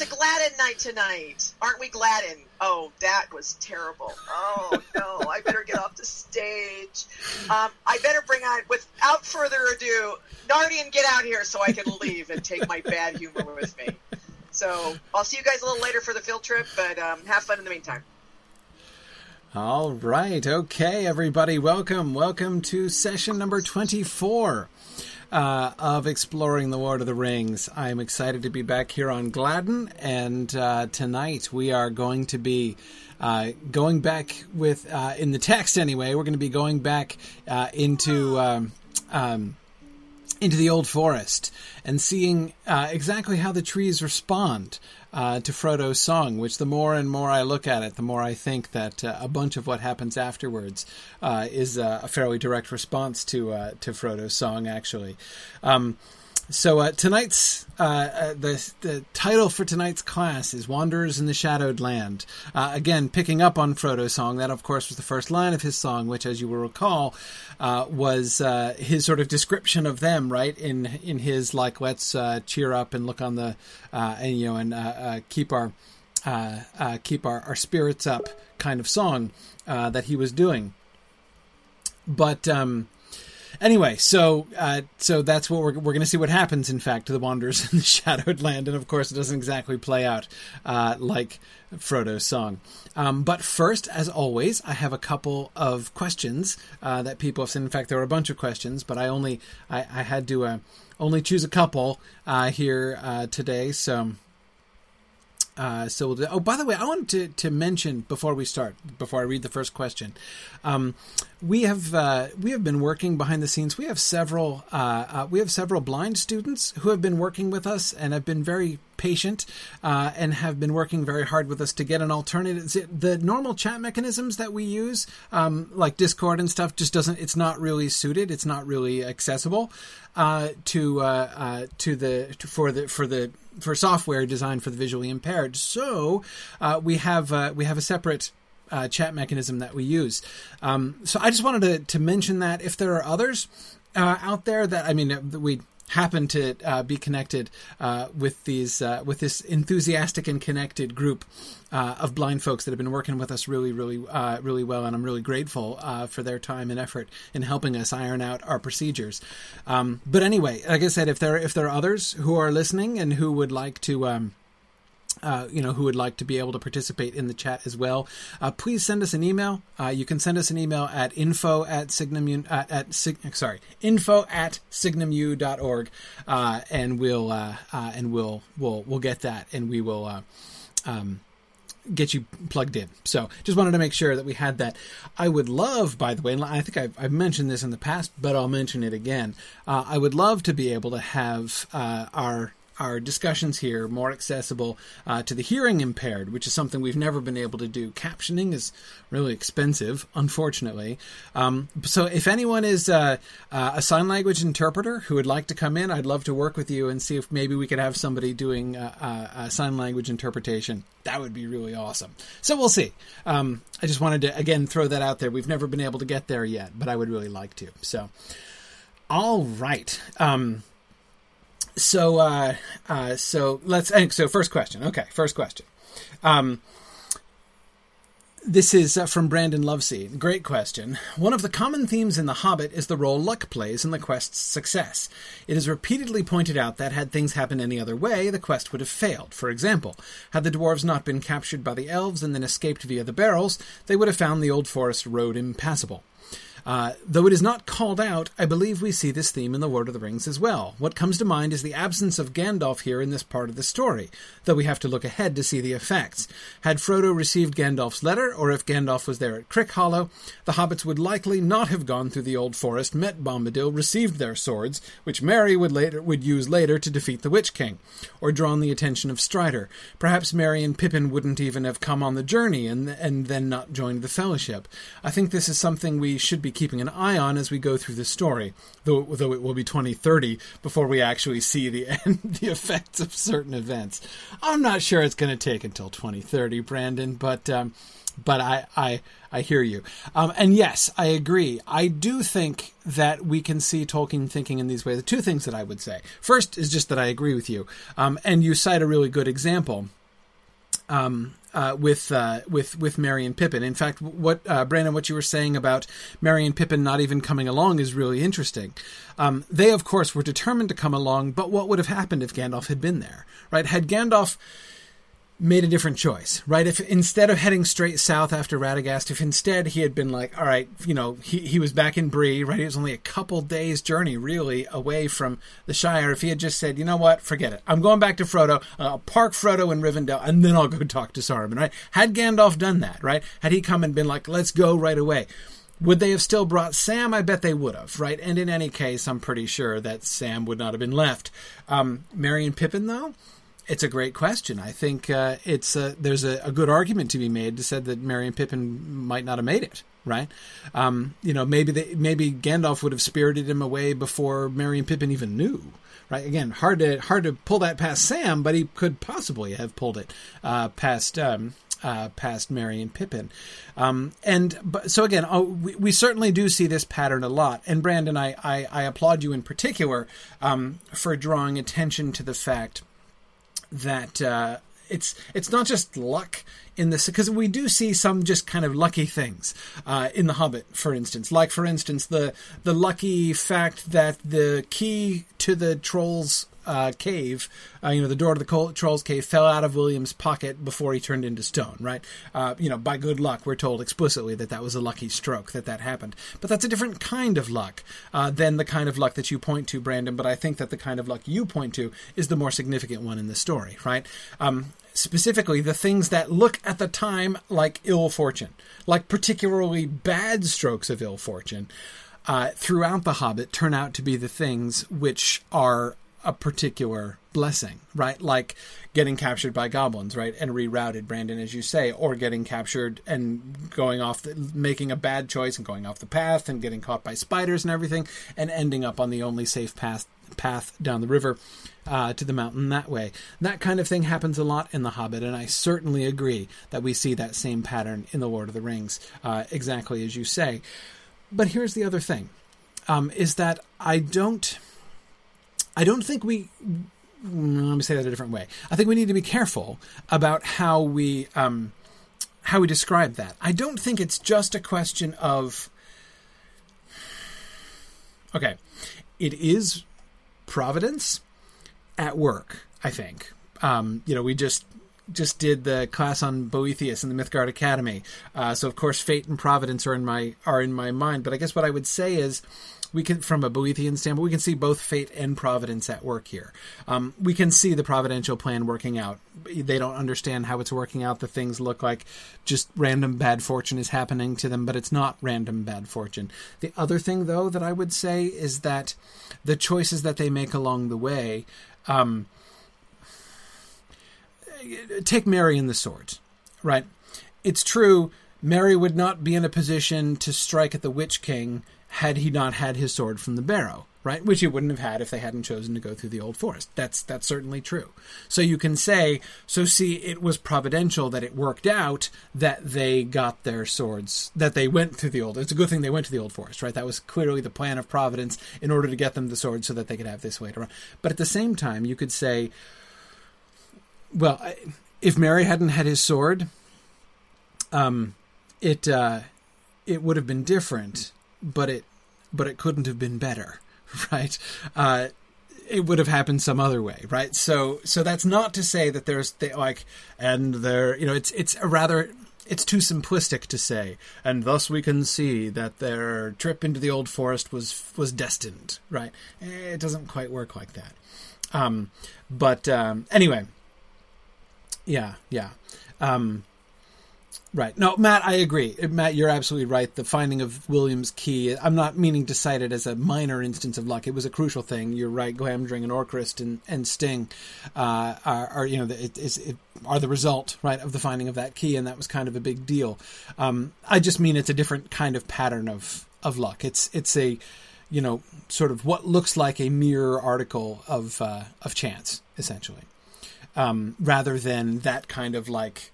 it's a Gladden night tonight. Aren't we Gladden? Oh, that was terrible. Oh, no. I better get off the stage. Um, I better bring on, without further ado, Nardian, get out here so I can leave and take my bad humor with me. So I'll see you guys a little later for the field trip, but um, have fun in the meantime. All right. Okay, everybody. Welcome. Welcome to session number 24 uh, of Exploring the Lord of the Rings. I'm excited to be back here on Gladden, and uh, tonight we are going to be. Uh, going back with uh, in the text anyway, we're going to be going back uh, into um, um, into the old forest and seeing uh, exactly how the trees respond uh, to Frodo's song, which the more and more I look at it, the more I think that uh, a bunch of what happens afterwards uh, is a fairly direct response to uh, to Frodo's song, actually. Um, so uh, tonight's uh, uh, the the title for tonight's class is "Wanderers in the Shadowed Land." Uh, again, picking up on Frodo's song. That, of course, was the first line of his song, which, as you will recall, uh, was uh, his sort of description of them. Right in in his like, let's cheer up and look on the and you know and keep our keep our, our spirits up kind of song that he was doing. But um, Anyway, so uh, so that's what we're we're going to see what happens. In fact, to the Wanderers in the Shadowed Land, and of course, it doesn't exactly play out uh, like Frodo's song. Um, but first, as always, I have a couple of questions uh, that people have sent. In fact, there were a bunch of questions, but I only I, I had to uh, only choose a couple uh, here uh, today. So. Uh, so, we'll do, oh, by the way, I wanted to, to mention before we start, before I read the first question, um, we have uh, we have been working behind the scenes. We have several uh, uh, we have several blind students who have been working with us and have been very patient uh, and have been working very hard with us to get an alternative. The normal chat mechanisms that we use, um, like Discord and stuff, just doesn't. It's not really suited. It's not really accessible uh, to uh, to the to, for the for the for software designed for the visually impaired. So we have we have a separate uh, chat mechanism that we use. Um, so I just wanted to, to mention that if there are others uh, out there that I mean we happen to uh, be connected uh, with these uh, with this enthusiastic and connected group uh, of blind folks that have been working with us really really really well, and I'm really grateful for their time and effort in helping us iron out our procedures. Um, but anyway, like I said, if there if there are others who are listening and who would like to um, uh, you know, who would like to be able to participate in the chat as well, uh, please send us an email. Uh, you can send us an email at info at signum uh, at sig, sorry info at signumu.org, uh, and we'll uh, and we'll we'll we'll get that, and we will. Um, get you plugged in. So just wanted to make sure that we had that. I would love, by the way, and I think I've, I've mentioned this in the past, but I'll mention it again. Uh, I would love to be able to have uh, our our discussions here more accessible uh, to the hearing impaired, which is something we've never been able to do. Captioning is really expensive, unfortunately. Um, so, if anyone is uh, uh, a sign language interpreter who would like to come in, I'd love to work with you and see if maybe we could have somebody doing uh, uh, sign language interpretation. That would be really awesome. So, we'll see. Um, I just wanted to, again, throw that out there. We've never been able to get there yet, but I would really like to. So, all right. Um, so uh, uh, so let's so first question. Okay, first question. Um, this is uh, from Brandon Loveseed. Great question. One of the common themes in The Hobbit is the role luck plays in the quest's success. It is repeatedly pointed out that had things happened any other way, the quest would have failed. For example, had the dwarves not been captured by the elves and then escaped via the barrels, they would have found the old forest road impassable. Uh, though it is not called out, I believe we see this theme in The Lord of the Rings as well. What comes to mind is the absence of Gandalf here in this part of the story, though we have to look ahead to see the effects. Had Frodo received Gandalf's letter, or if Gandalf was there at Crickhollow, the hobbits would likely not have gone through the old forest, met Bombadil, received their swords, which Merry would later would use later to defeat the Witch King, or drawn the attention of Strider. Perhaps Merry and Pippin wouldn't even have come on the journey and and then not joined the Fellowship. I think this is something we should be keeping an eye on as we go through the story. Though, though it will be 2030 before we actually see the end, the effects of certain events. I'm not sure it's going to take until 2030, Brandon, but um, but I, I, I hear you. Um, and yes, I agree. I do think that we can see Tolkien thinking in these ways. The two things that I would say. First is just that I agree with you. Um, and you cite a really good example. Um, uh, with uh, with with Merry and Pippin. In fact, what uh, Brandon, what you were saying about Merry and Pippin not even coming along is really interesting. Um, they, of course, were determined to come along, but what would have happened if Gandalf had been there? Right? Had Gandalf made a different choice, right? If instead of heading straight south after Radagast, if instead he had been like, all right, you know, he, he was back in Bree, right? It was only a couple days journey really away from the Shire. If he had just said, you know what, forget it. I'm going back to Frodo. I'll park Frodo in Rivendell and then I'll go talk to Saruman, right? Had Gandalf done that, right? Had he come and been like, let's go right away. Would they have still brought Sam? I bet they would have, right? And in any case, I'm pretty sure that Sam would not have been left. Um, Merry and Pippin, though, it's a great question. I think uh, it's a, there's a, a, good argument to be made to say that Merry and Pippin might not have made it. Right? Um, you know, maybe they, maybe Gandalf would have spirited him away before Merry and Pippin even knew. Right? Again, hard to hard to pull that past Sam, but he could possibly have pulled it uh, past. Um, uh, past Merry and Pippin. Um, and but, so again, oh, we, we, certainly do see this pattern a lot. And Brandon, I, I, I applaud you in particular um, for drawing attention to the fact that uh, it's it's not just luck in this because we do see some just kind of lucky things uh, in the Hobbit, for instance. Like for instance, the the lucky fact that the key to the trolls uh, cave, uh, you know, the door to the troll's cave fell out of William's pocket before he turned into stone, right? Uh, you know, by good luck, we're told explicitly that that was a lucky stroke that that happened. But that's a different kind of luck uh, than the kind of luck that you point to, Brandon. But I think that the kind of luck you point to is the more significant one in the story, right? Um, specifically the things that look at the time like ill fortune, like particularly bad strokes of ill fortune, uh, throughout The Hobbit turn out to be the things which are a particular blessing, right? Like getting captured by goblins, right? And rerouted, Brandon, as you say, or getting captured and going off, the, making a bad choice and going off the path and getting caught by spiders and everything and ending up on the only safe path, path down the river uh, to the mountain that way. That kind of thing happens a lot in The Hobbit, and I certainly agree that we see that same pattern in The Lord of the Rings, uh, exactly as you say. But here's the other thing. Um, is that I don't I don't think we. Let me say that a different way. I think we need to be careful about how we um, how we describe that. I don't think it's just a question of. Okay, it is providence at work. I think. Um, you know, we just just did the class on Boethius in the Mythgard Academy, uh, so of course fate and providence are in my are in my mind. But I guess what I would say is we can, from a Boethian standpoint, we can see both fate and providence at work here. Um, we can see the providential plan working out. They don't understand how it's working out. The things look like just random bad fortune is happening to them, but it's not random bad fortune. The other thing, though, that I would say is that the choices that they make along the way. Um, take Merry and the sword, right? It's true. Merry would not be in a position to strike at the Witch King had he not had his sword from the barrow, right? Which he wouldn't have had if they hadn't chosen to go through the old forest. That's that's certainly true. So you can say, so see, it was providential that it worked out that they got their swords, that they went through the old. It's a good thing they went to the old forest, right? That was clearly the plan of providence in order to get them the swords so that they could have this way to run. But at the same time, you could say, well, if Merry hadn't had his sword, um, it uh, it would have been different but it but it couldn't have been better, right? Uh, it would have happened some other way, right? So so that's not to say that there's they, like and there you know it's it's a rather it's too simplistic to say, and thus we can see that their trip into the old forest was was destined, right? It doesn't quite work like that. Um, but um, anyway, yeah, yeah. Um, Right. No, Matt, I agree. Matt, you're absolutely right. The finding of William's key, I'm not meaning to cite it as a minor instance of luck. It was a crucial thing. You're right. Glamdring and Orcrist and, and Sting uh, are, are, you know, it, it, are the result, right, of the finding of that key, and that was kind of a big deal. Um, I just mean it's a different kind of pattern of, of luck. It's it's a you know sort of what looks like a mere article of uh, of chance essentially, um, rather than that kind of like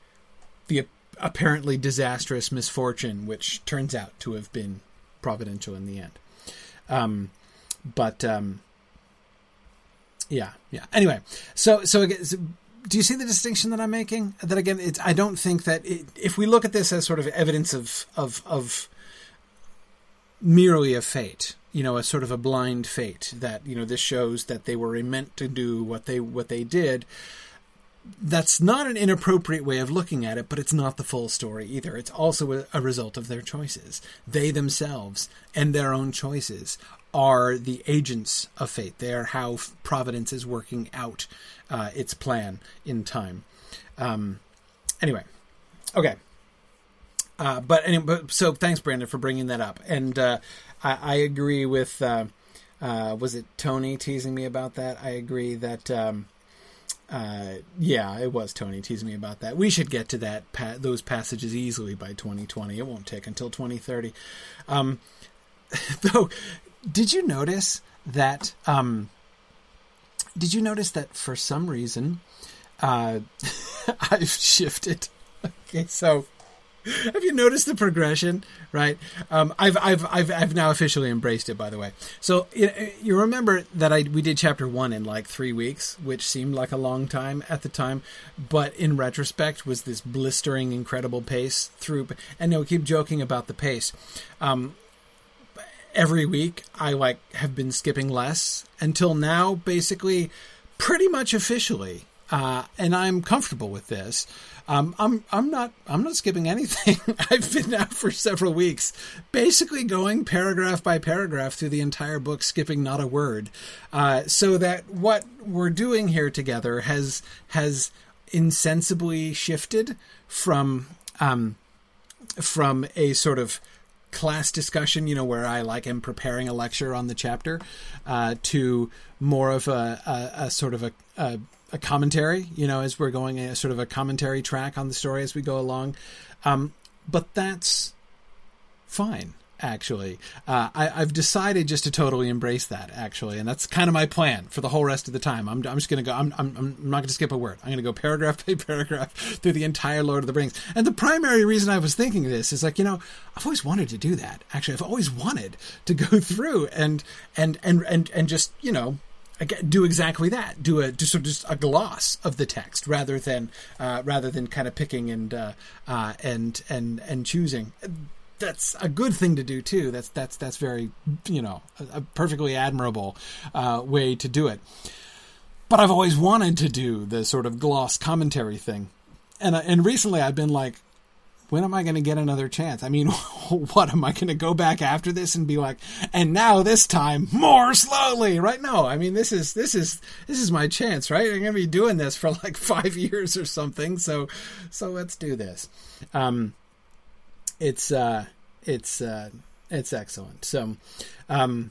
the apparently disastrous misfortune which turns out to have been providential in the end. Um, but um, yeah, yeah. Anyway, so so again, do you see the distinction that I'm making? That again, it's, I don't think that it, if we look at this as sort of evidence of of of merely a fate, you know, a sort of a blind fate that you know this shows that they were meant to do what they what they did. That's not an inappropriate way of looking at it, but it's not the full story either. It's also a, a result of their choices. They themselves and their own choices are the agents of fate. They are how Providence is working out uh, its plan in time. Um, anyway, okay. Uh, but anyway, so thanks, Brandon, for bringing that up. And uh, I, I, agree with. Uh, uh, was it Tony teasing me about that? I agree that. Um, uh, yeah, it was Tony teasing me about that. We should get to that pa- those passages easily by 2020. It won't take until 2030. Um, though did you notice that? Um, did you notice that for some reason uh, I've shifted? Okay, so have you noticed the progression? Right, um, I've, I've I've I've now officially embraced it. By the way, so you, you remember that I we did chapter one in like three weeks, which seemed like a long time at the time, but in retrospect was this blistering, incredible pace through. And no, keep joking about the pace. Um, every week I like have been skipping less until now, basically, pretty much officially. Uh, and I'm comfortable with this. Um, I'm I'm not I'm not skipping anything. I've been now for several weeks, basically going paragraph by paragraph through the entire book, skipping not a word, uh, so that what we're doing here together has has insensibly shifted from um, from a sort of class discussion, you know, where I like am preparing a lecture on the chapter, uh, to more of a, a, a sort of a, a, a, commentary, you know, as we're going a sort of a commentary track on the story as we go along. Um, but that's fine actually. Uh, I, have decided just to totally embrace that, actually, and that's kind of my plan for the whole rest of the time. I'm, I'm just going to go. I'm, I'm, I'm not going to skip a word. I'm going to go paragraph by paragraph through the entire Lord of the Rings. And the primary reason I was thinking this is like, you know, I've always wanted to do that. Actually, I've always wanted to go through and and and and and just you know do exactly that. Do a just just a gloss of the text rather than uh, rather than kind of picking and uh, uh, and and and choosing that's a good thing to do too. That's that's that's very you know a, a perfectly admirable uh, way to do it. But I've always wanted to do the sort of gloss commentary thing, and uh, and recently I've been like, when am I going to get another chance? I mean, what am I going to go back after this and be like, and now this time more slowly, right? No, I mean this is this is this is my chance, right? I'm going to be doing this for like five years or something, so so let's do this. Um, it's uh, it's uh, it's excellent. So, um,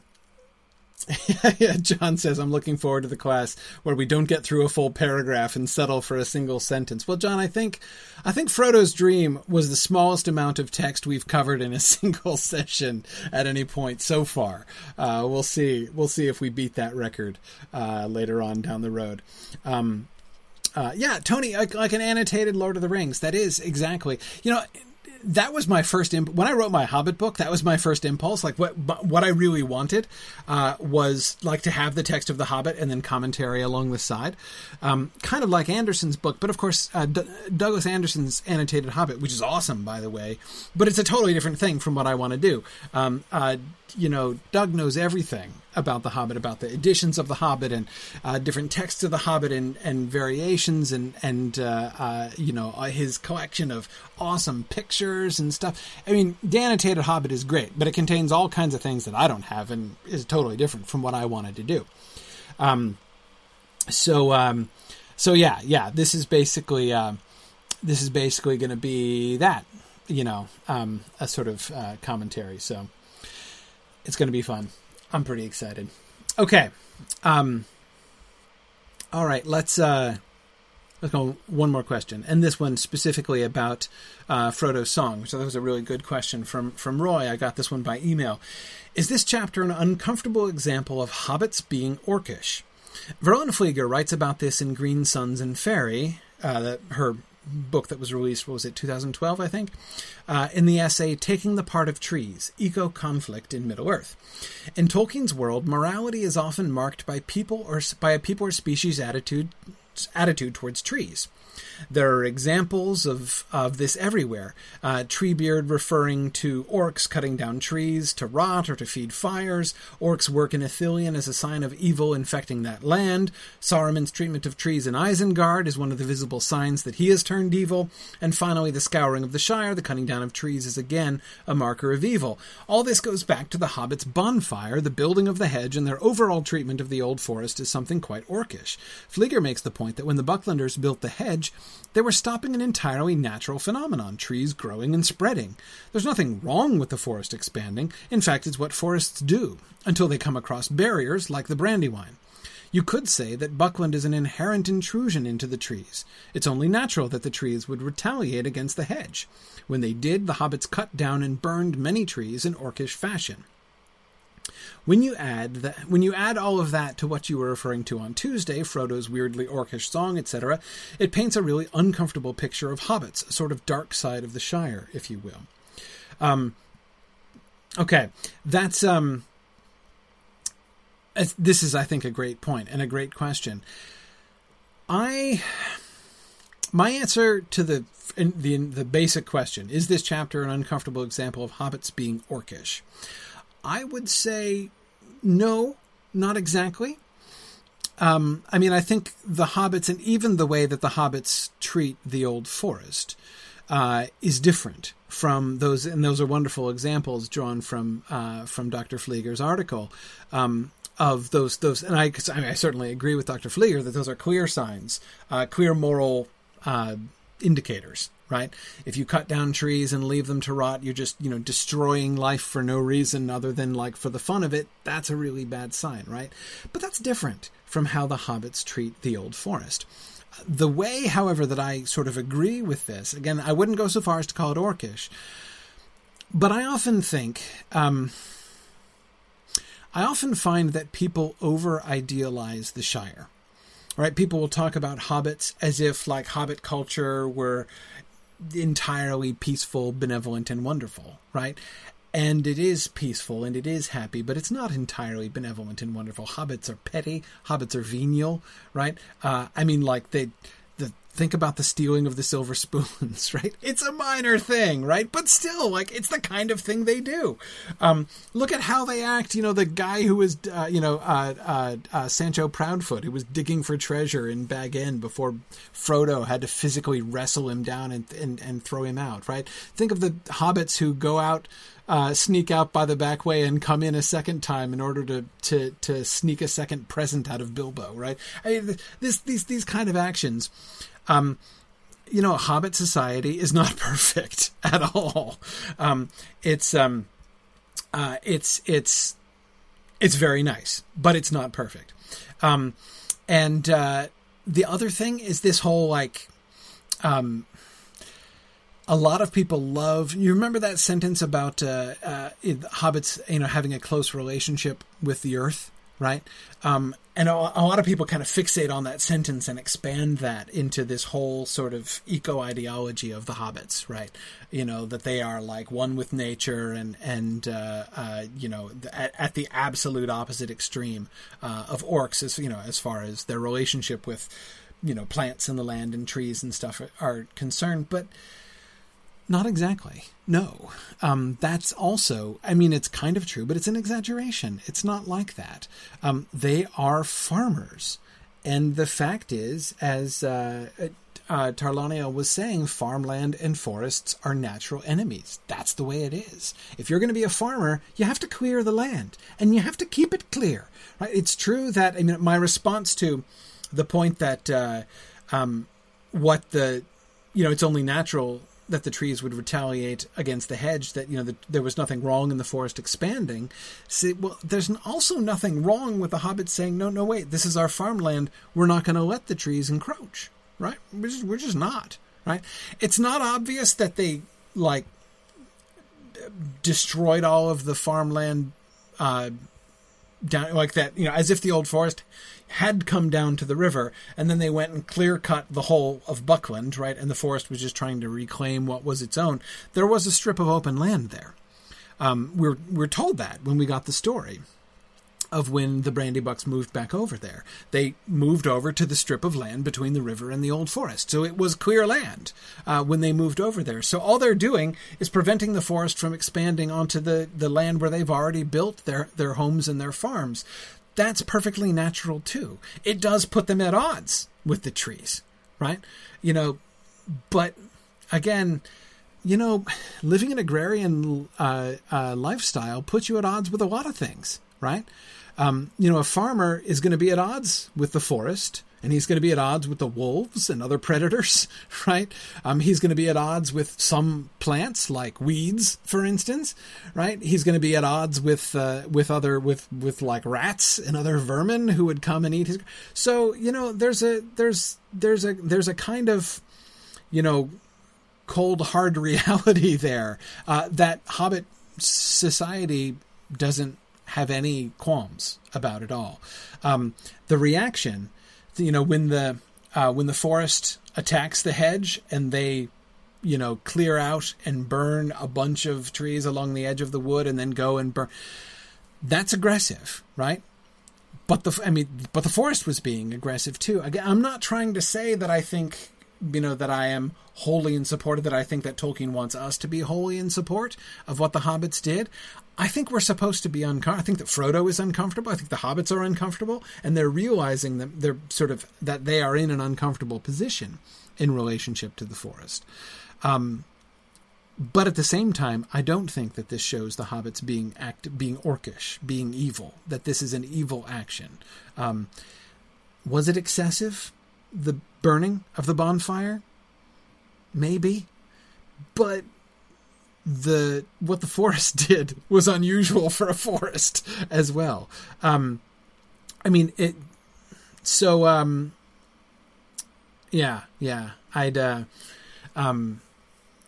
yeah, John says, I'm looking forward to the class where we don't get through a full paragraph and settle for a single sentence. Well, John, I think, I think Frodo's dream was the smallest amount of text we've covered in a single session at any point so far. Uh, we'll see. We'll see if we beat that record uh, later on down the road. Um, uh, yeah, Tony, like, like, an annotated Lord of the Rings. That is exactly. You know, that was my first imp- when I wrote my Hobbit book. That was my first impulse. Like what what I really wanted uh, was like to have the text of the Hobbit and then commentary along the side, um, kind of like Anderson's book. But of course, uh, D- Douglas Anderson's annotated Hobbit, which is awesome by the way, but it's a totally different thing from what I want to do. Um, uh, you know, Doug knows everything about the Hobbit, about the editions of the Hobbit and uh, different texts of the Hobbit and, and variations and and uh, uh, you know uh, his collection of awesome pictures and stuff. I mean, the annotated Hobbit is great, but it contains all kinds of things that I don't have and is totally different from what I wanted to do. Um, so um, so yeah, yeah, this is basically uh, this is basically going to be that, you know, um, a sort of uh, commentary. So it's going to be fun. I'm pretty excited. Okay. Um, all right, let's uh, let's go one more question, and this one specifically about uh, Frodo's song, which I thought was a really good question from from Roy. I got this one by email. Is this chapter an uncomfortable example of hobbits being orcish? Verlyn Flieger writes about this in Green Suns and Faërie, uh, her book that was released, what was it, 2012, I think, uh, in the essay Taking the Part of Trees Eco Conflict in Middle Earth. In Tolkien's world, morality is often marked by people or by a people or species attitude attitude towards trees. There are examples of, of this everywhere. Uh, Treebeard referring to orcs cutting down trees to rot or to feed fires. Orcs work in Ithilien as a sign of evil infecting that land. Saruman's treatment of trees in Isengard is one of the visible signs that he has turned evil. And finally, the scouring of the Shire, the cutting down of trees, is again a marker of evil. All this goes back to the Hobbits' bonfire, the building of the hedge, and their overall treatment of the old forest is something quite orcish. Flieger makes the point that when the Bucklanders built the hedge, they were stopping an entirely natural phenomenon trees growing and spreading. There's nothing wrong with the forest expanding. In fact, it's what forests do, until they come across barriers like the Brandywine. You could say that Buckland is an inherent intrusion into the trees. It's only natural that the trees would retaliate against the hedge. When they did, the hobbits cut down and burned many trees in orcish fashion. When you add that, when you add all of that to what you were referring to on Tuesday, Frodo's weirdly orcish song, etc., it paints a really uncomfortable picture of hobbits, a sort of dark side of the Shire, if you will. Um, okay, that's um, this is, I think, a great point and a great question. I my answer to the the the basic question is this chapter an uncomfortable example of hobbits being orcish I would say no, not exactly. Um, I mean, I think the hobbits and even the way that the hobbits treat the old forest uh, is different from those, and those are wonderful examples drawn from uh, from Dr. Flieger's article um, of those those. And I, I, mean, I, certainly agree with Dr. Flieger that those are clear signs, uh, clear moral uh, indicators right? If you cut down trees and leave them to rot, you're just, you know, destroying life for no reason other than like for the fun of it. That's a really bad sign, right? But that's different from how the hobbits treat the old forest. The way, however, that I sort of agree with this, again, I wouldn't go so far as to call it orcish, but I often think, um, I often find that people over idealize the Shire. Right? People will talk about hobbits as if like hobbit culture were entirely peaceful, benevolent, and wonderful, right? And it is peaceful and it is happy, but it's not entirely benevolent and wonderful. Hobbits are petty. Hobbits are venial, right? Uh, I mean, like they think about the stealing of the silver spoons, right? It's a minor thing, right? But still, like, it's the kind of thing they do. Um, look at how they act. You know, the guy who was, uh, you know, uh, uh, uh, Sancho Proudfoot, who was digging for treasure in Bag End before Frodo had to physically wrestle him down and, and, and throw him out, right? Think of the hobbits who go out uh, sneak out by the back way and come in a second time in order to to to sneak a second present out of Bilbo, right? I mean, this these these kind of actions um, you know, Hobbit society is not perfect at all. Um, it's um, uh, it's it's it's very nice, but it's not perfect. Um, and uh, the other thing is this whole like, um, a lot of people love. You remember that sentence about uh, uh, hobbits, you know, having a close relationship with the earth, right? Um, and a, a, lot of people kind of fixate on that sentence and expand that into this whole sort of eco ideology of the hobbits, right? You know that they are like one with nature and and uh, uh, you know at, at, the absolute opposite extreme uh, of orcs, as you know, as far as their relationship with you know plants and the land and trees and stuff are, are concerned, but not exactly. No. Um, that's also, I mean, it's kind of true, but it's an exaggeration. It's not like that. Um, they are farmers. And the fact is, as uh, uh, was saying, farmland and forests are natural enemies. That's the way it is. If you're going to be a farmer, you have to clear the land and you have to keep it clear. Right? It's true that, I mean, my response to the point that uh, um, what the, you know, it's only natural that the trees would retaliate against the hedge, that you know that there was nothing wrong in the forest expanding. See, well, there's also nothing wrong with the hobbits saying, "No, no, wait, this is our farmland. We're not going to let the trees encroach." right? We're just, we're just not, right? It's not obvious that they like destroyed all of the farmland uh, down like that, you know, as if the old forest had come down to the river, and then they went and clear cut the whole of Buckland, right? And the forest was just trying to reclaim what was its own. There was a strip of open land there. Um, we're we're told that when we got the story of when the Brandybucks moved back over there. They moved over to the strip of land between the river and the old forest. So it was clear land uh, when they moved over there. So all they're doing is preventing the forest from expanding onto the, the land where they've already built their, their homes and their farms. That's perfectly natural too. It does put them at odds with the trees, right? You know, but again, you know, living an agrarian uh, uh, lifestyle puts you at odds with a lot of things, right? Um, you know, a farmer is going to be at odds with the forest, and he's going to be at odds with the wolves and other predators, right? Um, he's going to be at odds with some plants, like weeds, for instance, right? He's going to be at odds with uh, with other with with like rats and other vermin who would come and eat his. So you know, there's a there's there's a there's a kind of you know cold hard reality there uh, that Hobbit society doesn't have any qualms about it all. Um, the reaction, you know, when the uh, when the forest attacks the hedge and they, you know, clear out and burn a bunch of trees along the edge of the wood and then go and burn. That's aggressive, right? But the I mean, but the forest was being aggressive too. I'm not trying to say that I think you know that I am wholly in support of that I think that Tolkien wants us to be wholly in support of what the hobbits did. I think we're supposed to be uncomfortable. I think that Frodo is uncomfortable. I think the hobbits are uncomfortable, and they're realizing that they're sort of that they are in an uncomfortable position in relationship to the forest. Um, but at the same time, I don't think that this shows the hobbits being act being orcish, being evil. That this is an evil action. Um, was it excessive? The burning of the bonfire, maybe, but the what the forest did was unusual for a forest as well. Um, I mean it. So um, yeah, yeah. I'd. Uh, um,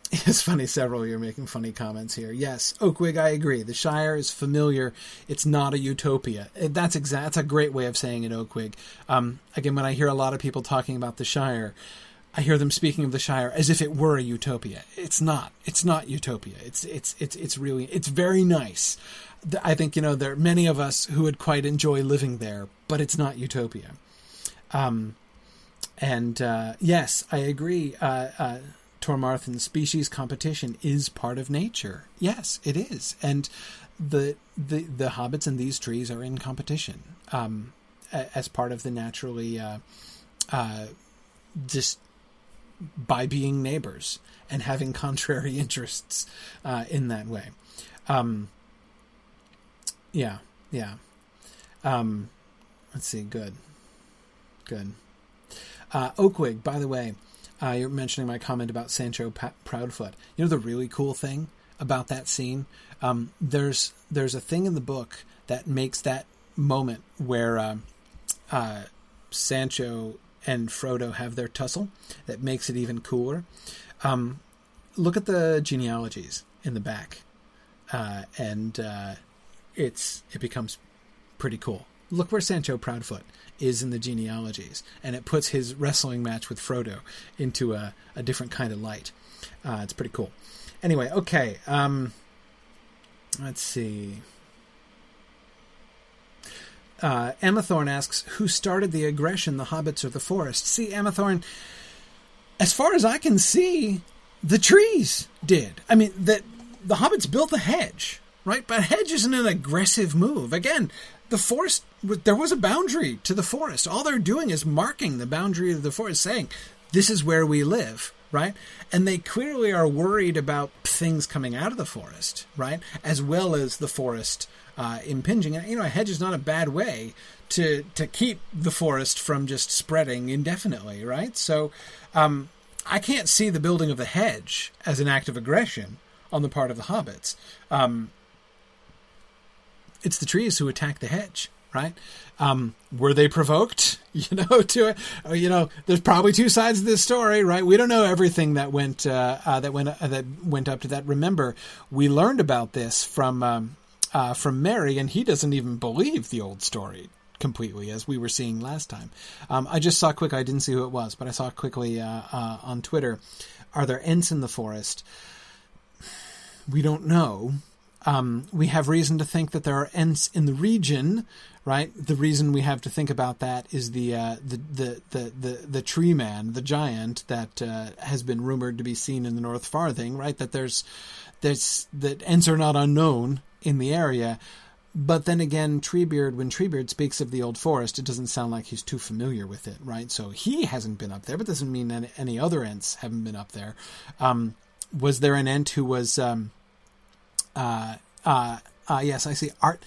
it's funny. Several of you are making funny comments here. Yes, Oakwig, I agree. The Shire is familiar. It's not a utopia. That's exact. That's a great way of saying it, Oakwig. Um, again, when I hear a lot of people talking about the Shire, I hear them speaking of the Shire as if it were a utopia. It's not. It's not utopia. It's it's it's it's really it's very nice. I think you know there are many of us who would quite enjoy living there, but it's not utopia. Um, and uh, yes, I agree. Uh, uh, Tormarthan species competition is part of nature. Yes, it is, and the the the hobbits and these trees are in competition um, as part of the naturally uh, uh, just by being neighbors and having contrary interests uh, in that way. Um, yeah, yeah. Um, let's see. Good, good. Uh, Oakwig, by the way, uh, you're mentioning my comment about Sancho Proudfoot. You know the really cool thing about that scene? Um, there's there's a thing in the book that makes that moment where uh, uh Sancho and Frodo have their tussle that makes it even cooler. Um, look at the genealogies in the back, uh, and uh, it's it becomes pretty cool. Look where Sancho Proudfoot is in the genealogies, and it puts his wrestling match with Frodo into a, a different kind of light. Uh, it's pretty cool. Anyway, okay. Um, let's see. Uh, Emma Thorne asks, "Who started the aggression? The hobbits or the forest?" See, Emma Thorne, as far as I can see, the trees did. I mean, that the hobbits built the hedge, right? But hedge isn't an aggressive move. Again, the forest there was a boundary to the forest. All they're doing is marking the boundary of the forest, saying, "This is where we live." Right? And they clearly are worried about things coming out of the forest, right? As well as the forest uh, impinging. And, you know, a hedge is not a bad way to to keep the forest from just spreading indefinitely, right? So, um, I can't see the building of the hedge as an act of aggression on the part of the hobbits. Um, it's the trees who attack the hedge, right? Um, were they provoked? You know, to it. you know, there's probably two sides of this story, right? We don't know everything that went uh, uh, that went uh, that went up to that. Remember, we learned about this from um, uh, from Merry, and he doesn't even believe the old story completely, as we were seeing last time. Um, I just saw quickly. I didn't see who it was, but I saw quickly uh, on Twitter. Are there Ents in the forest? We don't know. Um, we have reason to think that there are Ents in the region, right? The reason we have to think about that is the uh, the, the, the the the tree man, the giant that uh, has been rumored to be seen in the North Farthing, right? That there's there's that Ents are not unknown in the area. But then again, Treebeard, when Treebeard speaks of the old forest, it doesn't sound like he's too familiar with it, right? So he hasn't been up there, but doesn't mean any, any other Ents haven't been up there. Um, was there an Ent who was, um, uh, uh, uh, yes, I see art,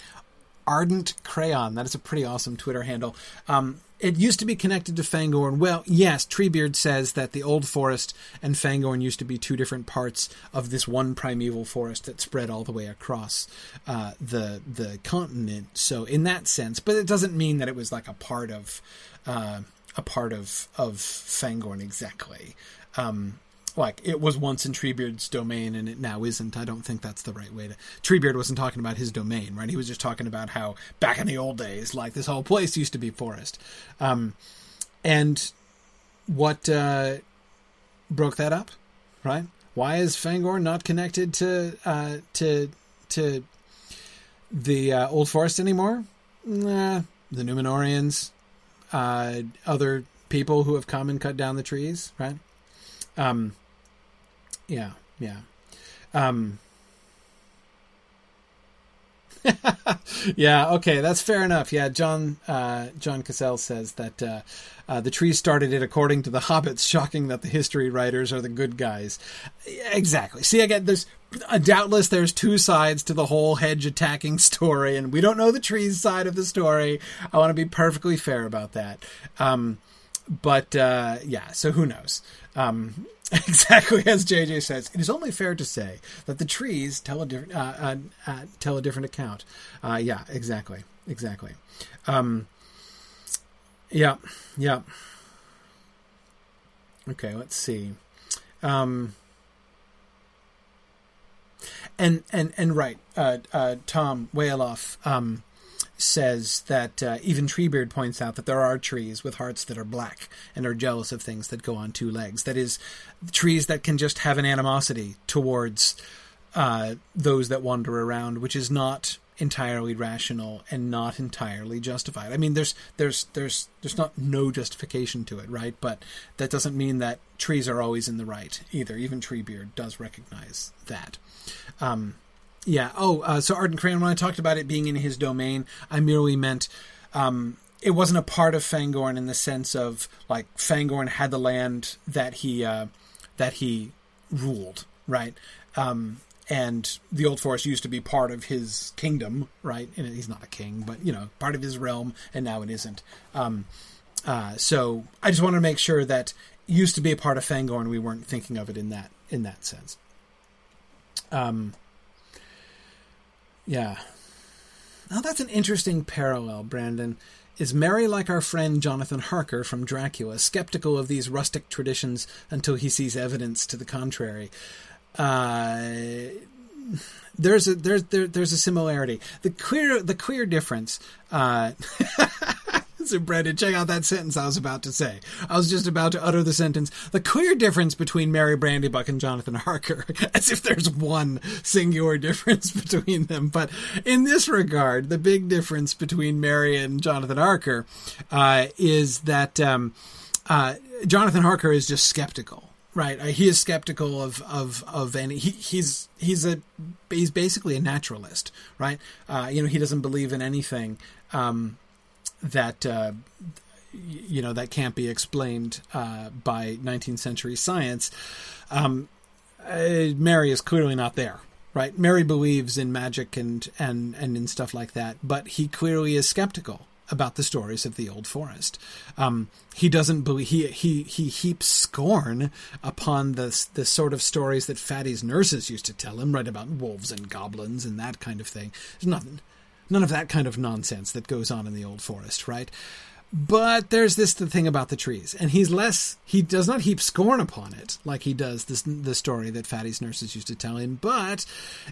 Ardent Crayon. That is a pretty awesome Twitter handle. Um, it used to be connected to Fangorn. Well, yes, Treebeard says that the old forest and Fangorn used to be two different parts of this one primeval forest that spread all the way across uh, the the continent. So, in that sense, but it doesn't mean that it was like a part of uh, a part of of Fangorn exactly. Um, like it was once in Treebeard's domain and it now isn't. I don't think that's the right way to. Treebeard wasn't talking about his domain, right? He was just talking about how back in the old days, like this whole place used to be forest. Um, and what uh, broke that up, right? Why is Fangorn not connected to uh, to to the uh, old forest anymore? Nah, the Numenoreans, uh, other people who have come and cut down the trees, right? Um, yeah, yeah. Um, yeah, okay, that's fair enough. Yeah, John uh, John Cassell says that uh, uh, the trees started it according to the hobbits. Shocking that the history writers are the good guys. Exactly. See, again, there's uh, doubtless there's two sides to the whole hedge attacking story, and we don't know the trees side of the story. I want to be perfectly fair about that. Um, but uh, yeah, so who knows? Um, exactly as JJ says, it is only fair to say that the trees tell a different uh, uh, uh, tell a different account. Uh, yeah, exactly, exactly. Um, yeah, yeah. Okay, let's see. Um, and and and right, uh, uh, Tom Wayaloff. Um, says that uh, even Treebeard points out that there are trees with hearts that are black and are jealous of things that go on two legs. That is, trees that can just have an animosity towards uh, those that wander around, which is not entirely rational and not entirely justified. I mean, there's there's there's there's not no justification to it, right? But that doesn't mean that trees are always in the right either. Even Treebeard does recognize that. Um, yeah. Oh, uh, so Arden Crane, when I talked about it being in his domain, I merely meant um, it wasn't a part of Fangorn in the sense of like Fangorn had the land that he uh, that he ruled, right? Um, and the Old Forest used to be part of his kingdom, right? And he's not a king, but you know, part of his realm, and now it isn't. Um, uh, so I just wanted to make sure that used to be a part of Fangorn. We weren't thinking of it in that in that sense. Um, yeah. Now that's an interesting parallel, Brandon. Is Merry like our friend Jonathan Harker from Dracula, skeptical of these rustic traditions until he sees evidence to the contrary? Uh, there's a there's there, there's a similarity. The queer the queer difference. Uh, So, Brendan, check out that sentence I was about to say. I was just about to utter the sentence the clear difference between Merry Brandybuck and Jonathan Harker, as if there's one singular difference between them. But in this regard, the big difference between Merry and Jonathan Harker uh, is that um, uh, Jonathan Harker is just skeptical right uh, he is skeptical of of of any he, he's he's a he's basically a naturalist right uh, you know he doesn't believe in anything um, that uh, you know that can't be explained uh, by 19th century science. Um, uh, Merry is clearly not there, right? Merry believes in magic and and and in stuff like that, but he clearly is skeptical about the stories of the old forest. Um, he doesn't believe he he he heaps scorn upon the the sort of stories that Fatty's nurses used to tell him, right about wolves and goblins and that kind of thing. There's nothing none of that kind of nonsense that goes on in the old forest, right? But there's this the thing about the trees, and he's less. He does not heap scorn upon it like he does this the story that Fatty's nurses used to tell him. But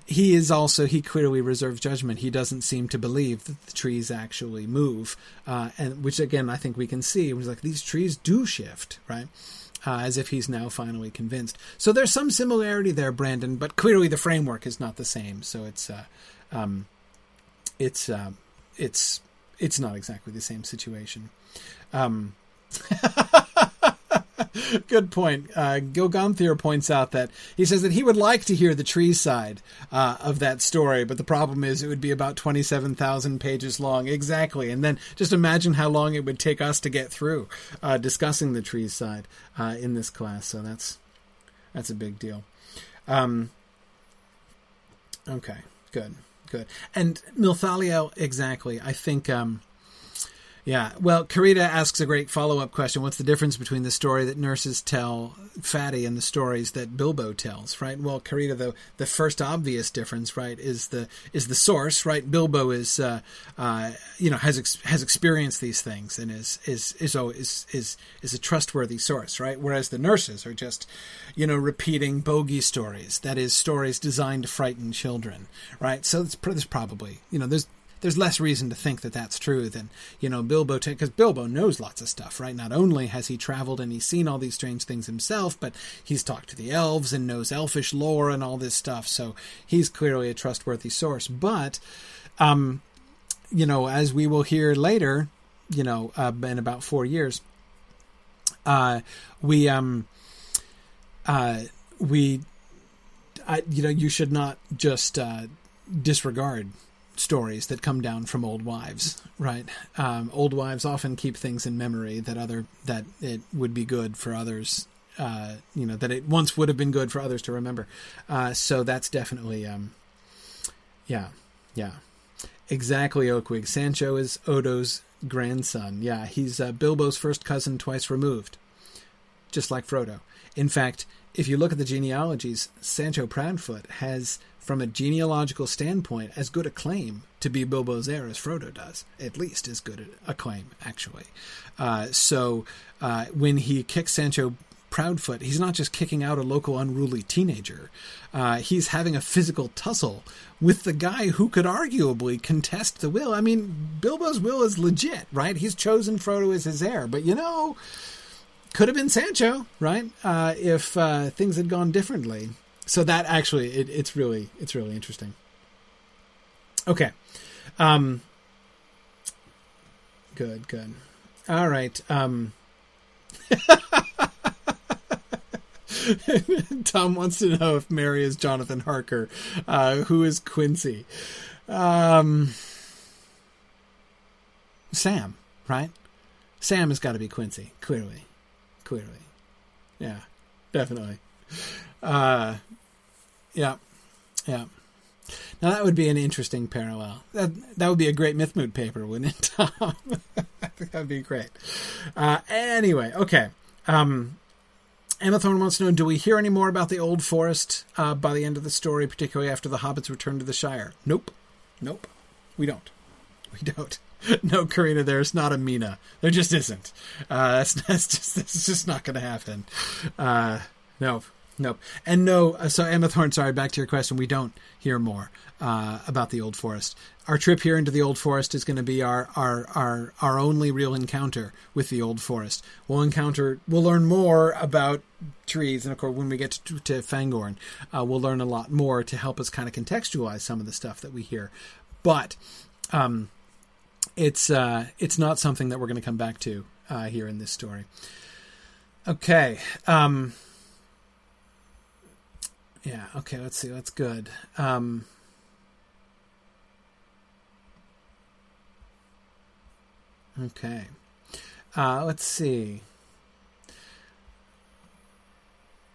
he is also he clearly reserves judgment. He doesn't seem to believe that the trees actually move, uh, and which again I think we can see. Was like these trees do shift, right? Uh, as if he's now finally convinced. So there's some similarity there, Brandon, but clearly the framework is not the same. So it's uh, um, it's uh, it's it's not exactly the same situation. Um, good point. Uh, Gilganthier points out that he says that he would like to hear the tree side uh, of that story, but the problem is it would be about 27,000 pages long. Exactly. And then just imagine how long it would take us to get through uh, discussing the tree side uh, in this class. So that's that's a big deal. Um, okay, good good. And Milthaliel, exactly. I think. Um, yeah. Well, Karita asks a great follow up question. What's the difference between the story that nurses tell Fatty and the stories that Bilbo tells, right? Well, Karita, the the first obvious difference, right, is the is the source, right? Bilbo is uh, uh, you know has ex- has experienced these things and is is is oh, is is is a trustworthy source, right? Whereas the nurses are just you know repeating bogey stories, that is stories designed to frighten children, right? So it's, there's probably you know there's there's less reason to think that that's true than you know Bilbo because Bilbo knows lots of stuff, right? Not only has he traveled and he's seen all these strange things himself, but he's talked to the elves and knows elfish lore and all this stuff. So he's clearly a trustworthy source. But, um, you know, as we will hear later, you know, uh, in about four years, uh, we um, uh, we, I, you know, you should not just uh, disregard stories that come down from old wives, right? Um, old wives often keep things in memory that other that it would be good for others, uh, you know, that it once would have been good for others to remember. Uh, so that's definitely, um, yeah, yeah, exactly. Oakwig Sancho is Odo's grandson. Yeah, he's uh, Bilbo's first cousin twice removed, just like Frodo. In fact, if you look at the genealogies, Sancho Proudfoot has from a genealogical standpoint, as good a claim to be Bilbo's heir as Frodo does. At least as good a claim, actually. Uh, so uh, when he kicks Sancho Proudfoot, he's not just kicking out a local unruly teenager. Uh, he's having a physical tussle with the guy who could arguably contest the will. I mean, Bilbo's will is legit, right? He's chosen Frodo as his heir, but you know, could have been Sancho, right? Uh, if uh, things had gone differently so that actually it, it's really it's really interesting. Okay. Um good, good. All right. Um Tom wants to know if Merry is Jonathan Harker. Uh, who is Quincy? Um, Sam, right? Sam has got to be Quincy, clearly. Clearly. Yeah, definitely. Uh, yeah, yeah. Now that would be an interesting parallel. That that would be a great Mythmoot paper, wouldn't it, Tom? That'd be great. Uh, anyway, okay. Um, Emma Thorne wants to know: Do we hear any more about the Old Forest uh, by the end of the story, particularly after the hobbits return to the Shire? Nope, nope. We don't. We don't. No, Karina, there's not a Mina. There just isn't. Uh, that's, that's just that's just not going to happen. Uh, no, Nope. And no, uh, so Emma Thorne, sorry, back to your question. We don't hear more uh, about the Old Forest. Our trip here into the Old Forest is going to be our, our, our, our only real encounter with the Old Forest. We'll encounter, we'll learn more about trees, and of course, when we get to, to Fangorn, uh, we'll learn a lot more to help us kind of contextualize some of the stuff that we hear. But um, it's uh, it's not something that we're going to come back to uh, here in this story. Okay. Um, yeah. Okay. Let's see. That's good. Um, okay. Uh, let's see.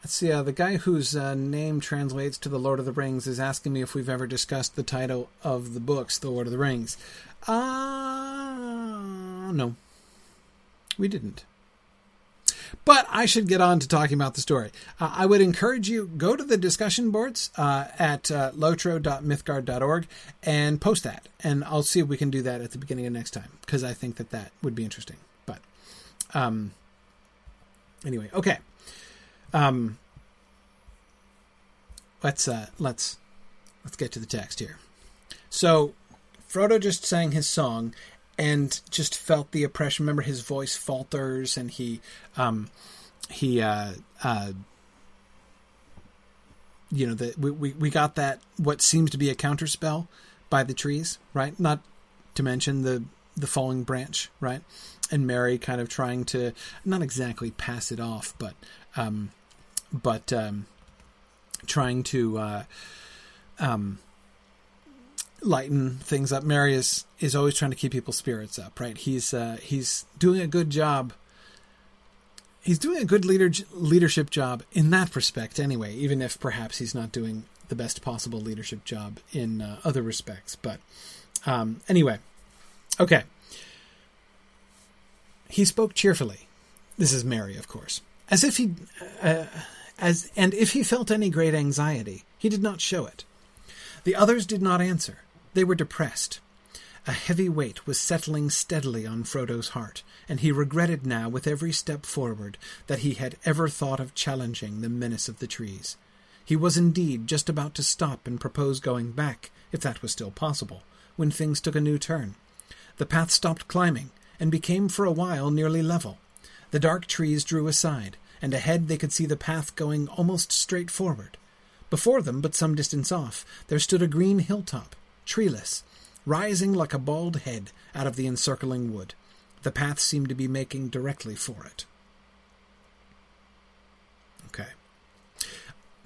Let's see. Uh, the guy whose uh, name translates to the Lord of the Rings is asking me if we've ever discussed the title of the books, The Lord of the Rings. Uh, no, we didn't. But I should get on to talking about the story. Uh, I would encourage you go to the discussion boards uh, at uh, lotro.mythgard.org and post that, and I'll see if we can do that at the beginning of next time because I think that that would be interesting. But um, anyway, okay. Um, let's uh, let's let's get to the text here. So Frodo just sang his song, and just felt the oppression. Remember, his voice falters, and he um, he uh, uh, you know that we, we we got that what seems to be a counterspell by the trees, right? Not to mention the the falling branch, right? And Merry kind of trying to not exactly pass it off, but um, but um, trying to uh, um, lighten things up. Merry is is always trying to keep people's spirits up, right? He's uh, he's doing a good job. He's doing a good leader leadership job in that respect, anyway. Even if perhaps he's not doing the best possible leadership job in uh, other respects, but um, anyway, okay. He spoke cheerfully. This is Merry, of course, as if he, uh, as and if he felt any great anxiety, he did not show it. The others did not answer. They were depressed. A heavy weight was settling steadily on Frodo's heart, and he regretted now with every step forward that he had ever thought of challenging the menace of the trees. He was indeed just about to stop and propose going back, if that was still possible, when things took a new turn. The path stopped climbing, and became for a while nearly level. The dark trees drew aside, and ahead they could see the path going almost straight forward. Before them, but some distance off, there stood a green hilltop, treeless, rising like a bald head out of the encircling wood. The path seemed to be making directly for it. Okay.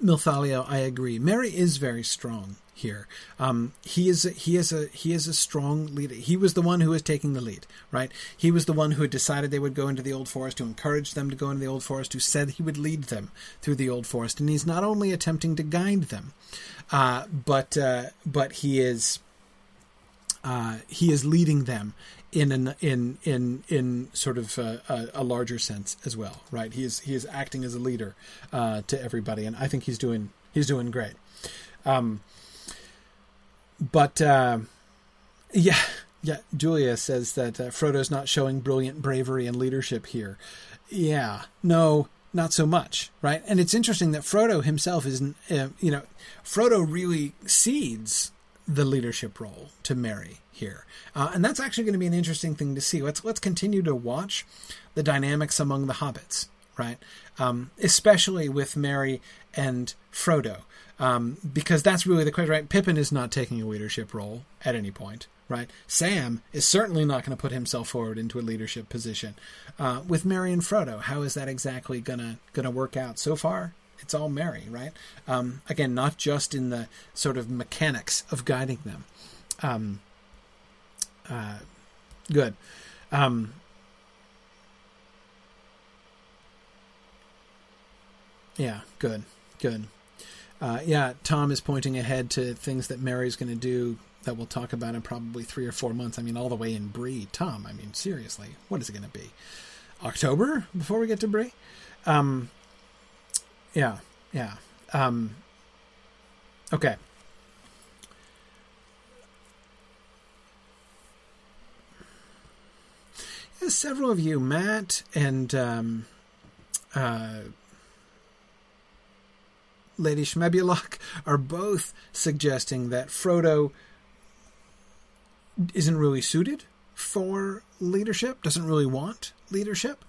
Milthalio, I agree. Merry is very strong here. Um, he is a, he is a he is a strong leader. He was the one who was taking the lead, right? He was the one who had decided they would go into the old forest, to encourage them to go into the old forest, who said he would lead them through the old forest, and he's not only attempting to guide them, uh, but uh, but he is uh, he is leading them in an in in in sort of a, a, a, larger sense as well, right? He is he is acting as a leader uh, to everybody, and I think he's doing he's doing great. Um, but uh, yeah, yeah. Julia says that uh, Frodo's not showing brilliant bravery and leadership here. Yeah, no, not so much, right? And it's interesting that Frodo himself isn't. Uh, you know, Frodo really cedes the leadership role to Merry here, uh, and that's actually going to be an interesting thing to see. Let's let's continue to watch the dynamics among the hobbits, right? Um, especially with Merry and Frodo um, because that's really the question, right? Pippin is not taking a leadership role at any point, right? Sam is certainly not going to put himself forward into a leadership position. Uh, with Merry and Frodo, how is that exactly gonna gonna work out? So far, it's all Merry, right? Um, again, not just in the sort of mechanics of guiding them. Um, uh, good. Um, yeah, good, good. Uh, yeah, Tom is pointing ahead to things that Merry's going to do that we'll talk about in probably three or four months. I mean, all the way in Bree. Tom, I mean, seriously, what is it going to be? October before we get to Bree? Um, yeah, yeah. Um, okay. Several of you, Matt and um, uh, Lady Schmebulok are both suggesting that Frodo isn't really suited for leadership, doesn't really want leadership,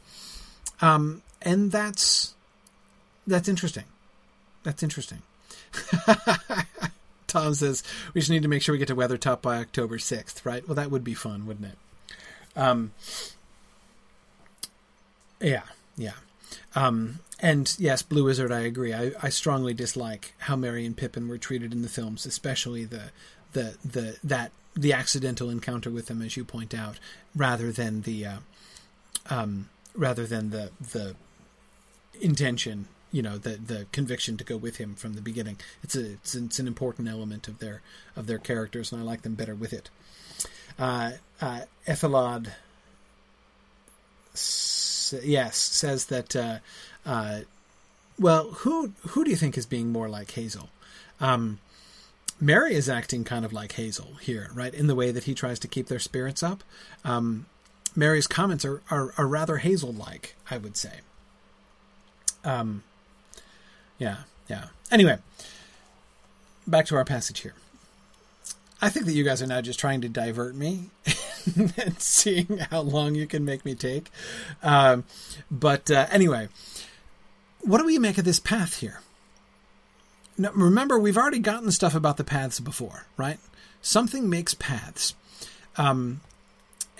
um, and that's that's interesting. That's interesting. Tom says we just need to make sure we get to Weathertop by October sixth, right? Well, that would be fun, wouldn't it? Um, yeah, yeah. Um, and yes, Blue Wizard, I agree. I, I strongly dislike how Merry and Pippin were treated in the films, especially the the the that the accidental encounter with them, as you point out, rather than the uh, um, rather than the the intention, you know, the the conviction to go with him from the beginning. It's a it's, it's an important element of their of their characters, and I like them better with it. Uh, uh, Ethelod yes, yes, says that. Uh, well, who who do you think is being more like Hazel? Um, Merry is acting kind of like Hazel here, right? In the way that he tries to keep their spirits up. Um, Merry's comments are, are, are rather Hazel like, I would say. Um, yeah, yeah. Anyway, back to our passage here. I think that you guys are now just trying to divert me and seeing how long you can make me take. Um, but uh, anyway, what do we make of this path here? Now, remember, we've already gotten stuff about the paths before, right? Something makes paths. Um,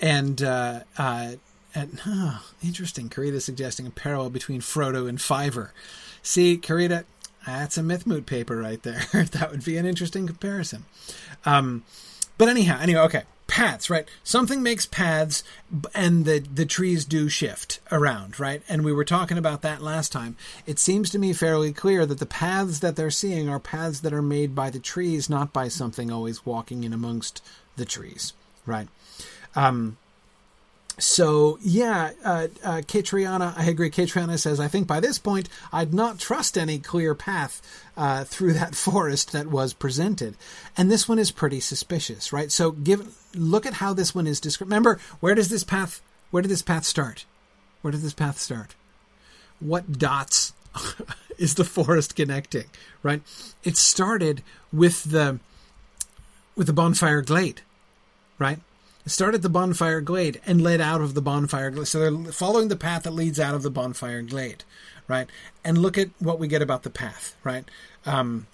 and, uh, uh, and oh, interesting. Karita suggesting a parallel between Frodo and Fiver. See, Karita, that's a Mythmoot paper right there. that would be an interesting comparison. Um, but anyhow, anyway, okay. Paths, right? Something makes paths, and the the trees do shift around, right? And we were talking about that last time. It seems to me fairly clear that the paths that they're seeing are paths that are made by the trees, not by something always walking in amongst the trees, right? Um, so yeah, uh, uh, Katriana, I agree. Katriana says, I think by this point I'd not trust any clear path uh, through that forest that was presented, and this one is pretty suspicious, right? So give look at how this one is described. Remember, where does this path? Where did this path start? Where did this path start? What dots is the forest connecting? Right? It started with the with the bonfire glade, right? Started the bonfire glade and led out of the bonfire glade. So they're following the path that leads out of the bonfire glade, right? And look at what we get about the path, right? Um,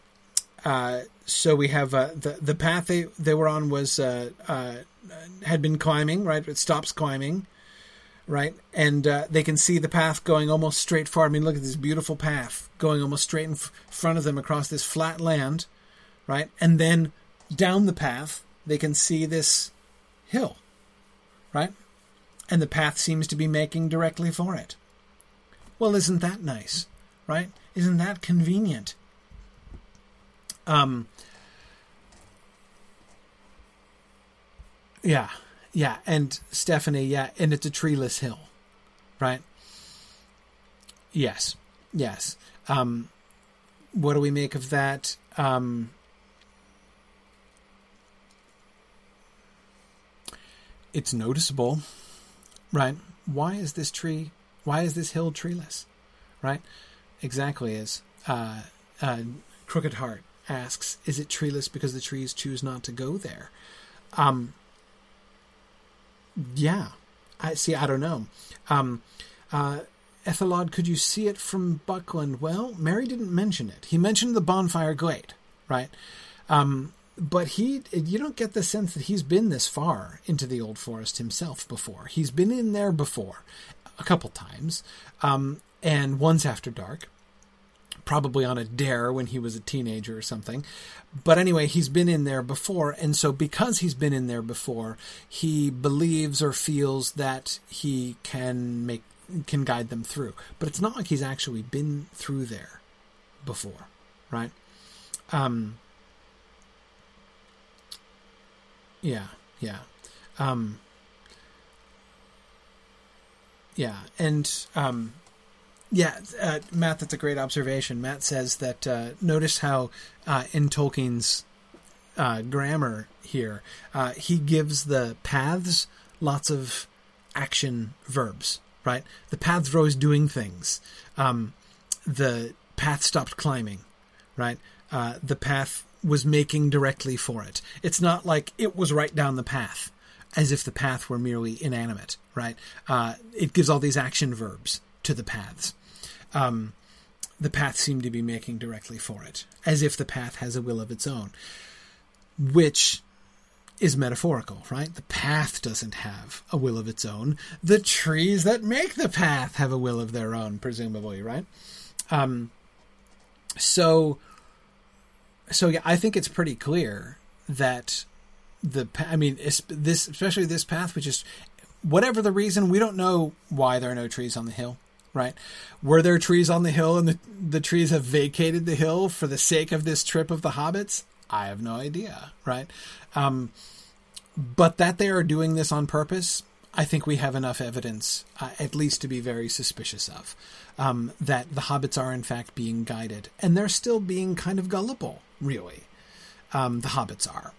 uh, so we have uh, the the path they they were on was uh, uh had been climbing, right? It stops climbing, right? And uh, they can see the path going almost straight forward. I mean, look at this beautiful path going almost straight in f- front of them across this flat land, right? And then down the path, they can see this hill, right? And the path seems to be making directly for it. Well, isn't that nice, right? Isn't that convenient? Um, yeah, yeah, and Stephanie, yeah, and it's a treeless hill, right? Yes, yes. Um, what do we make of that? Um, it's noticeable, right? Why is this tree? Why is this hill treeless? Right? Exactly as uh, uh, Crooked Heart asks, is it treeless because the trees choose not to go there? Um, yeah, I see. I don't know. Um, uh, Ethelod, could you see it from Buckland? Well, Merry didn't mention it. He mentioned the bonfire glade, right? Um, but he you don't get the sense that he's been this far into the old forest himself before. He's been in there before a couple times um, and once after dark probably on a dare when he was a teenager or something. But anyway he's been in there before and so because he's been in there before he believes or feels that he can make can guide them through. But it's not like he's actually been through there before right? Um Yeah, yeah. Um, yeah, and um, yeah, uh, Matt, that's a great observation. Matt says that uh, notice how uh, in Tolkien's uh, grammar here, uh, he gives the paths lots of action verbs, right? The paths are always doing things. Um, the path stopped climbing, right? Uh, the path was making directly for it. It's not like it was right down the path, as if the path were merely inanimate, right? Uh, it gives all these action verbs to the paths. Um, the path seemed to be making directly for it, as if the path has a will of its own, which is metaphorical, right? The path doesn't have a will of its own. The trees that make the path have a will of their own, presumably, right? Um, so so yeah, I think it's pretty clear that the I mean this especially this path, which is whatever the reason, we don't know why there are no trees on the hill. Right? Were there trees on the hill, and the the trees have vacated the hill for the sake of this trip of the hobbits? I have no idea. Right? Um, but that they are doing this on purpose, I think we have enough evidence, uh, at least to be very suspicious of, um, that the hobbits are in fact being guided, and they're still being kind of gullible, really. Um, the hobbits are.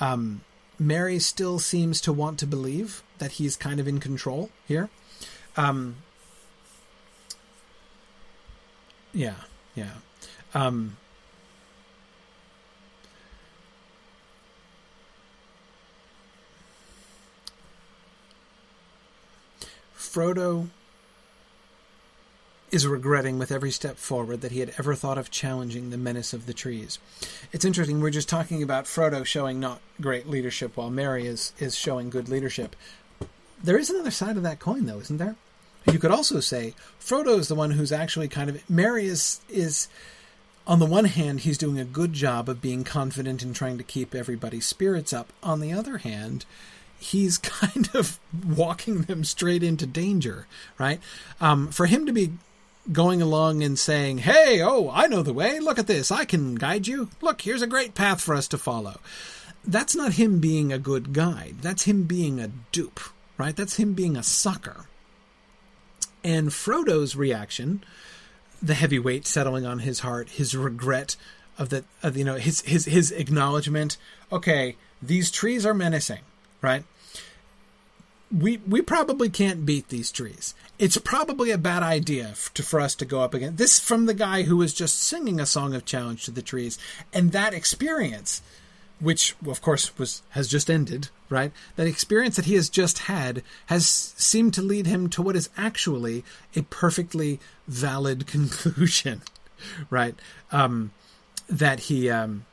Um, Merry still seems to want to believe that he's kind of in control here. Um, yeah, yeah. Um, Frodo is regretting with every step forward that he had ever thought of challenging the menace of the trees. It's interesting, we're just talking about Frodo showing not great leadership while Merry is, is showing good leadership. There is another side of that coin, though, isn't there? You could also say Frodo is the one who's actually kind of. Merry is, is. On the one hand, he's doing a good job of being confident and trying to keep everybody's spirits up. On the other hand, he's kind of walking them straight into danger, right? Um, for him to be going along and saying, Hey, oh, I know the way. Look at this. I can guide you. Look, here's a great path for us to follow. That's not him being a good guide. That's him being a dupe, right? That's him being a sucker. And Frodo's reaction, the heavy weight settling on his heart, his regret of the, of, you know, his, his, his acknowledgement, okay, these trees are menacing, right? We we probably can't beat these trees. It's probably a bad idea to, for us to go up against this from the guy who was just singing a song of challenge to the trees, and that experience, which of course was has just ended, right? That experience that he has just had has seemed to lead him to what is actually a perfectly valid conclusion, right? Um, that he um,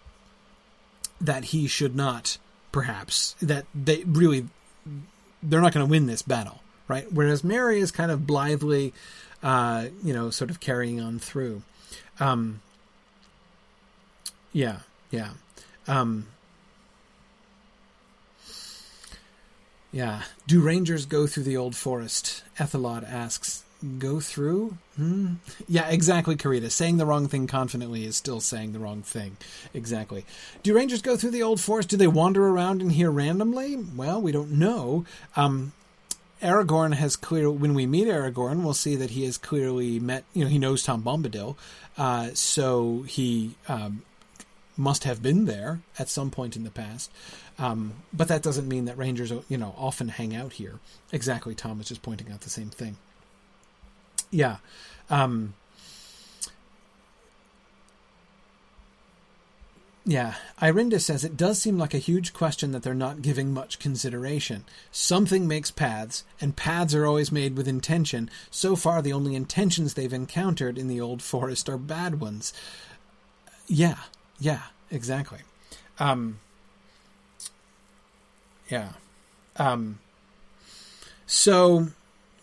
that he should not perhaps that they really they're not going to win this battle, right? Whereas Merry is kind of blithely, uh, you know, sort of carrying on through. Um, yeah, yeah. Um, yeah. Do rangers go through the old forest? Ethelod asks. Go through? Hmm. Yeah, exactly, Karita. Saying the wrong thing confidently is still saying the wrong thing. Exactly. Do rangers go through the old forest? Do they wander around in here randomly? Well, we don't know. Um, Aragorn has clear. When we meet Aragorn, we'll see that he has clearly met. You know, he knows Tom Bombadil, uh, so he um, must have been there at some point in the past. Um, but that doesn't mean that rangers, you know, often hang out here. Exactly, Tom is just pointing out the same thing yeah. Um, yeah, Irinda says it does seem like a huge question that they're not giving much consideration. Something makes paths, and paths are always made with intention. So far, the only intentions they've encountered in the old forest are bad ones. Yeah, yeah, exactly. Um, yeah. Um, so,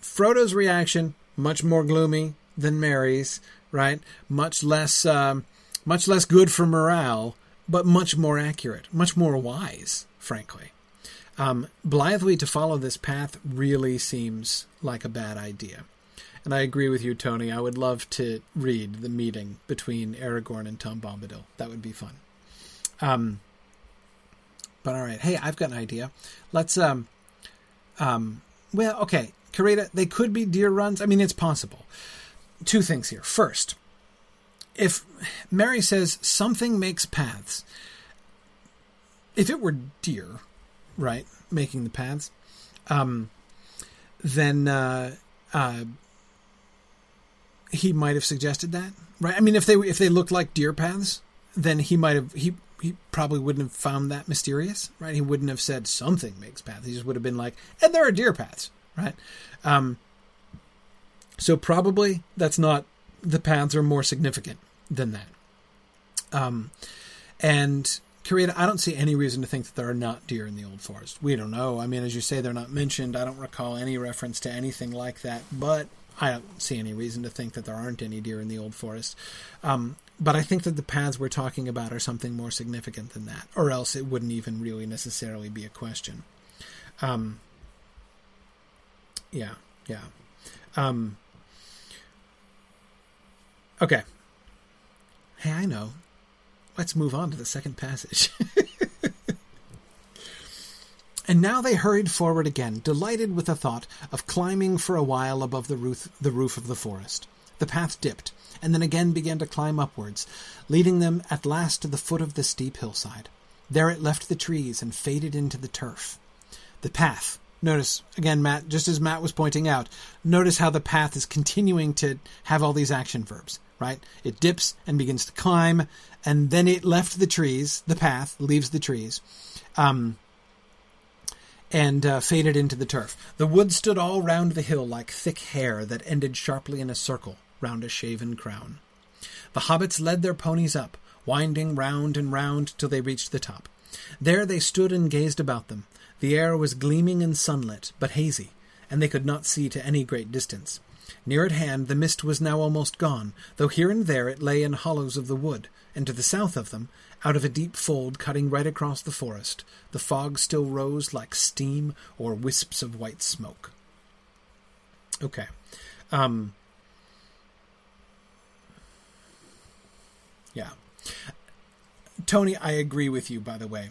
Frodo's reaction much more gloomy than Merry's, right? Much less, um, much less good for morale, but much more accurate, much more wise, frankly. Um, blithely to follow this path really seems like a bad idea. And I agree with you, Tony. I would love to read the meeting between Aragorn and Tom Bombadil. That would be fun. Um, but all right, hey, I've got an idea. Let's um, um, well, okay. Karita, they could be deer runs. I mean, it's possible. Two things here. First, if Merry says something makes paths, if it were deer, right, making the paths, um, then uh, uh, he might have suggested that, right? I mean, if they if they looked like deer paths, then he might have he he probably wouldn't have found that mysterious, right? He wouldn't have said something makes paths. He just would have been like, and there are deer paths, right? Um, so probably that's not the paths are more significant than that. Um, and Karita, I don't see any reason to think that there are not deer in the old forest. We don't know. I mean, as you say, they're not mentioned. I don't recall any reference to anything like that, but I don't see any reason to think that there aren't any deer in the old forest. Um, but I think that the paths we're talking about are something more significant than that, or else it wouldn't even really necessarily be a question. Um, yeah, yeah. Um, okay. Hey, I know. Let's move on to the second passage. And now they hurried forward again, delighted with the thought of climbing for a while above the roof, the roof of the forest. The path dipped, and then again began to climb upwards, leading them at last to the foot of the steep hillside. There it left the trees and faded into the turf. The path. Notice, again, Matt, just as Matt was pointing out, notice how the path is continuing to have all these action verbs, right? It dips and begins to climb, and then it left the trees, the path leaves the trees. Um, and uh, faded into the turf. The wood stood all round the hill like thick hair that ended sharply in a circle round a shaven crown. The hobbits led their ponies up, winding round and round till they reached the top. There they stood and gazed about them. The air was gleaming and sunlit, but hazy, and they could not see to any great distance. Near at hand the mist was now almost gone, though here and there it lay in hollows of the wood, and to the south of them, out of a deep fold cutting right across the forest, the fog still rose like steam or wisps of white smoke. Okay. Um, yeah. Tony, I agree with you, by the way.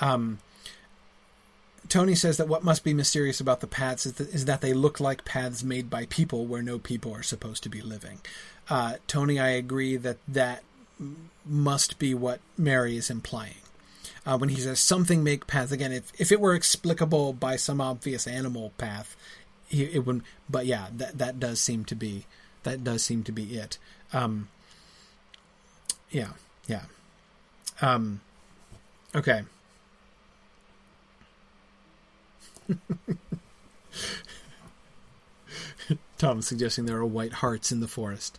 Um, Tony says that what must be mysterious about the paths is that, is that, they look like paths made by people where no people are supposed to be living. Uh, Tony, I agree that that must be what Merry is implying. Uh, when he says something make paths, again, if, if it were explicable by some obvious animal path, it would. But yeah, that that does seem to be that does seem to be it. Um, yeah, yeah. Um, okay. Tom suggesting there are white harts in the forest.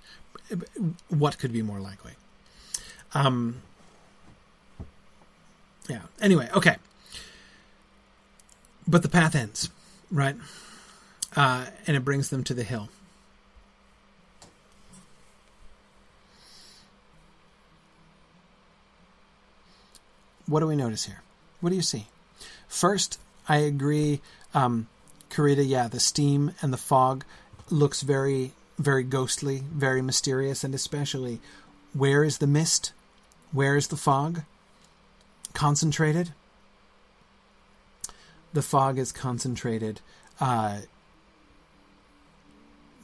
What could be more likely? Um, yeah. Anyway, okay. But the path ends, right? Uh, and it brings them to the hill. What do we notice here? What do you see? First, I agree, um, Karita, yeah, the steam and the fog looks very, very ghostly, very mysterious, and especially where is the mist? Where is the fog? Concentrated? The fog is concentrated. Uh,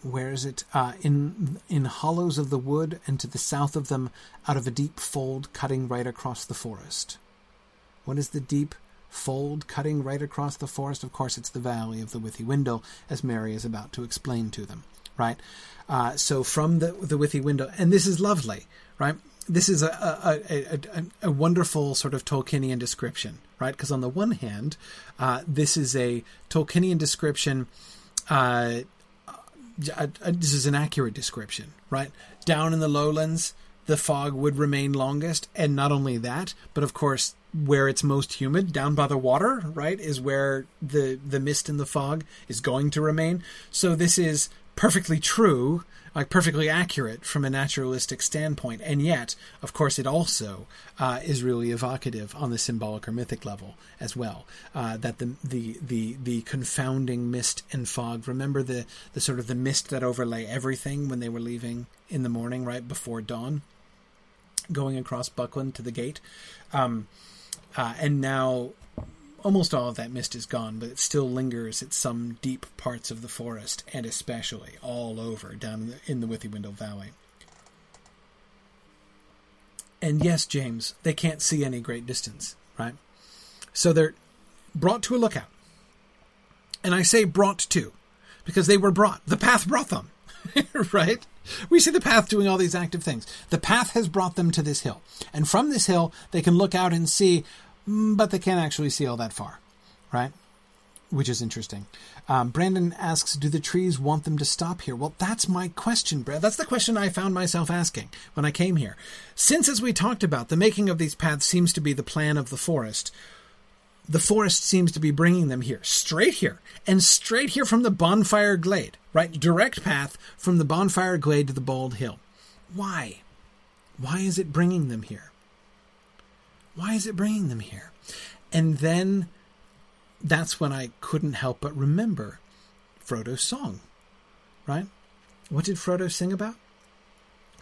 where is it? Uh, in in hollows of the wood, and to the south of them, out of a deep fold cutting right across the forest. What is the deep fold cutting right across the forest? Of course, it's the valley of the Withywindle, as Merry is about to explain to them. Right. Uh, so from the the Withywindle, and this is lovely, right? this is a, a, a, a, wonderful sort of Tolkienian description, right? Because on the one hand, uh, this is a Tolkienian description. Uh, this is an accurate description, right? Down in the lowlands, the fog would remain longest, and not only that, but of course, where it's most humid, down by the water, right, is where the the mist and the fog is going to remain. So this is perfectly true like perfectly accurate from a naturalistic standpoint, and yet, of course, it also uh, is really evocative on the symbolic or mythic level as well. Uh, that the, the the the confounding mist and fog. Remember the the sort of the mist that overlay everything when they were leaving in the morning, right before dawn, going across Buckland to the gate, um, uh, and now almost all of that mist is gone, but it still lingers at some deep parts of the forest, and especially all over down in the, in the Withywindle Valley. And yes, James, they can't see any great distance, right? So they're brought to a lookout. And I say brought to, because they were brought. The path brought them, right? We see the path doing all these active things. The path has brought them to this hill. And from this hill, they can look out and see Mm, but they can't actually see all that far, right? Which is interesting. Um, Brandon asks, "Do the trees want them to stop here?" Well, that's my question, Brad. That's the question I found myself asking when I came here. Since, as we talked about, the making of these paths seems to be the plan of the forest. The forest seems to be bringing them here, straight here, and straight here from the bonfire glade, right? Direct path from the bonfire glade to the bald hill. Why? Why is it bringing them here? Why is it bringing them here? And then that's when I couldn't help but remember Frodo's song, right? What did Frodo sing about?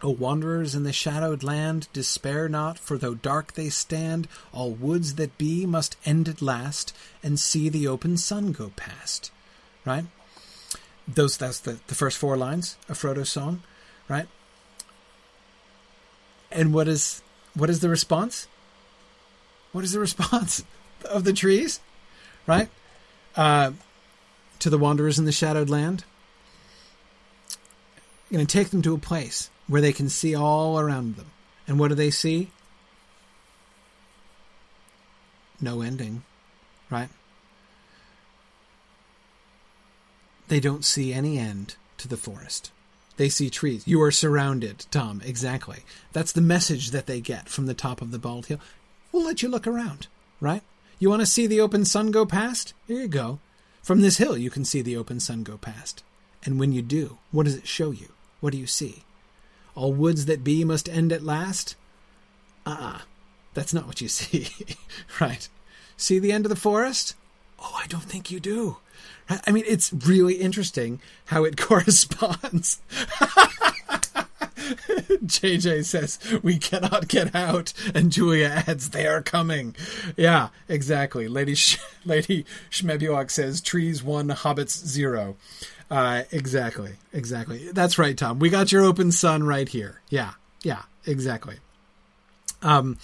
O wanderers in the shadowed land, despair not, for though dark they stand, all woods that be must end at last, and see the open sun go past. Right? Those that's the, the first four lines of Frodo's song, right? And what is what is the response? What is the response of the trees? Right? Uh, to the wanderers in the shadowed land. I'm going to take them to a place where they can see all around them. And what do they see? No ending, right? They don't see any end to the forest. They see trees. You are surrounded, Tom, exactly. That's the message that they get from the top of the bald hill. We'll let you look around, right? You want to see the open sun go past? Here you go. From this hill, you can see the open sun go past. And when you do, what does it show you? What do you see? All woods that be must end at last? Ah, uh-uh. that's not what you see, right? See the end of the forest? Oh, I don't think you do. I mean, it's really interesting how it corresponds. JJ says, We cannot get out. And Julia adds, They are coming. Yeah, exactly. Lady Sh- Lady Shmebuak says, Trees one, hobbits zero. Uh, exactly. Exactly. That's right, Tom. We got your open sun right here. Yeah. Yeah, exactly. Um,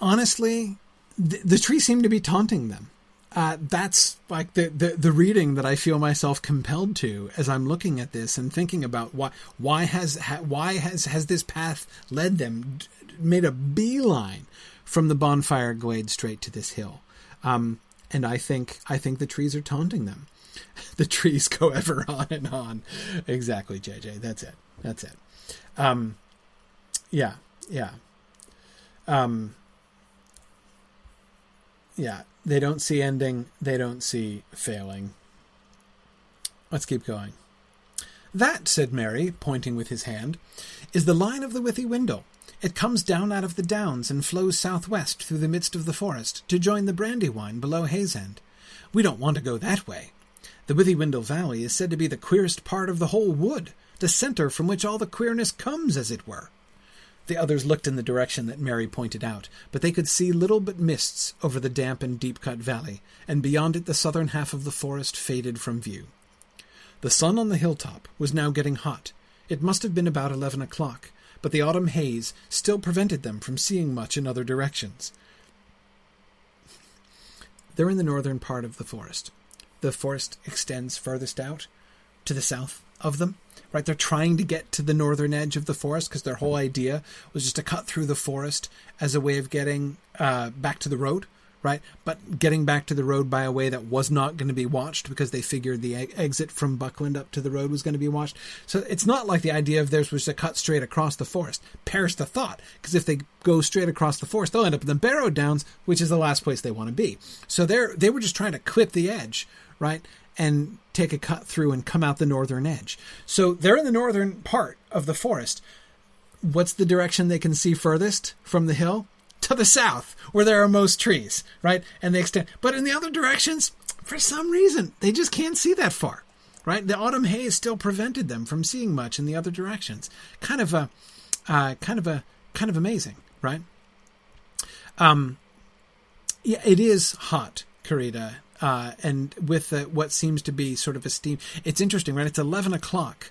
honestly, the, the trees seem to be taunting them uh, that's like the, the, the reading that I feel myself compelled to as I'm looking at this and thinking about why why has why has has this path led them made a beeline from the bonfire glade straight to this hill, um, and I think I think the trees are taunting them. the trees go ever on and on. Exactly, JJ. That's it. That's it. Um, yeah, yeah. Um, yeah they don't see ending, they don't see failing. Let's keep going. That, said Merry, pointing with his hand, is the line of the Withywindle. It comes down out of the downs and flows southwest through the midst of the forest to join the Brandywine below Haysend. We don't want to go that way. The Withywindle Valley is said to be the queerest part of the whole wood, the centre from which all the queerness comes, as it were. The others looked in the direction that Merry pointed out, but they could see little but mists over the damp and deep cut valley, and beyond it the southern half of the forest faded from view. The sun on the hilltop was now getting hot. It must have been about eleven o'clock, but the autumn haze still prevented them from seeing much in other directions. They're in the northern part of the forest. The forest extends furthest out to the south of them right? They're trying to get to the northern edge of the forest because their whole idea was just to cut through the forest as a way of getting uh, back to the road, right? But getting back to the road by a way that was not going to be watched because they figured the exit from Buckland up to the road was going to be watched. So it's not like the idea of theirs was to cut straight across the forest. Perish the thought, because if they go straight across the forest, they'll end up in the Barrow Downs, which is the last place they want to be. So they're they were just trying to clip the edge, right? and take a cut through and come out the northern edge. So they're in the northern part of the forest. What's the direction they can see furthest from the hill? To the south, where there are most trees, right? And they extend. But in the other directions, for some reason, they just can't see that far, right? The autumn haze still prevented them from seeing much in the other directions. Kind of a, uh, kind of a, kind of amazing, right? Um, yeah, it is hot, Karita, uh, and with what seems to be sort of a steam. It's interesting, right? It's eleven o'clock,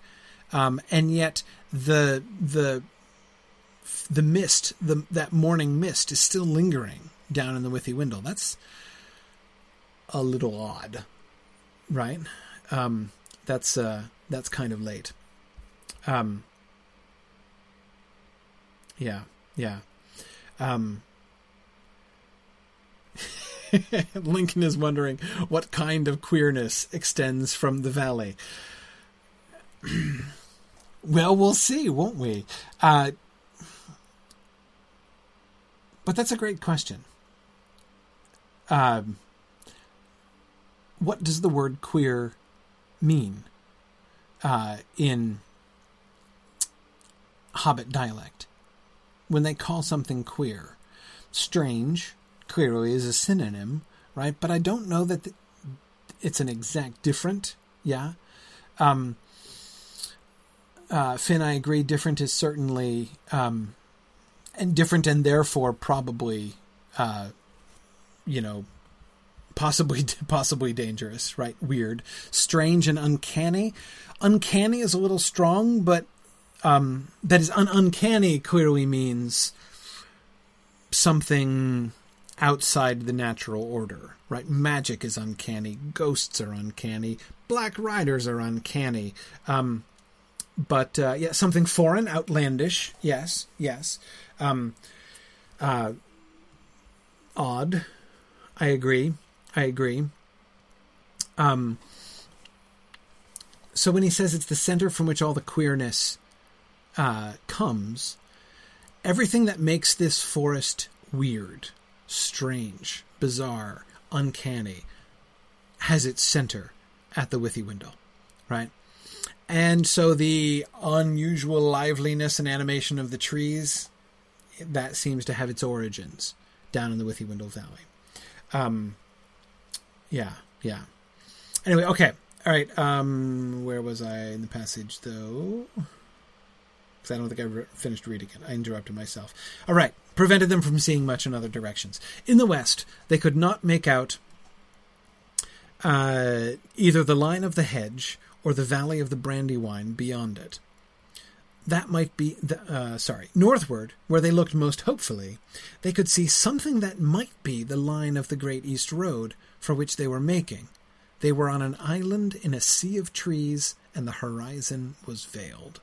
um, and yet the the the mist, the that morning mist, is still lingering down in the Withywindle. That's a little odd, right? Um, that's uh, that's kind of late. Um, yeah, yeah. Um, Lincoln is wondering what kind of queerness extends from the valley. well, we'll see, won't we? Uh, but that's a great question. Um, what does the word queer mean uh, in Hobbit dialect? When they call something queer, strange, clearly is a synonym, right? But I don't know that it's an exact different. Yeah. Um, uh, Finn, I agree. Different is certainly, um, and different, and therefore probably, uh, you know, possibly possibly dangerous. Right? Weird, strange, and uncanny. Uncanny is a little strong, but um, that is un- uncanny. Clearly means something outside the natural order, right? Magic is uncanny, ghosts are uncanny, black riders are uncanny. Um, but uh, yeah, something foreign, outlandish. Yes, yes. Um, uh, odd. I agree. I agree. Um, so when he says it's the center from which all the queerness uh, comes, everything that makes this forest weird, strange, bizarre, uncanny has its center at the Withywindle, right? And so the unusual liveliness and animation of the trees, that seems to have its origins down in the Withywindle Valley. Um, yeah, yeah. Anyway, okay. All right. Um, where was I in the passage, though? Because I don't think I re- finished reading it. I interrupted myself. All right. Prevented them from seeing much in other directions. In the west, they could not make out uh, either the line of the hedge or the valley of the Brandywine beyond it. That might be, the, uh, sorry, northward, where they looked most hopefully, they could see something that might be the line of the Great East Road for which they were making. They were on an island in a sea of trees, and the horizon was veiled.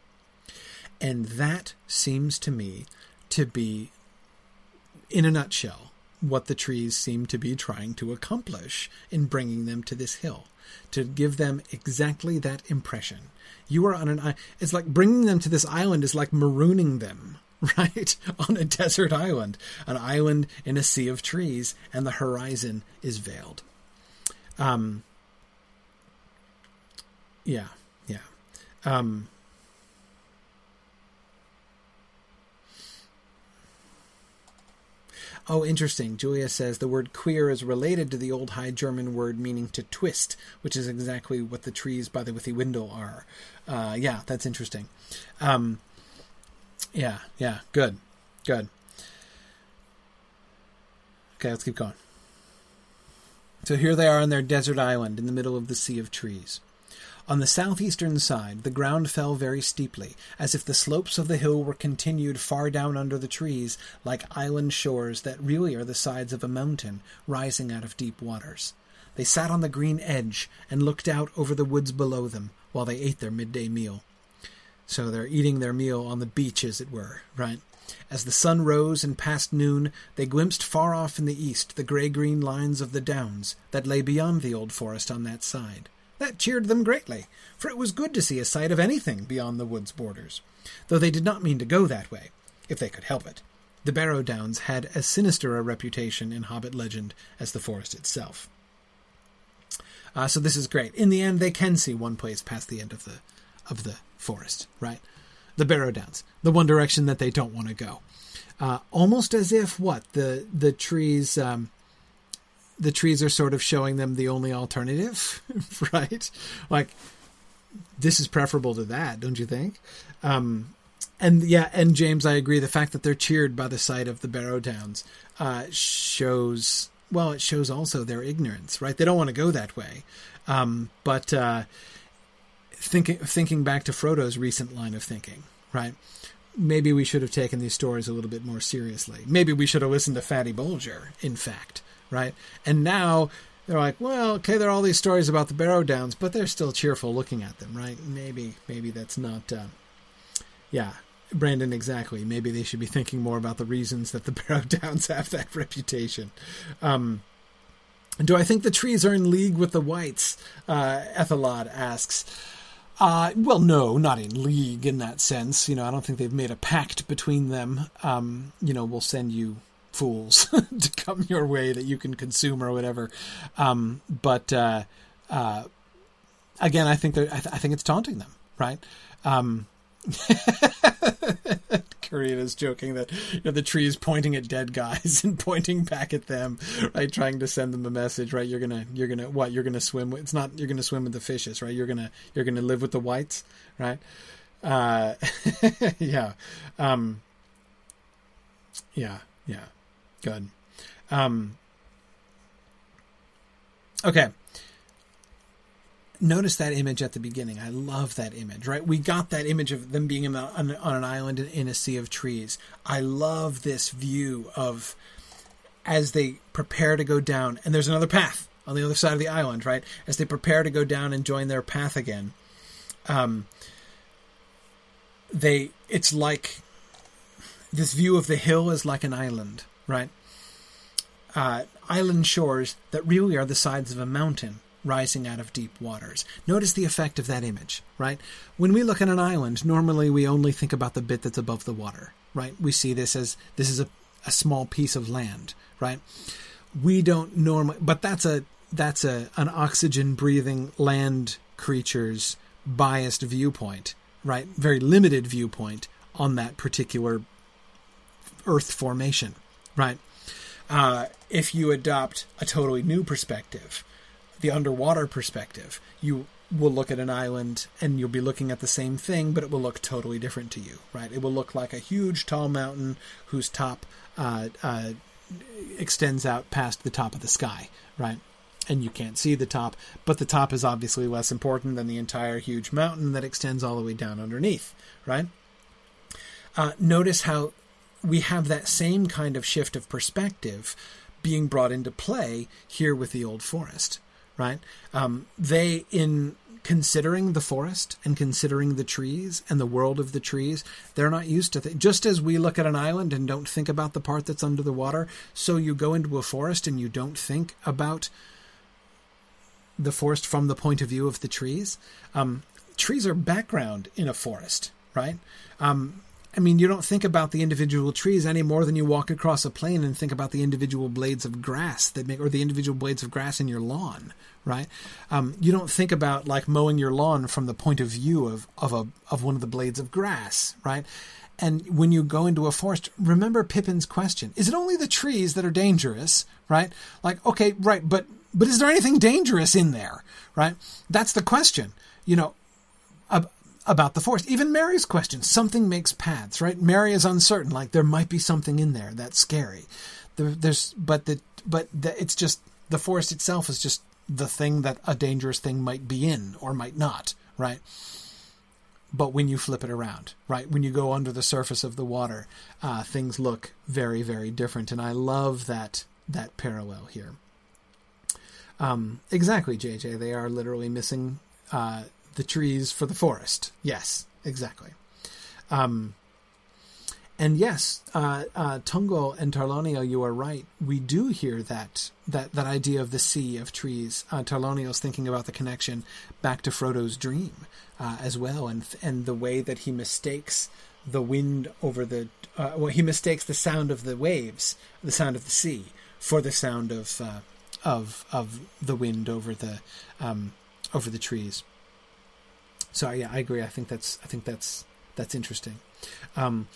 And that seems to me to be, in a nutshell, what the trees seem to be trying to accomplish in bringing them to this hill to give them exactly that impression. You are on an island. It's like bringing them to this island is like marooning them, right? on a desert island, an island in a sea of trees, and the horizon is veiled. Um, yeah, yeah. Um, Oh, interesting. Julia says the word queer is related to the old High German word meaning to twist, which is exactly what the trees by the Withywindle are. Uh, yeah, that's interesting. Um, yeah, yeah, good, good. Okay, let's keep going. So here they are on their desert island in the middle of the sea of trees. On the southeastern side, the ground fell very steeply, as if the slopes of the hill were continued far down under the trees, like island shores that really are the sides of a mountain rising out of deep waters. They sat on the green edge and looked out over the woods below them while they ate their midday meal. So they're eating their meal on the beach, as it were, right? As the sun rose and past noon, they glimpsed far off in the east the grey green lines of the downs that lay beyond the old forest on that side. That cheered them greatly, for it was good to see a sight of anything beyond the wood's borders, though they did not mean to go that way, if they could help it. The Barrow Downs had as sinister a reputation in Hobbit legend as the forest itself. Uh, so this is great. In the end, they can see one place past the end of the of the forest, right? The Barrow Downs, the one direction that they don't want to go. Uh, almost as if what the the trees um, the trees are sort of showing them the only alternative, right? Like this is preferable to that, don't you think? Um, and yeah, and James, I agree. The fact that they're cheered by the sight of the Barrow Downs uh, shows well. It shows also their ignorance, right? They don't want to go that way. Um, but uh, thinking thinking back to Frodo's recent line of thinking, right? Maybe we should have taken these stories a little bit more seriously. Maybe we should have listened to Fatty Bulger, In fact, right? And now they're like, well, okay, there are all these stories about the Barrow Downs, but they're still cheerful looking at them, right? Maybe, maybe that's not, uh, yeah, Brandon, exactly. Maybe they should be thinking more about the reasons that the Barrow Downs have that reputation. Um, do I think the trees are in league with the wights? Uh, Ethelod asks. Uh, well, no, not in league in that sense. You know, I don't think they've made a pact between them. Um, you know, we'll send you fools to come your way that you can consume or whatever. Um, but uh, uh, again, I think I, th- I, think it's taunting them, right? Um, is joking that you know, the tree is pointing at dead guys and pointing back at them, right? Trying to send them a message, right? You're gonna, you're gonna, what? You're gonna swim. With, it's not. You're gonna swim with the fishes, right? You're gonna, you're gonna live with the wights, right? Uh, yeah. Um, yeah. Yeah. Good. Um, okay. Notice that image at the beginning. I love that image, right? We got that image of them being the, on, on an island in, a sea of trees. I love this view of as they prepare to go down, and there's another path on the other side of the island, right? As they prepare to go down and join their path again. Um, they, it's like this view of the hill is like an island, right? Uh, island shores that really are the sides of a mountain rising out of deep waters. Notice the effect of that image, right? When we look at an island, normally we only think about the bit that's above the water, right? We see this as this is a, a small piece of land, right? We don't normally, but that's a that's a an oxygen breathing land creature's biased viewpoint, right? Very limited viewpoint on that particular Earth formation, right? Uh, if you adopt a totally new perspective, the underwater perspective, you will look at an island and you'll be looking at the same thing, but it will look totally different to you, right? It will look like a huge, tall mountain whose top uh, uh, extends out past the top of the sky, right? And you can't see the top, but the top is obviously less important than the entire huge mountain that extends all the way down underneath, right? Uh, notice how we have that same kind of shift of perspective being brought into play here with the old forest, right? Um, they, in considering the forest and considering the trees and the world of the trees, they're not used to th- just as we look at an island and don't think about the part that's under the water. So you go into a forest and you don't think about the forest from the point of view of the trees. Um, trees are background in a forest, right? Um, I mean, you don't think about the individual trees any more than you walk across a plain and think about the individual blades of grass that make, or the individual blades of grass in your lawn, right? Um, you don't think about like mowing your lawn from the point of view of of a of one of the blades of grass, right? And when you go into a forest, remember Pippin's question: Is it only the trees that are dangerous, right? Like, okay, right, but but is there anything dangerous in there, right? That's the question. You know, about the forest. Even Merry's question, something makes paths, right? Mary is uncertain, like there might be something in there that's scary. There, there's, but the, but the, it's just the forest itself is just the thing that a dangerous thing might be in or might not, right? But when you flip it around, right, when you go under the surface of the water, uh, things look very, very different, and I love that that parallel here. Um, exactly, JJ. They are literally missing uh, the trees for the forest. Yes, exactly. Um, and yes, uh, uh, Tungo and Tarlonio, you are right. We do hear that that that idea of the sea of trees. Uh, Tarlonio's thinking about the connection back to Frodo's dream uh, as well, and and the way that he mistakes the wind over the uh, well, he mistakes the sound of the waves, the sound of the sea, for the sound of uh, of of the wind over the um, over the trees. So yeah, I agree. I think that's I think that's that's interesting. Um,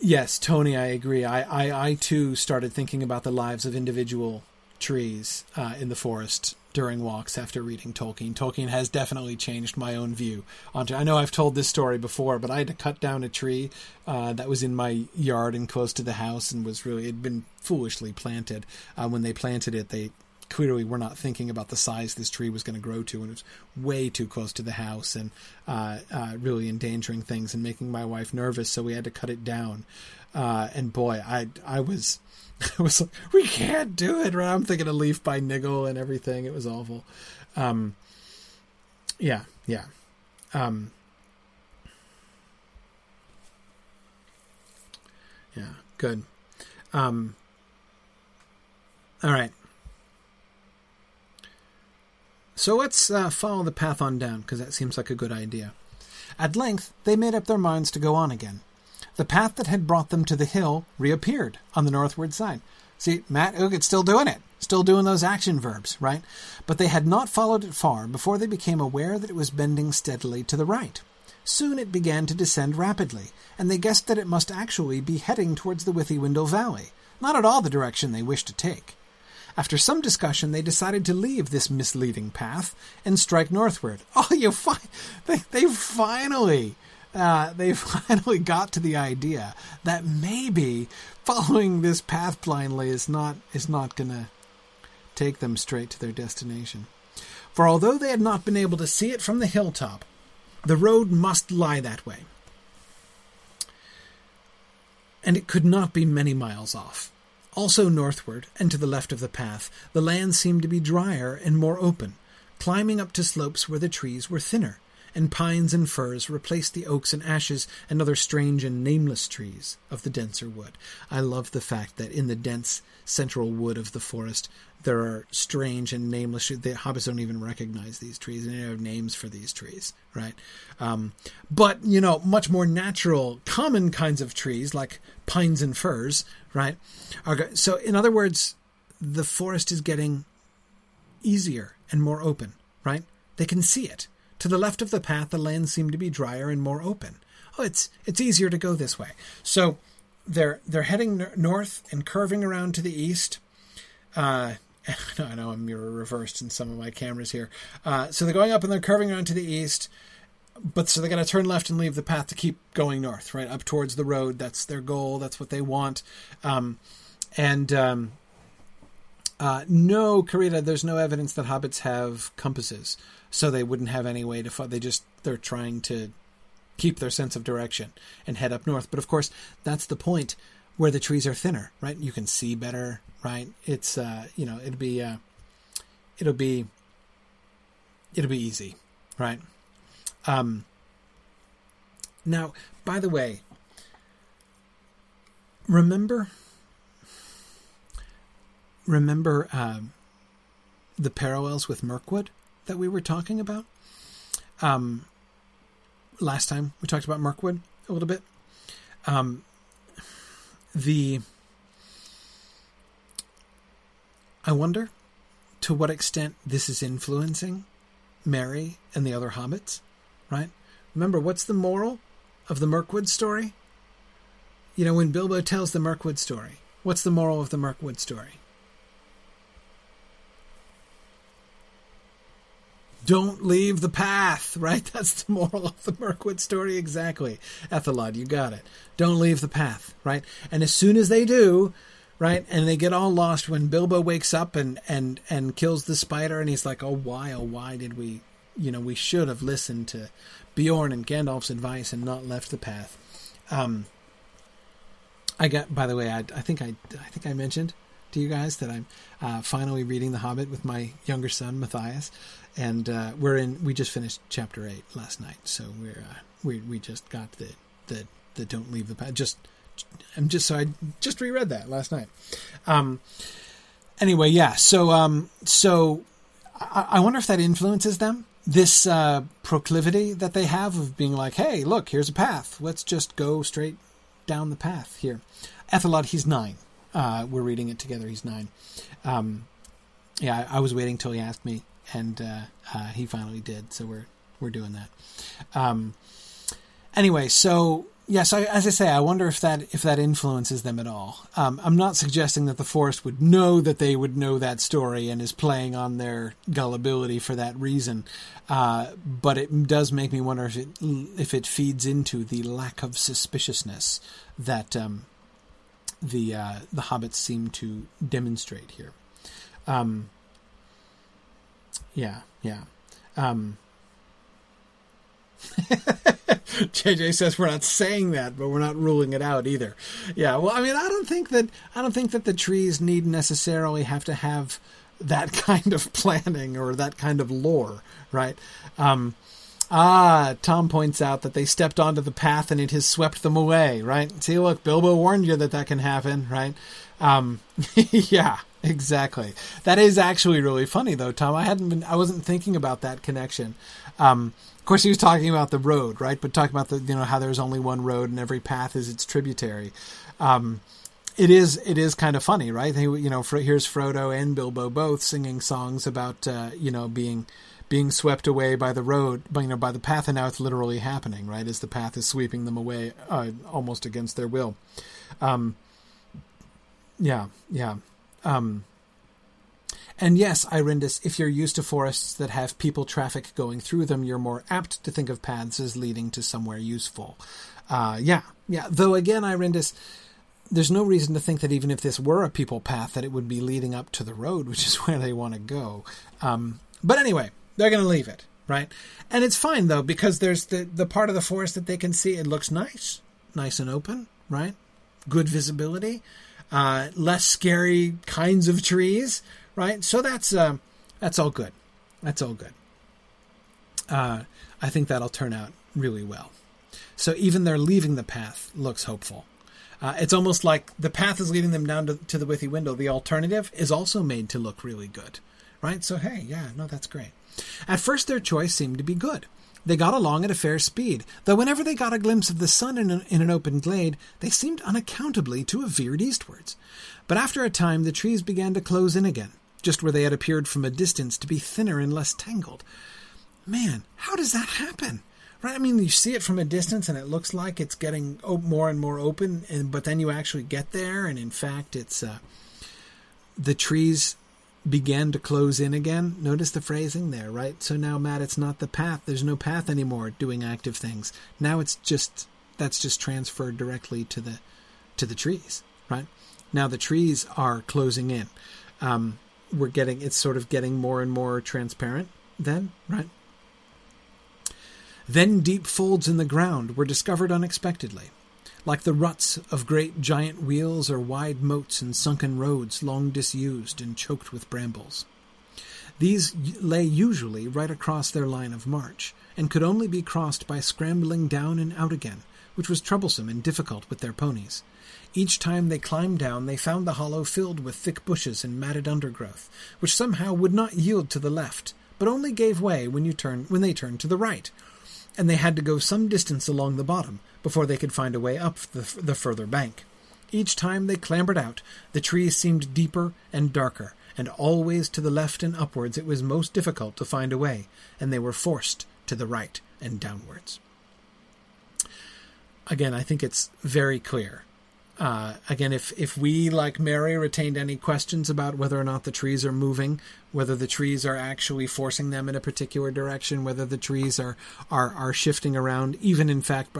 yes, Tony, I agree. I, I I too started thinking about the lives of individual trees uh, in the forest during walks after reading Tolkien. Tolkien has definitely changed my own view onto. I know I've told this story before, but I had to cut down a tree uh, that was in my yard and close to the house, and was really it had been foolishly planted. Uh, when they planted it, they clearly were not thinking about the size this tree was going to grow to, and it was way too close to the house and uh, uh, really endangering things and making my wife nervous. So we had to cut it down. Uh, and boy, I I was I was like, we can't do it. Right? I'm thinking of Leaf by Niggle and everything. It was awful. Um, yeah, yeah. Um, yeah, good. Um, all right. So let's uh, follow the path on down, because that seems like a good idea. At length, they made up their minds to go on again. The path that had brought them to the hill reappeared on the northward side. See, Matt Uggett's still doing it, still doing those action verbs, right? But they had not followed it far before they became aware that it was bending steadily to the right. Soon it began to descend rapidly, and they guessed that it must actually be heading towards the Withywindle Valley, not at all the direction they wished to take. After some discussion, they decided to leave this misleading path and strike northward. Oh, you fi- they, they finally uh, they finally got to the idea that maybe following this path blindly is not is not to take them straight to their destination. For although they had not been able to see it from the hilltop, the road must lie that way. And it could not be many miles off. Also northward, and to the left of the path, the land seemed to be drier and more open, climbing up to slopes where the trees were thinner, and pines and firs replaced the oaks and ashes and other strange and nameless trees of the denser wood. I love the fact that in the dense central wood of the forest, there are strange and nameless. The hobbits don't even recognize these trees, and they don't have names for these trees, right? Um, but you know, much more natural, common kinds of trees like pines and firs, right? Are, so, in other words, the forest is getting easier and more open, right? They can see it. To the left of the path, the land seemed to be drier and more open. Oh, it's it's easier to go this way. So they're they're heading north and curving around to the east. Uh, I know I'm mirror reversed in some of my cameras here. Uh, so they're going up and they're curving around to the east, but so they got to turn left and leave the path to keep going north, right up towards the road. That's their goal. That's what they want. Um, and um, uh, no, Karita, there's no evidence that hobbits have compasses so they wouldn't have any way to. Fo- they just they're trying to keep their sense of direction and head up north. But of course, that's the point where the trees are thinner, right? You can see better, right? It's uh, you know it'll be uh, it'll be it'll be easy, right? Um, now, by the way, remember remember um, the parallels with Mirkwood that we were talking about. Um, last time we talked about Mirkwood a little bit. Um, the I wonder to what extent this is influencing Merry and the other hobbits, right? Remember, what's the moral of the Mirkwood story? You know, when Bilbo tells the Mirkwood story, what's the moral of the Mirkwood story? Don't leave the path, right? That's the moral of the Mirkwood story, exactly. Ethelod, you got it. Don't leave the path, right? And as soon as they do, right, and they get all lost when Bilbo wakes up and and and kills the spider, and he's like, "Oh, why? Oh, why did we? You know, we should have listened to Beorn and Gandalf's advice and not left the path." Um, I got. By the way, I, I think I I think I mentioned to you guys that I'm uh, finally reading The Hobbit with my younger son Matthias, and uh, we're in. We just finished chapter eight last night, so we're uh, we we just got the the the don't leave the path. Just I'm just so I just reread that last night. Um. Anyway, yeah. So um. So I, I wonder if that influences them. This uh, proclivity that they have of being like, hey, look, here's a path. Let's just go straight down the path here. Ethelod, he's nine. Uh, we're reading it together. He's nine. Um, yeah, I, I was waiting till he asked me and uh, uh, he finally did. So we're we're doing that. Um, anyway, so yes, I, as I say, I wonder if that if that influences them at all. Um, I'm not suggesting that the forest would know that they would know that story and is playing on their gullibility for that reason. Uh, but it does make me wonder if it if it feeds into the lack of suspiciousness that um, the uh, the hobbits seem to demonstrate here. Um, yeah, yeah. Um, JJ says we're not saying that, but we're not ruling it out either. Yeah, well, I mean, I don't think that I don't think that the trees need necessarily have to have that kind of planning or that kind of lore, right? Um, ah, Tom points out that they stepped onto the path and it has swept them away, right? See, look, Bilbo warned you that that can happen, right? Um, yeah, exactly. That is actually really funny, though, Tom. I hadn't been, I wasn't thinking about that connection. Um, of course, he was talking about the road, right? But talking about the, you know, how there's only one road and every path is its tributary. Um, it is, it is kind of funny, right? You know, here's Frodo and Bilbo both singing songs about, uh, you know, being, being swept away by the road, you know, by the path, and now it's literally happening, right? As the path is sweeping them away, uh, almost against their will. Um, yeah, yeah. Um, And yes, Irindus, if you're used to forests that have people traffic going through them, you're more apt to think of paths as leading to somewhere useful. Uh, yeah, yeah. Though again, Irindus, there's no reason to think that even if this were a people path, that it would be leading up to the road, which is where they want to go. Um, but anyway, they're going to leave it, right? And it's fine though because there's the the part of the forest that they can see. It looks nice, nice and open, right? Good visibility, uh, less scary kinds of trees, right? So that's uh, that's all good. That's all good. Uh, I think that'll turn out really well. So even their leaving the path looks hopeful. Uh, it's almost like the path is leading them down to, to the Withywindle. The alternative is also made to look really good, right? So hey, yeah, no, that's great. At first, their choice seemed to be good. They got along at a fair speed, though whenever they got a glimpse of the sun in an, in an open glade, they seemed unaccountably to have veered eastwards. But after a time, the trees began to close in again, just where they had appeared from a distance to be thinner and less tangled. Man, how does that happen? Right? I mean, you see it from a distance and it looks like it's getting more and more open, and but then you actually get there, and in fact, it's uh, the trees began to close in again. Notice the phrasing there, right? So now, Matt, it's not the path. There's no path anymore doing active things. Now it's just that's just transferred directly to the to the trees, right? Now the trees are closing in. Um, we're getting it's sort of getting more and more transparent. Then, right? Then deep folds in the ground were discovered unexpectedly like the ruts of great giant wheels or wide moats and sunken roads long disused and choked with brambles. These lay usually right across their line of march, and could only be crossed by scrambling down and out again, which was troublesome and difficult with their ponies. Each time they climbed down, they found the hollow filled with thick bushes and matted undergrowth, which somehow would not yield to the left, but only gave way when you turn when they turned to the right, and they had to go some distance along the bottom before they could find a way up the, the further bank. Each time they clambered out, the trees seemed deeper and darker, and always to the left and upwards it was most difficult to find a way, and they were forced to the right and downwards. Again, I think it's very clear. Uh, again, if, if we, like Merry, retained any questions about whether or not the trees are moving, whether the trees are actually forcing them in a particular direction, whether the trees are, are, are shifting around, even in fact,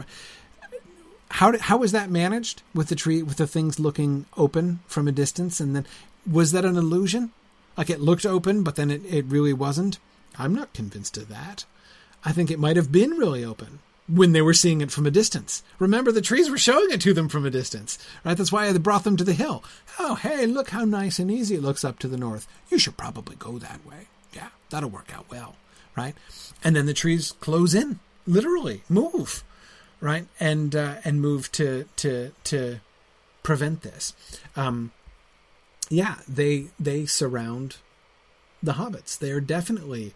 how how was that managed with the tree with the things looking open from a distance? And then was that an illusion? Like it looked open but then it, it really wasn't? I'm not convinced of that. I think it might have been really open when they were seeing it from a distance remember the trees were showing it to them from a distance right that's why they brought them to the hill oh hey look how nice and easy it looks up to the north you should probably go that way yeah that'll work out well right and then the trees close in literally move right? And uh, and move to to to prevent this. Um, yeah, they they surround the hobbits. They are definitely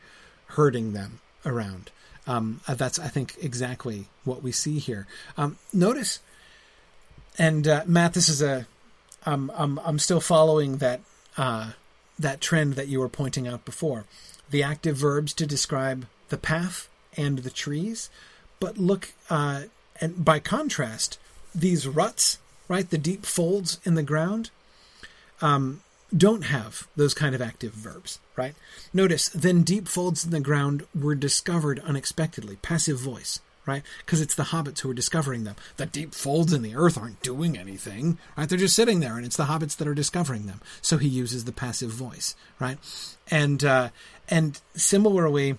herding them around. Um, uh, that's I think exactly what we see here. Um, notice, and uh, Matt, this is a um, I'm I'm still following that uh, that trend that you were pointing out before. The active verbs to describe the path and the trees but look, uh, and by contrast, these ruts, right, the deep folds in the ground, um, don't have those kind of active verbs, right? Notice, then deep folds in the ground were discovered unexpectedly, passive voice, right? Because it's the hobbits who are discovering them. The deep folds in the earth aren't doing anything, right? They're just sitting there, and it's the hobbits that are discovering them. So he uses the passive voice, right? And uh, and similarly,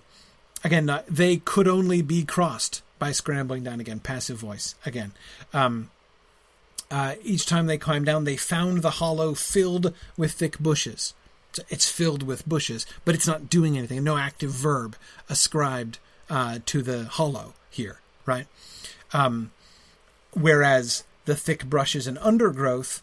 again, uh, they could only be crossed by scrambling down again. Passive voice again. Um, uh, each time they climbed down, they found the hollow filled with thick bushes. It's filled with bushes, but it's not doing anything. No active verb ascribed uh, to the hollow here, right? Um, whereas the thick brushes and undergrowth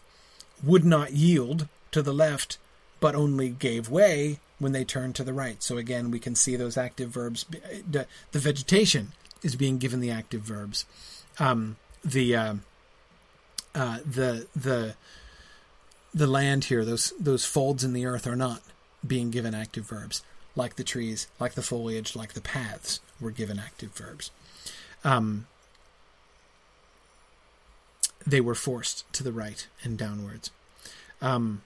would not yield to the left, but only gave way when they turned to the right. So again, we can see those active verbs. The, vegetation is being given the active verbs. Um, the uh, uh, the the the land here, those those folds in the earth are not being given active verbs, like the trees, like the foliage, like the paths were given active verbs. Um, they were forced to the right and downwards. Um,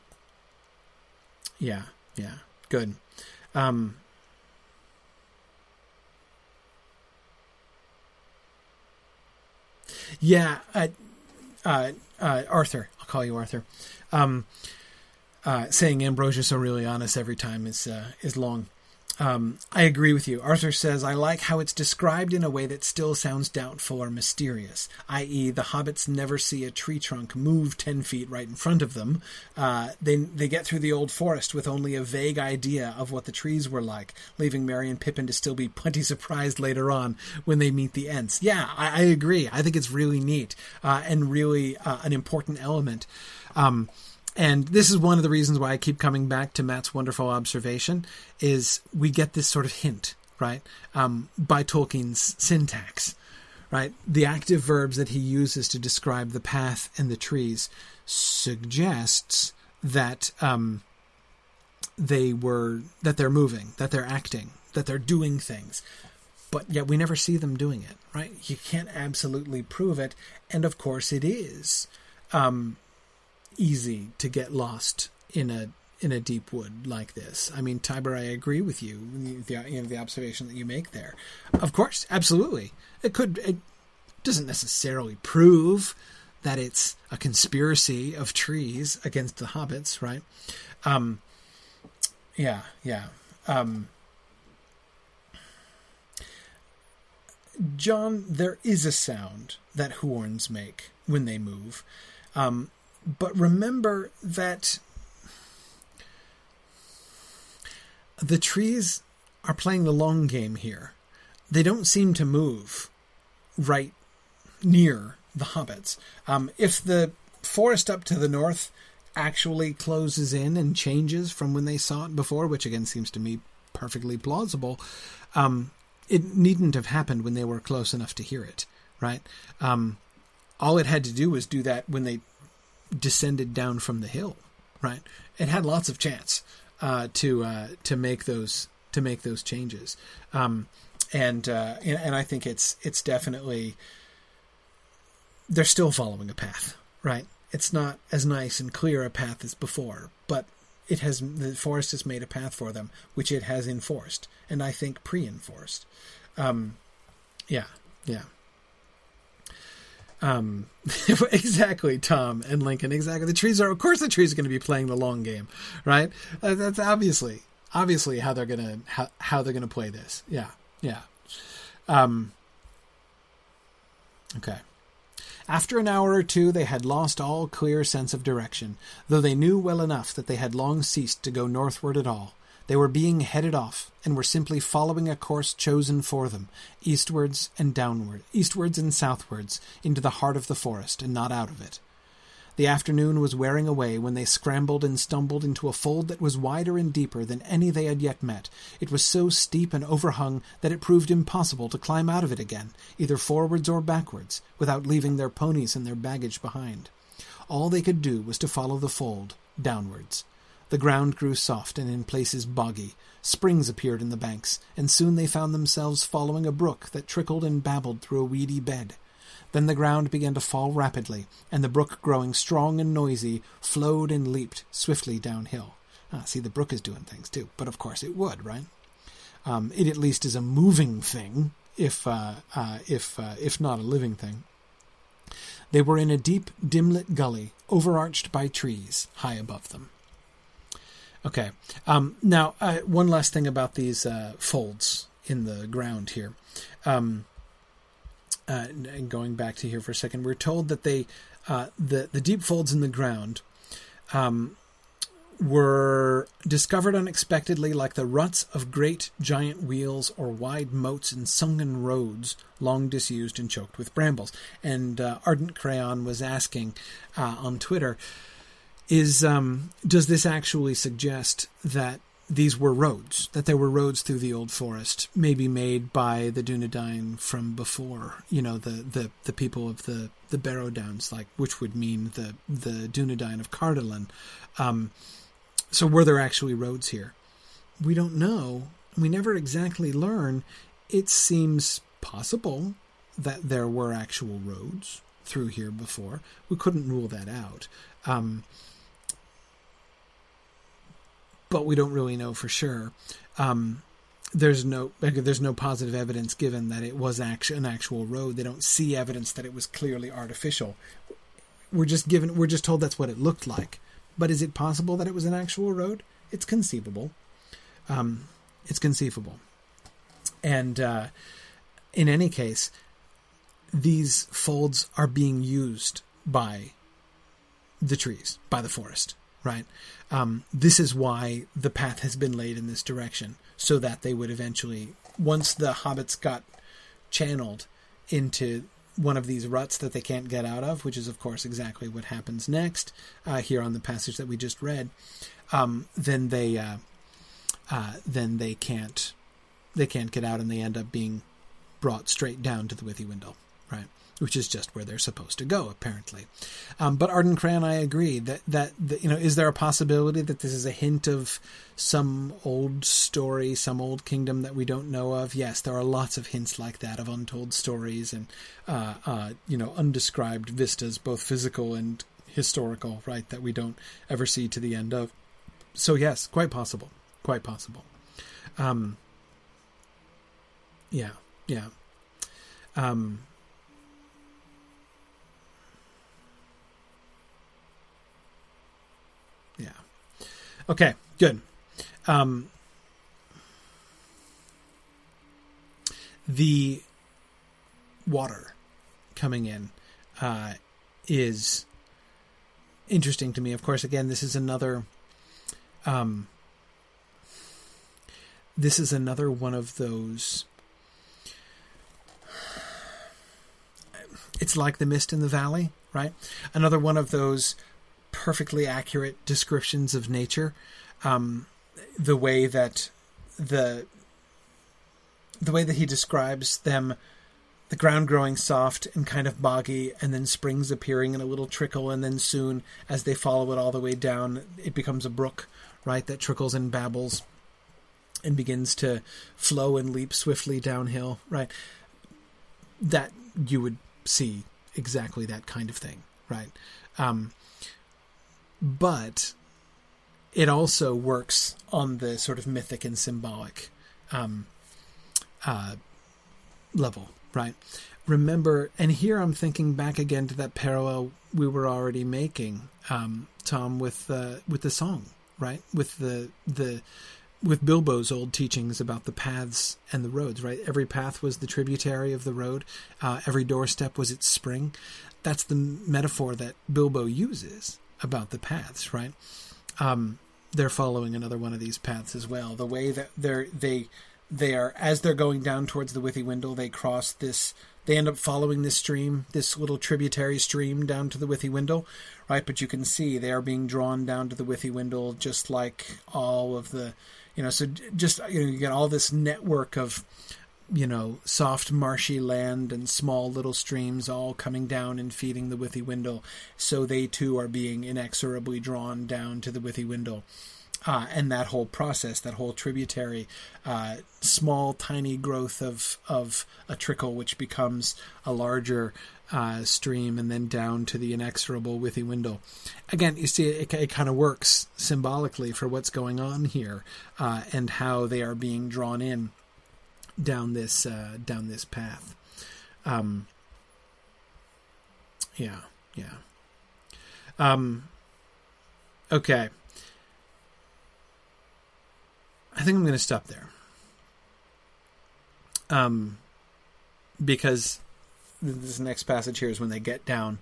yeah, yeah, Good. Um, yeah, uh, uh, uh, Arthur. I'll call you Arthur. Um, uh, saying Ambrosius Aurelianus every time is uh, is long. Um, I agree with you. Arthur says, I like how it's described in a way that still sounds doubtful or mysterious, i.e., the hobbits never see a tree trunk move 10 feet right in front of them. Uh, they, they get through the old forest with only a vague idea of what the trees were like, leaving Merry and Pippin to still be plenty surprised later on when they meet the Ents. Yeah, I, I agree. I think it's really neat uh, and really uh, an important element. Um, and this is one of the reasons why I keep coming back to Matt's wonderful observation is we get this sort of hint, right, um, by Tolkien's syntax, right? The active verbs that he uses to describe the path and the trees suggests that um, they were that they're moving, that they're acting, that they're doing things. But yet we never see them doing it, right? You can't absolutely prove it, and of course it is. Um, easy to get lost in a in a deep wood like this. I mean, Tiber, I agree with you. The you know the observation that you make there. Of course, absolutely. It could. It doesn't necessarily prove that it's a conspiracy of trees against the hobbits, right? Um, yeah, yeah. Um, John, there is a sound that Huorns make when they move. Um, but remember that the trees are playing the long game here. They don't seem to move right near the hobbits. Um, if the forest up to the north actually closes in and changes from when they saw it before, which again seems to me perfectly plausible, um, it needn't have happened when they were close enough to hear it, right? Um, all it had to do was do that when they descended down from the hill, right? It had lots of chance uh, to uh, to make those to make those changes, um, and, uh, and and I think it's it's definitely they're still following a path, right? It's not as nice and clear a path as before, but it has the forest has made a path for them, which it has enforced, and I think pre-enforced. Um, yeah, yeah. Um, exactly, Tom and Lincoln. Exactly. The trees are, of course, the trees are going to be playing the long game, right? Uh, that's obviously, obviously how they're gonna how, how they're gonna play this. Yeah, yeah. Um. Okay. After an hour or two, they had lost all clear sense of direction, though they knew well enough that they had long ceased to go northward at all. They were being headed off, and were simply following a course chosen for them, eastwards and downward, eastwards and southwards, into the heart of the forest, and not out of it. The afternoon was wearing away when they scrambled and stumbled into a fold that was wider and deeper than any they had yet met. It was so steep and overhung that it proved impossible to climb out of it again, either forwards or backwards, without leaving their ponies and their baggage behind. All they could do was to follow the fold, downwards. The ground grew soft and in places boggy. Springs appeared in the banks, and soon they found themselves following a brook that trickled and babbled through a weedy bed. Then the ground began to fall rapidly, and the brook, growing strong and noisy, flowed and leaped swiftly downhill. Ah, see, the brook is doing things too, but of course it would, right? Um, it at least is a moving thing, if uh, uh, if uh, if not a living thing. They were in a deep, dim-lit gully, overarched by trees high above them. Okay. Um, now, one last thing about these uh, folds in the ground here. Um, uh, going back to here for a second, we're told that they uh, the the deep folds in the ground um, were discovered unexpectedly, like the ruts of great giant wheels or wide moats in sunken roads, long disused and choked with brambles. And uh, Ardent Crayon was asking uh, on Twitter is um, does this actually suggest that these were roads, that there were roads through the old forest, maybe made by the Dunedain from before, you know, the, the, the people of the, the Barrow Downs, like which would mean the, the Dunedain of Cardolan. Um, so were there actually roads here? We don't know. We never exactly learn. It seems possible that there were actual roads through here before. We couldn't rule that out. Um, but we don't really know for sure. Um, there's no there's no positive evidence given that it was actually an actual road. They don't see evidence that it was clearly artificial. We're just given we're just told that's what it looked like. But is it possible that it was an actual road? It's conceivable. Um, it's conceivable. And uh, in any case, these folds are being used by the trees, by the forest, right? Um, this is why the path has been laid in this direction, so that they would eventually, once the hobbits got channeled into one of these ruts that they can't get out of, which is, of course, exactly what happens next uh, here on the passage that we just read, um, then they uh, uh, then they can't they can't get out, and they end up being brought straight down to the Withy Withywindle, right? Which is just where they're supposed to go, apparently. Um, but Arden Cran, I agree that, that that you know, is there a possibility that this is a hint of some old story, some old kingdom that we don't know of? Yes, there are lots of hints like that of untold stories and uh, uh, you know undescribed vistas, both physical and historical, right? That we don't ever see to the end of. So yes, quite possible, quite possible. Um, yeah, yeah. Um, yeah. Okay, good. Um, the water coming in uh, is interesting to me. Of course, again, this is another. Um, this is another one of those it's like the mist in the valley, right? Another one of those perfectly accurate descriptions of nature. Um, the way that the the way that he describes them the ground growing soft and kind of boggy, and then springs appearing in a little trickle, and then soon, as they follow it all the way down, it becomes a brook, right, that trickles and babbles and begins to flow and leap swiftly downhill, right? That you would see exactly that kind of thing, right? Um, but it also works on the sort of mythic and symbolic um, uh, level, right? Remember, and here I'm thinking back again to that parallel we were already making, um, Tom, with uh, with the song, right? With the the with Bilbo's old teachings about the paths and the roads, right? Every path was the tributary of the road, uh, every doorstep was its spring. That's the metaphor that Bilbo uses about the paths, right? Um, they're following another one of these paths as well. The way that they're they they are as they're going down towards the Withywindle, they cross this. They end up following this stream, this little tributary stream down to the Withywindle, right? But you can see they are being drawn down to the Withywindle, just like all of the you know so just you know you get all this network of you know soft marshy land and small little streams all coming down and feeding the Withywindle so they too are being inexorably drawn down to the Withywindle uh, and that whole process, that whole tributary, uh, small, tiny growth of of a trickle, which becomes a larger uh, stream, and then down to the inexorable Withywindle. Again, you see, it, it kind of works symbolically for what's going on here, uh, and how they are being drawn in down this uh, down this path. Um, yeah, yeah. Um, okay. I think I'm going to stop there. Um, because this next passage here is when they get down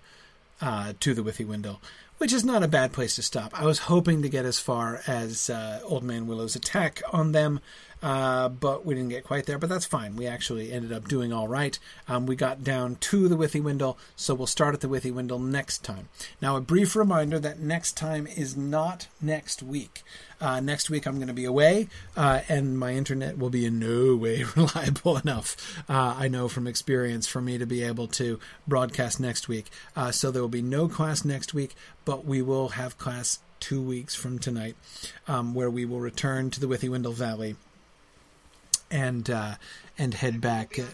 uh, to the Withywindle, which is not a bad place to stop. I was hoping to get as far as uh, Old Man Willow's attack on them, uh, but we didn't get quite there. But that's fine. We actually ended up doing all right. Um, we got down to the Withywindle, so we'll start at the Withywindle next time. Now, a brief reminder that next time is not next week. Uh, next week I'm going to be away, uh, and my internet will be in no way reliable enough. Uh, I know from experience for me to be able to broadcast next week. Uh, so there will be no class next week, but we will have class two weeks from tonight, um, where we will return to the Withywindle Valley and uh, and head back. We'll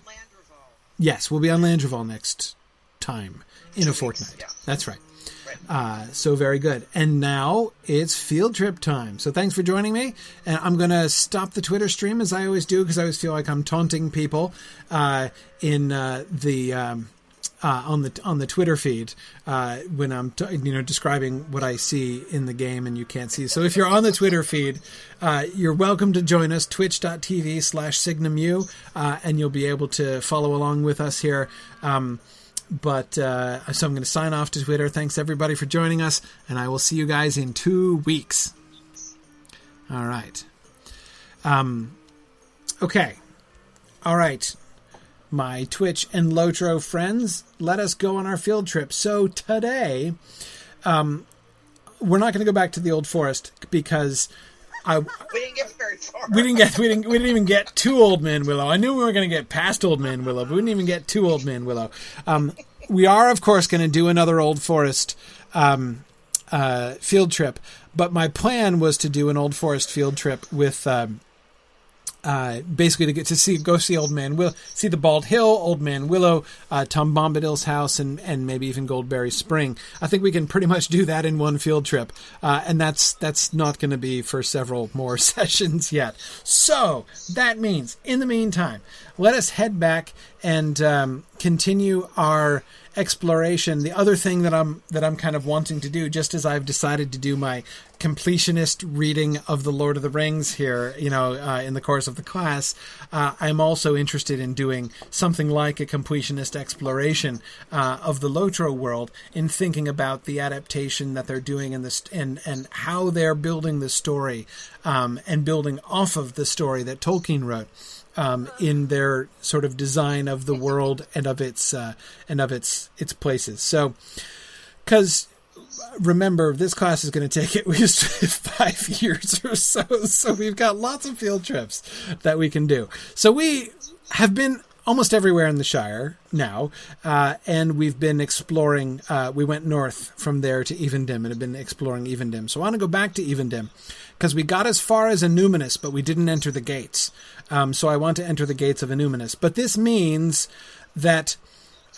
yes, we'll be on Landroval next time in a fortnight. yeah. That's right. Right. Uh, so very good. And now it's field trip time. So thanks for joining me. And I'm going to stop the Twitter stream as I always do because I always feel like I'm taunting people uh, in uh, the. Um, uh, on the on the Twitter feed uh, when I'm t- you know describing what I see in the game and you can't see. So if you're on the Twitter feed, uh, you're welcome to join us twitch.tv slash signumu uh, and you'll be able to follow along with us here. Um, but uh, so I'm going to sign off to Twitter. Thanks everybody for joining us, and I will see you guys in two weeks. All right. Um. Okay. All right. My Twitch and Lotro friends, let us go on our field trip. So today, um, we're not going to go back to the old forest because I We didn't get very far. we didn't get we didn't we didn't even get to Old Man Willow. I knew we were going to get past Old Man Willow, but we didn't even get to Old Man Willow. Um, we are, of course, going to do another Old Forest um, uh, field trip, but my plan was to do an Old Forest field trip with. Um, uh, basically, to get to see, go see Old Man Will, see the Bald Hill, Old Man Willow, uh, Tom Bombadil's house, and and maybe even Goldberry Spring. I think we can pretty much do that in one field trip, uh, and that's that's not going to be for several more sessions yet. So that means, in the meantime, let us head back and um, continue our exploration. The other thing that I'm that I'm kind of wanting to do, just as I've decided to do my completionist reading of the Lord of the Rings here, you know, uh, in the course of the class, uh, I'm also interested in doing something like a completionist exploration uh, of the Lotro world in thinking about the adaptation that they're doing in this and and how they're building the story um, and building off of the story that Tolkien wrote um, in their sort of design of the world and of its uh, and of its its places. So, because remember, this class is going to take at least five years or so. So we've got lots of field trips that we can do. So we have been almost everywhere in the Shire now, uh, and we've been exploring. Uh, we went north from there to Evendim and have been exploring Evendim. So I want to go back to Evendim because we got as far as Annúminas, but we didn't enter the gates. Um, so I want to enter the gates of Annúminas. But this means that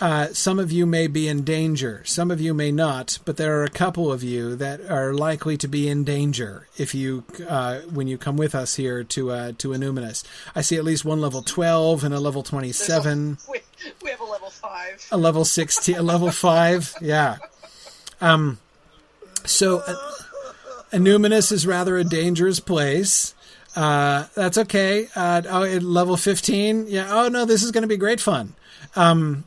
uh, some of you may be in danger. Some of you may not, but there are a couple of you that are likely to be in danger if you uh, when you come with us here to uh, to Annúminas. I see at least one level twelve and a level twenty seven, We, we have a level five. a level sixteen, a level five. Yeah. Um. So, uh, Annúminas is rather a dangerous place. Uh, that's okay. Uh, oh, at level fifteen. Yeah. Oh no, this is going to be great fun. Um,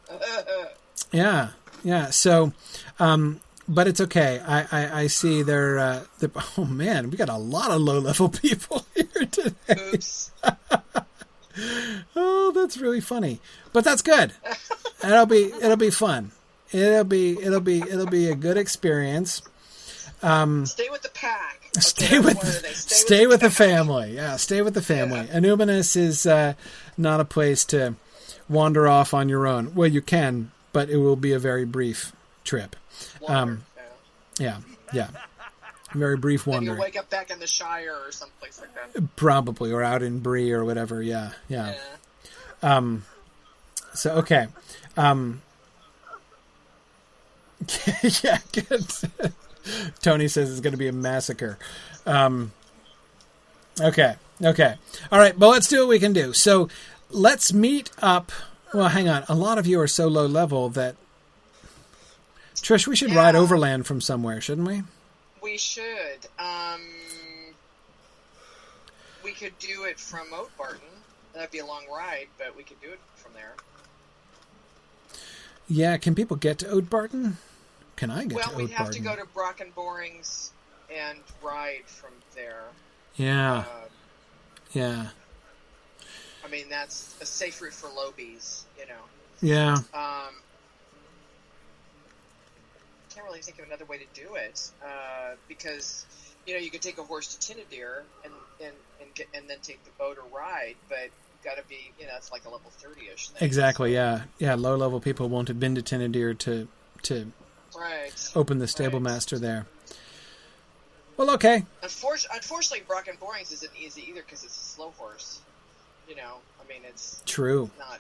yeah, yeah. So, um, but it's okay. I, I, I see they're, uh, they're. Oh man, we got a lot of low level people here today. Oh, that's really funny. But that's good. it'll be it'll be fun. It'll be it'll be it'll be a good experience. Stay with the pack. Okay, Stay with the. Stay, stay with the pack. family. Yeah, stay with the family. Annúminas is uh, not a place to wander off on your own. Well, you can, but it will be a very brief trip. Um, Yeah. Yeah, yeah, very brief wander. you'll wake up back in the Shire or someplace like that. Probably or out in Bree or whatever. Yeah, yeah. Yeah. Um, so okay. Um, yeah, good. Tony says it's going to be a massacre. Um, okay, okay, all right. But let's do what we can do. So let's meet up. Well, hang on. A lot of you are so low level that Trish, we should Yeah. ride overland from somewhere, shouldn't we? We should. Um, we could do it from Oatbarton. That'd be a long ride, but we could do it from there. Yeah. Can people get to Oatbarton? Can I get well, to we'd have to go to Brockenborings and ride from there. Yeah, Um, yeah, I mean, that's a safe route for Lobies, you know. yeah. Um, can't really think of another way to do it uh, because you know you could take a horse to Tinnudir and and and, get, and then take the boat or ride, but got to be you know it's like a level thirty ish. Thing. Exactly. Yeah. Yeah. Low level people won't have been to Tinnudir to to Right. open the stable Right. master there. Well, okay. Unfortunately, unfortunately, Brockenborings isn't easy either because it's a slow horse. You know, I mean, it's True. not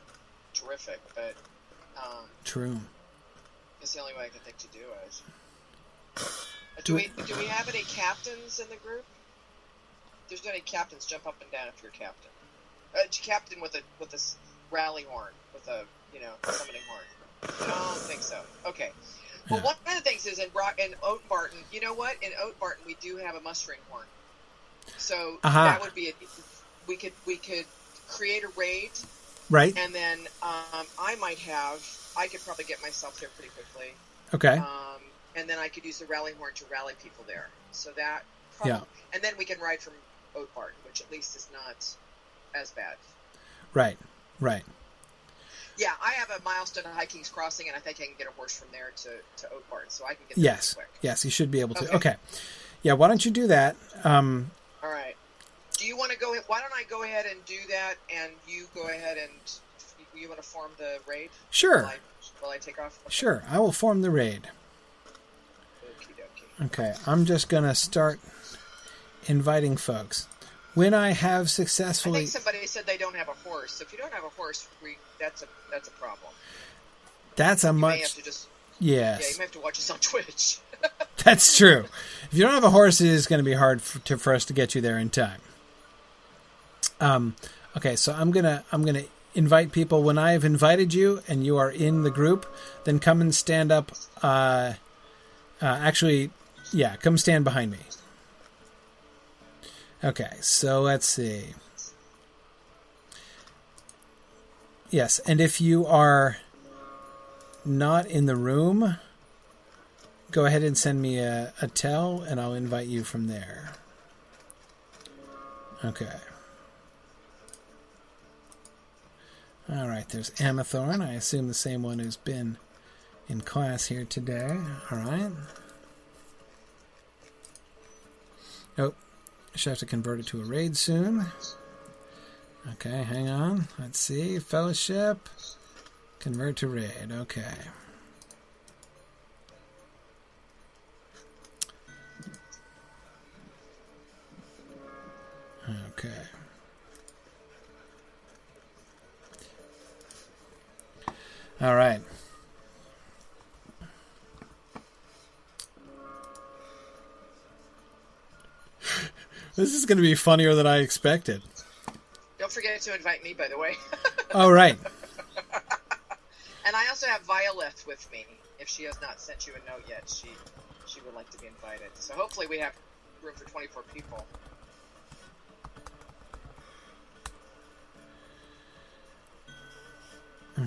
terrific, but um, True. That's the only way I can think to do it. Do we do we have any captains in the group? If there's no any captains, jump up and down if you're a captain. Uh, captain with a with a rally horn, with a you know summoning horn. I don't think so. Okay. Well, Yeah. one of the things is in Brock in Oatbarton. You know what? In Oatbarton, we do have a mustering horn. So Aha. that would be a, we could we could create a raid, Right. and then um, I might have I could probably get myself there pretty quickly. Okay. Um, and then I could use the rally horn to rally people there. So that, probably, Yeah. and then we can ride from Oatbarton, which at least is not as bad. Right. Right. Yeah, I have a milestone at High Kings Crossing, and I think I can get a horse from there to, to Oatbarton, so I can get there Yes. quick. Yes. You should be able to. Okay. Okay. Yeah. Why don't you do that? Um, All right. Do you want to go? Why don't I go ahead and do that, and you go ahead and you, want to form the raid? sure. While I, while I take off. Okay. Sure. I will form the raid. Okay. I'm just gonna start inviting folks. When I have I successfully, think somebody said they don't have a horse. If you don't have a horse, we that's a that's a problem. that's a You may have much. to just yeah, you may have to watch us on Twitch. That's true. If you don't have a horse, it is going to be hard for, to, for us to get you there in time. Um, okay, so I'm gonna I'm gonna invite people when I have invited you and you are in the group. Then come and stand up. Uh, uh, actually, yeah, come stand behind me. Okay, so let's see. Yes, and if you are not in the room, go ahead and send me a, a tell and I'll invite you from there. Okay. All right, there's Amathorn. I assume the same one who's been in class here today. All right. Oh, I should have to convert it to a raid soon. Okay, hang on. Let's see. Fellowship. Convert to raid. Okay. Okay. All right. This is going to be funnier than I expected. don't forget to invite me, by the way. All right. and I also have Violet with me. If she has not sent you a note yet, she she would like to be invited. So hopefully we have room for 24 people.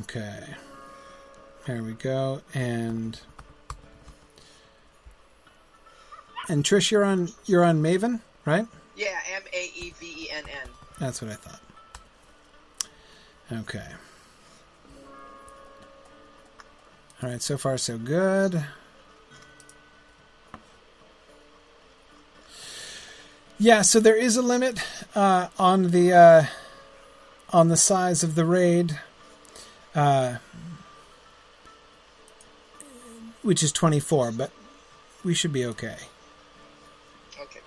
Okay. There we go. And and Trish, you're on you're on Maevenn, right? Yeah, M A E V E N N. That's what I thought. Okay. All right, so far so good. Yeah, so there is a limit uh, on the uh, on the size of the raid, uh, which is twenty four, but we should be okay. Okay, good.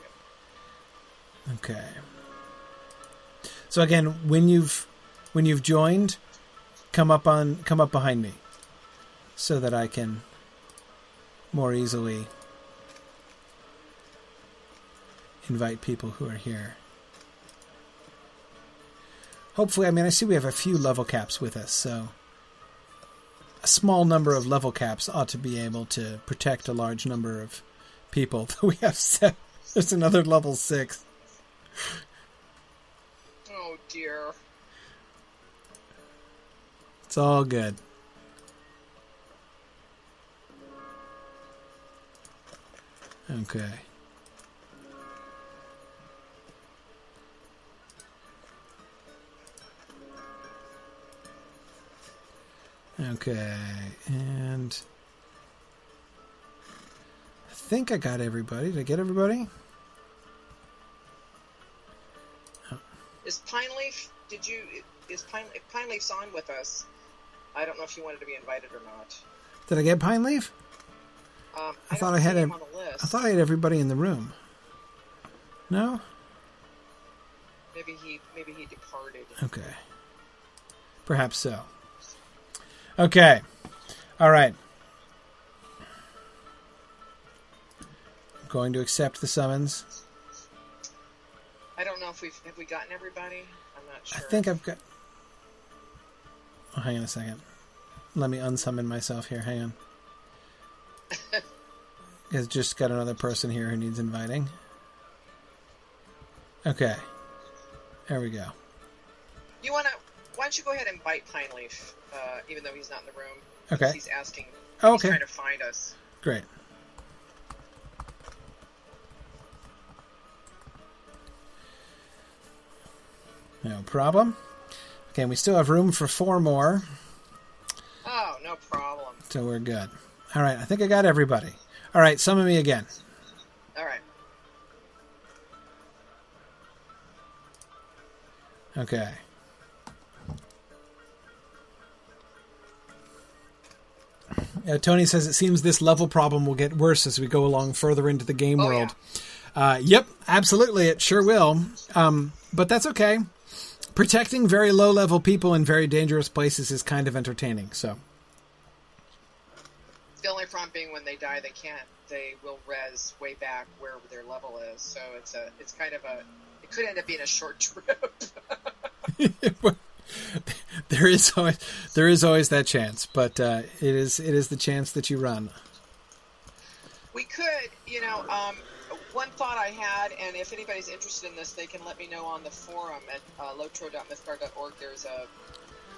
Okay. So again, when you've when you've joined, come up on come up behind me, so that I can more easily invite people who are here. Hopefully, I mean, I see we have a few level caps with us, so a small number of level caps ought to be able to protect a large number of people. we have seven. There's another level six. Oh dear. It's all good. Okay. Okay, and I think I got everybody. Did I get everybody? Is Pine Leaf? Did you? Is Pine if Pine Leaf's on with us? I don't know if you wanted to be invited or not. Did I get Pine Leaf? Um, I, I thought I had him thought I had everybody in the room. No. Maybe he maybe he departed. Okay. Perhaps so. Okay. All right. I'm going to accept the summons. I don't know if we've have we gotten everybody. I'm not sure. I think I've got. Oh, hang on a second. Let me unsummon myself here. Hang on. It's just got another person here who needs inviting. Okay. There we go. you want to? Why don't you go ahead and bite Pine Leaf, uh, even though he's not in the room? Okay. He's asking. Oh, He's okay. trying to find us. Great. No problem. Okay, we still have room for four more, Oh, no problem. so we're good. All right, I think I got everybody. All right, summon me again. All right. Okay. Uh, Tony says it seems this level problem will get worse as we go along further into the game Oh, world. Uh, yep, absolutely, it sure will. Um, but that's okay. Protecting very low level people in very dangerous places is kind of entertaining. So, The only problem being when they die, they can't. They will res way back where their level is. So it's a. It's kind of a. It could end up being a short trip. there is always there is always that chance, but uh, it is it is the chance that you run. We could, you know, um, one thought I had, and if anybody's interested in this, they can let me know on the forum at uh. There's a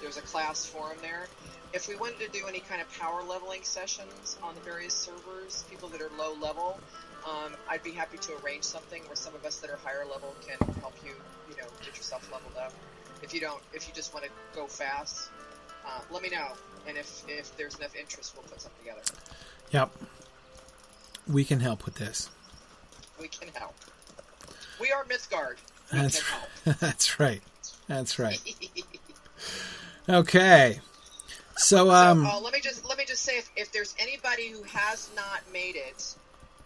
there's a class forum there. If we wanted to do any kind of power leveling sessions on the various servers, people that are low level, um, I'd be happy to arrange something where some of us that are higher level can help you, you know, get yourself leveled up. If you don't, if you just want to go fast, uh, let me know. And if if there's enough interest, we'll put something together. Yep, we can help with this. We can help. We are Mythgard. We That's that's right. That's right. Okay. So um so, uh, let me just let me just say if, if there's anybody who has not made it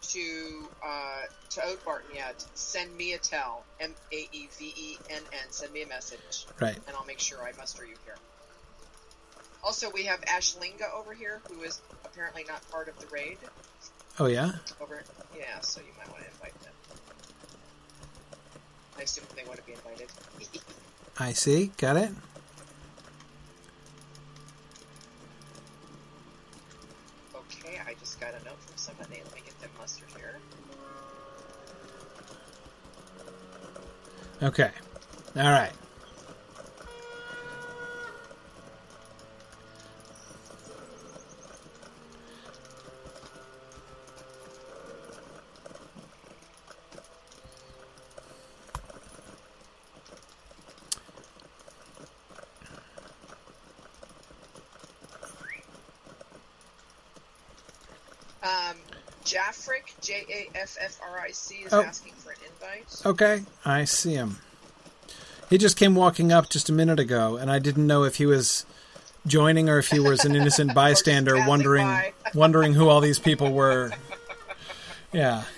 to uh, to Oatbarton yet, send me a tell M A E V E N N. Send me a message, right. and I'll make sure I muster you here. Also, we have Ashlinga over here, who is apparently not part of the raid. Oh yeah. Over, yeah, so you might want to invite them. I assume they want to be invited. I see. Got it. Okay, I just got a note from somebody. Let me get them mustered here. Okay. All right. Jaffric, J A F F R I C, is Oh. asking for an invite. Okay. I see him. He just came walking up just a minute ago, and I didn't know if he was joining or if he was an innocent bystander, wondering by. wondering who all these people were. Yeah.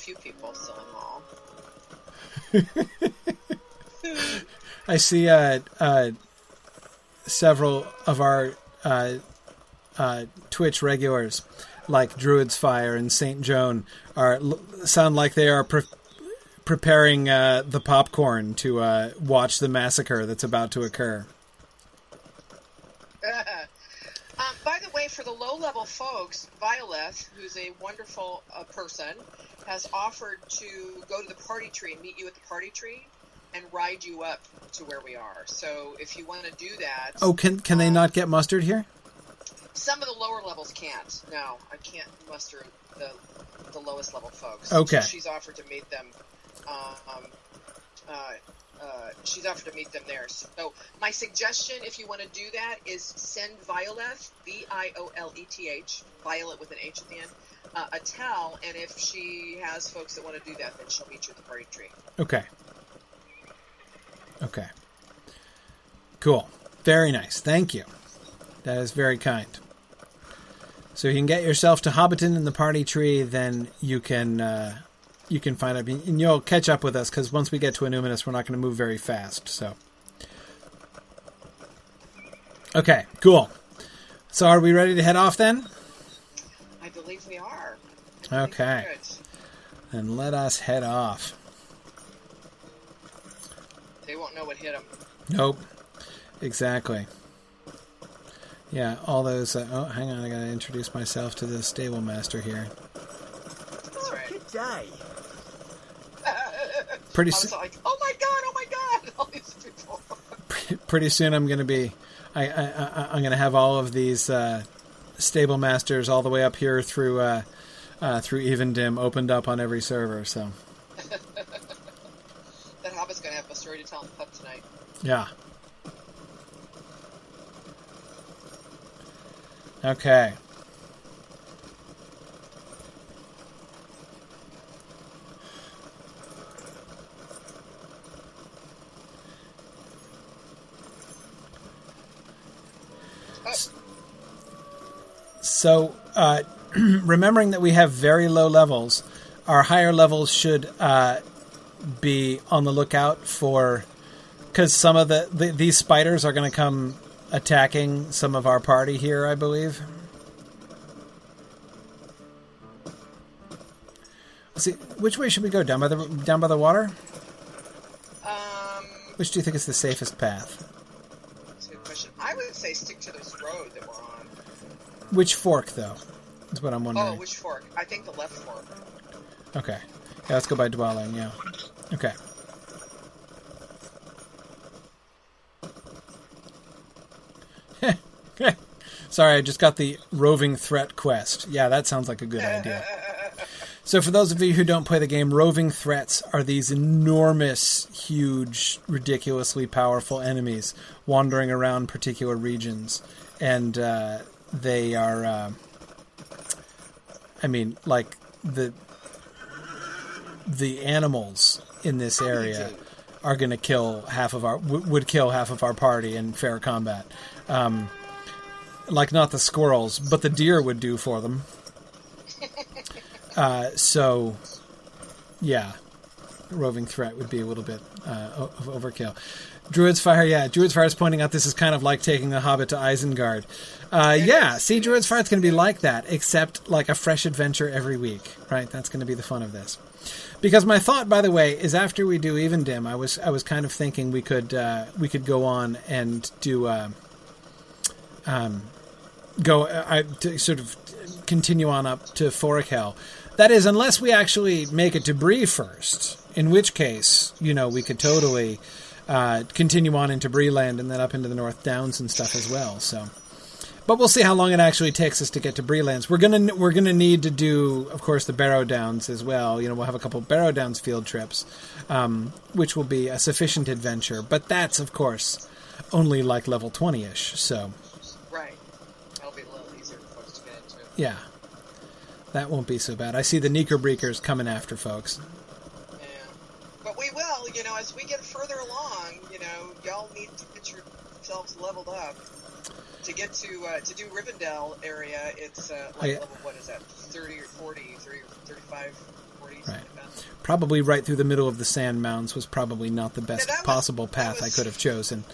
few people still in Hall. I see uh, uh, several of our uh, uh, Twitch regulars, like Druid's Fire and Saint Joan, are sound like they are pre- preparing uh, the popcorn to uh, watch the massacre that's about to occur. um, by the way, for the low-level folks, Violeth, who's a wonderful uh, person, has offered to go to the party tree and meet you at the party tree and ride you up to where we are. So if you want to do that, Oh, can can they not get mustard here? some of the lower levels can't. No, I can't muster the the lowest level folks. Okay. So she's offered to meet them. Um, uh, uh, she's offered to meet them there. So my suggestion, if you want to do that, is send Violet, V I O L E T H, Violet with an H at the end, uh, a tell, and if she has folks that want to do that, then she'll meet you at the party tree. Okay. Okay. Cool. Very nice. Thank you. That is very kind. So you can get yourself to Hobbiton in the party tree, then you can uh, you can find it, and you'll catch up with us because once we get to Annúminas, we're not going to move very fast. So, okay, cool. So, are we ready to head off then? I believe we are. Okay. we're good. Then let us head off. They won't know what hit them. Nope. Exactly. Yeah, all those. Uh, oh, hang on, I gotta introduce myself to the stable master here. That's right. Good day. Pretty soon. like, oh my god, oh my god, all these people. pretty soon I'm going to be I, I, I I'm going to have all of these uh, stable masters all the way up here through uh, uh, through Evendim opened up on every server. So That Hobbit's gonna have a story to tell in the pub tonight. yeah. Okay. So, uh, remembering that we have very low levels, our higher levels should uh, be on the lookout for because some of the, the these spiders are going to come attacking some of our party here, I believe. Let's see, which way should we go? Down by the down by the water? um, Which do you think is the safest path? that's a good question. I would say stick to this road that we're on. Which fork, though? Is what I'm wondering. Oh, which fork? I think the left fork. Okay. Yeah, let's go by dwelling, yeah. Okay. Sorry, I just got the roving threat quest. Yeah, that sounds like a good idea. So, for those of you who don't play the game, roving threats are these enormous, huge, ridiculously powerful enemies wandering around particular regions, and uh, they are. Uh, I mean, like the the animals in this area are going to kill half of our w- would kill half of our party in fair combat. Um, like not the squirrels, but the deer would do for them. Uh, so, yeah, roving threat would be a little bit uh, of overkill. Druid's Fire, yeah. Druid's Fire is pointing out this is kind of like taking the Hobbit to Isengard. Uh, yeah, see, Druid's Fire is going to be like that, except like a fresh adventure every week, right? That's going to be the fun of this. Because my thought, by the way, is after we do Evendim, I was I was kind of thinking we could uh, we could go on and do uh, um, go uh, I, to sort of continue on up to Forochel. That is, unless we actually make it to Bree first, in which case, you know, we could totally uh, continue on into Breeland and then up into the North Downs and stuff as well. So, but we'll see how long it actually takes us to get to Breelands. We're gonna we're gonna need to do, of course, the Barrow Downs as well. You know, we'll have a couple Barrow Downs field trips, um, which will be a sufficient adventure. But that's, of course, only like level twenty ish. So. Right. That'll be a little easier for folks to get into. Yeah. That won't be so bad. I see the Knickerbreakers coming after folks. We will, you know, as we get further along, you know, y'all need to get yourselves leveled up. To get to uh, to do Rivendell area, it's uh, like yeah. level what is that? Thirty or 40, 30 or 35, 40, Right. like. Probably right through the middle of the sand mounds was probably not the best was- possible path I could have chosen.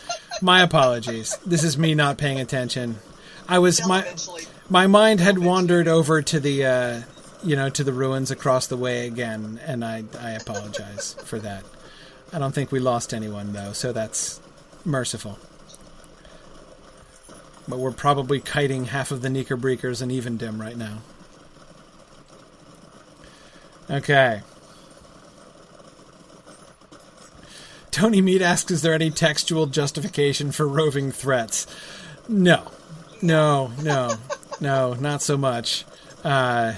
My apologies. This is me not paying attention. I was They'll my my mind had wandered over to the uh, you know to the ruins across the way again, and I I apologize for that. I don't think we lost anyone though, so that's merciful. But we're probably kiting half of the Knickerbreakers and Evendim right now. Okay. Tony Mead asks, "Is there any textual justification for roving threats?" No, no, no, no, not so much. Uh,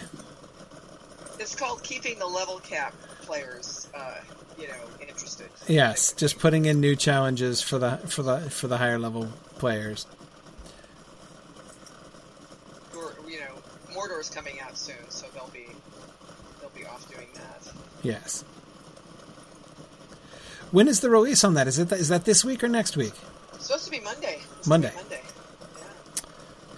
It's called keeping the level cap players, uh, you know, interested. yes, just putting in new challenges for the for the for the higher level players. Or, you know, Mordor's coming out soon, so they'll be they'll be off doing that. Yes. When is the release on that? Is it is that this week or next week? It's supposed to be Monday. Monday. be Monday.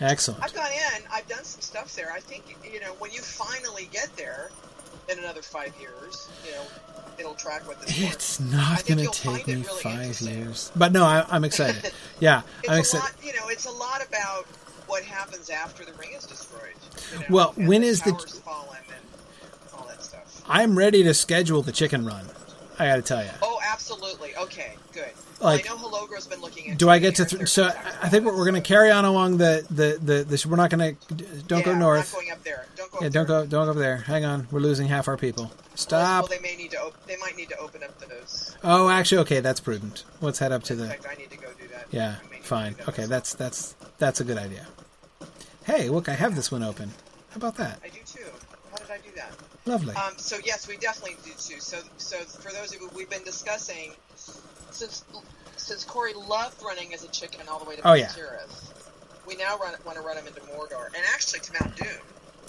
Excellent. I've gone in. I've done some stuff there. I think you know when you finally get there in another five years, you know, it'll track what this. It's I not going to take me really five years, but no, I, I'm excited. Yeah, It's I'm a excited. lot. You know, it's a lot about what happens after the ring is destroyed. You know, Well, when the is the- fallen and all that stuff? I'm ready to schedule the chicken run. I got to tell you. Oh, absolutely. Okay, good. Like, I know Hologro's been looking. Do I get to? Th- so I think we're, we're going to carry on along the the the. This, we're not going to. Don't yeah, go north. Not going up there. Don't go. Yeah, don't there. go. Don't go up there. Hang on, we're losing half our people. Stop. Well, they may need to. Op- they might need to open up those. Oh, actually, okay, that's prudent. Let's head up to the. fact, I need to go do that. Yeah, I may need to fine. Okay, that's that's that's a good idea. Hey, look, I have this one open. How about that? I do too. How did I do that? Lovely. Um, so yes, we definitely do too. So, so for those of you we've been discussing since since Corey loved running as a chicken all the way to Oh, yeah. Minas Tirith, we now run, want to run him into Mordor and actually to Mount Doom.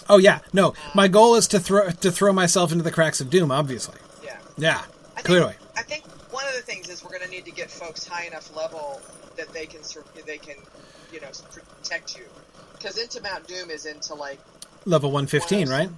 Oh yeah, no. Um, my goal is to throw to throw myself into the cracks of doom. Obviously. Yeah. Yeah, I think, clearly. I think one of the things is we're going to need to get folks high enough level that they can they can you know protect you because into Mount Doom is into like Level one fifteen, right?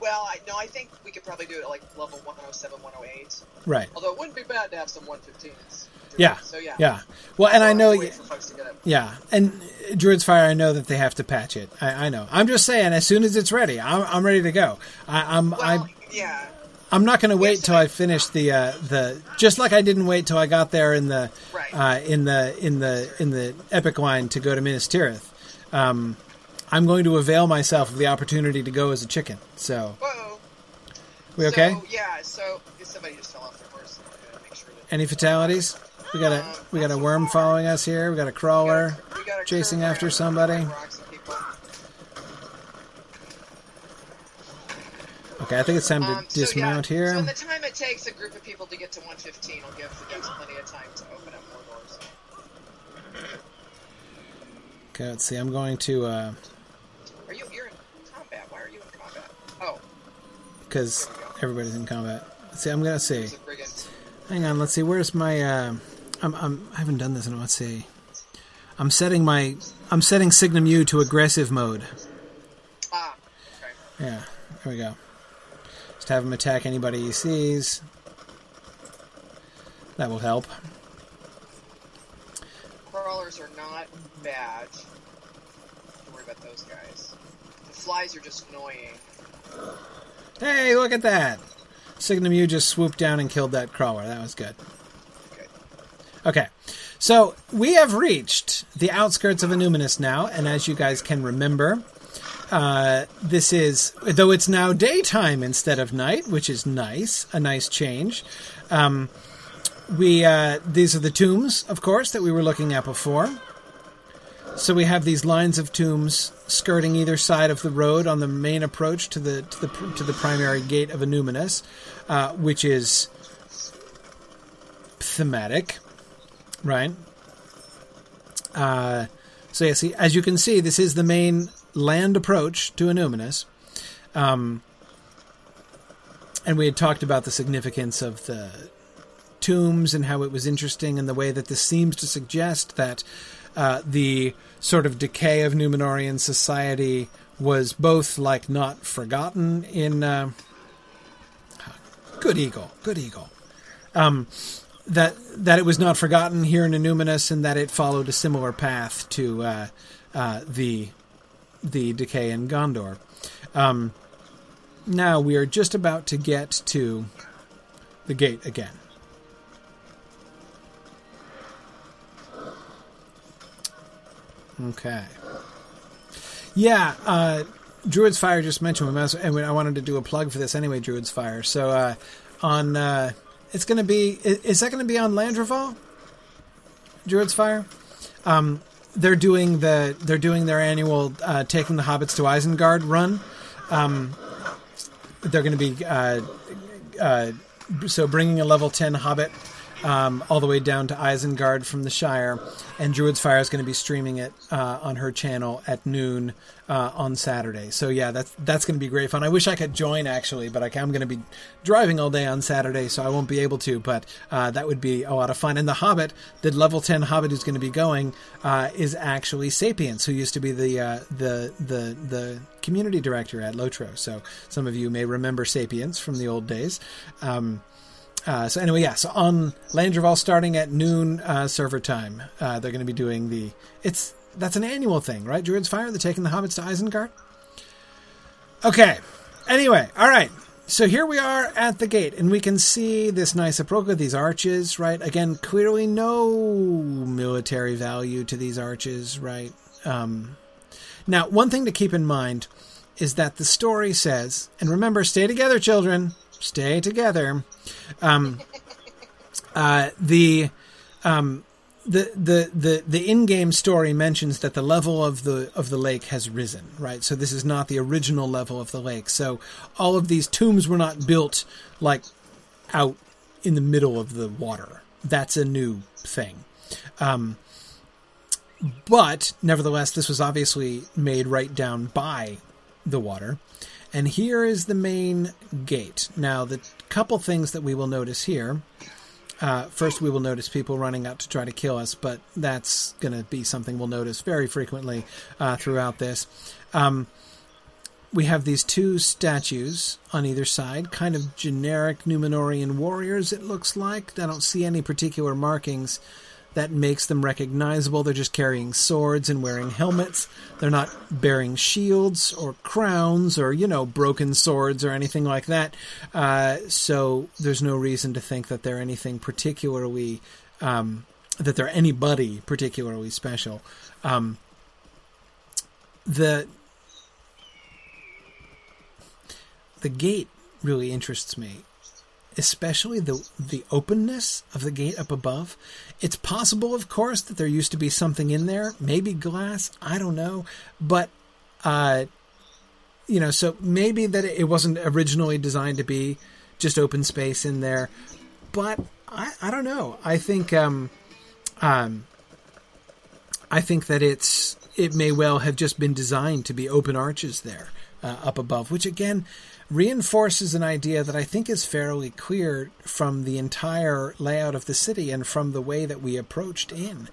Well I no I think we could probably do it at like level 107 108 Right. although it wouldn't be bad to have some 115s. Yeah. So yeah. Yeah. Well, and I know. Wait for folks to get up. Yeah, and Druid's Fire, I know that they have to patch it. I, I know. I'm just saying, as soon as it's ready, I'm, I'm ready to go. I, I'm Well, I, yeah. I'm not going to wait till I- I finish the uh, the just like I didn't wait till I got there in the Right. uh, in the in the in the epic line to go to Minas Tirith. Um, I'm going to avail myself of the opportunity to go as a chicken. So Whoa. we okay? So, yeah. So somebody just fell off their horse. Sure Any fatalities? We got a we got a worm following us here. We got a crawler. we got a chasing curve after around, somebody. rocks and people. Okay, I think it's time to Um, so, dismount yeah, here. So the time it takes a group of people to get to 115 will give the guys plenty of time to open up more doors. Okay, let's see. I'm going to uh, Are you? You're in combat. Why are you in combat? Oh, because everybody's in combat. Let's see, I'm gonna see. there's a brigand. Hang on. Let's see. Where's my? Uh, I'm, I'm. I haven't done this in. A, let's see. I'm setting my. I'm setting Signum U to aggressive mode. Ah. Okay. Yeah. There we go. Just have him attack anybody he sees. That will help. Crawlers are not bad. Don't worry about those guys. The flies are just annoying. Hey, look at that! Signum U just swooped down and killed that crawler. That was good. Okay. Okay, so we have reached the outskirts of Annúminas now, and as you guys can remember, uh, this is though it's now daytime instead of night, which is nice, a nice change. Um, we uh, these are the tombs, of course, that we were looking at before. So we have these lines of tombs skirting either side of the road on the main approach to the to the to the primary gate of Annúminas, uh, which is thematic, right? Uh, so yeah, see, as you can see, this is the main land approach to Annúminas. Um, and we had talked about the significance of the tombs and how it was interesting and the way that this seems to suggest that uh, the sort of decay of Numenorean society was both like not forgotten in uh, good eagle, good eagle. Um, that that it was not forgotten here in Annúminas and that it followed a similar path to uh, uh, the the decay in Gondor. Um, now we are just about to get to the gate again. Okay. Yeah, uh, Druid's Fire just mentioned, we and I wanted to do a plug for this anyway. Druid's Fire. So uh, on, uh, it's going to be. Is that going to be on Landroval? Druid's Fire. Um, they're doing the they're doing their annual uh, taking the hobbits to Isengard run. Um, they're going to be uh, uh, so bringing a level ten hobbit um, all the way down to Isengard from the Shire, and Druid's Fire is going to be streaming it uh, on her channel at noon uh, on Saturday. So yeah, that's that's going to be great fun. I wish I could join actually, but I, am going to be driving all day on Saturday, so I won't be able to. But uh, that would be a lot of fun. And the Hobbit, the level ten Hobbit who's going to be going, uh, is actually Sapience, who used to be the uh, the the the community director at Lotro. So some of you may remember Sapience from the old days. Um, uh, so anyway, yeah. So on Landroval, starting at noon uh, server time, uh, they're going to be doing the. It's that's an annual thing, right? Druid's Fire. They're taking the hobbits to Isengard. Okay. Anyway, all right. So here we are at the gate, and we can see this nice Aproka, these arches, right? Again, clearly no military value to these arches, right? Um, now, one thing to keep in mind is that the story says, and remember, stay together, children, stay together. Um, uh, the um, the, the, the, the in-game story mentions that the level of the of the lake has risen, right? So this is not the original level of the lake. So all of these tombs were not built like out in the middle of the water. That's a new thing. Um, but nevertheless, this was obviously made right down by the water. And here is the main gate. Now, the couple things that we will notice here. Uh, first, we will notice people running out to try to kill us, but that's going to be something we'll notice very frequently uh, throughout this. Um, we have these two statues on either side, kind of generic Numenorean warriors, it looks like. I don't see any particular markings that makes them recognizable. They're just carrying swords and wearing helmets. They're not bearing shields or crowns or, you know, broken swords or anything like that. Uh, so there's no reason to think that they're anything particularly, um, that they're anybody particularly special. Um, the the gate really interests me especially the the openness of the gate up above. It's possible, of course, that there used to be something in there, maybe glass. I don't know, but uh, you know, so maybe that it wasn't originally designed to be just open space in there. But I, I don't know. I think um, um, I think that it's it may well have just been designed to be open arches there uh, up above, which again reinforces an idea that I think is fairly clear from the entire layout of the city and from the way that we approached in.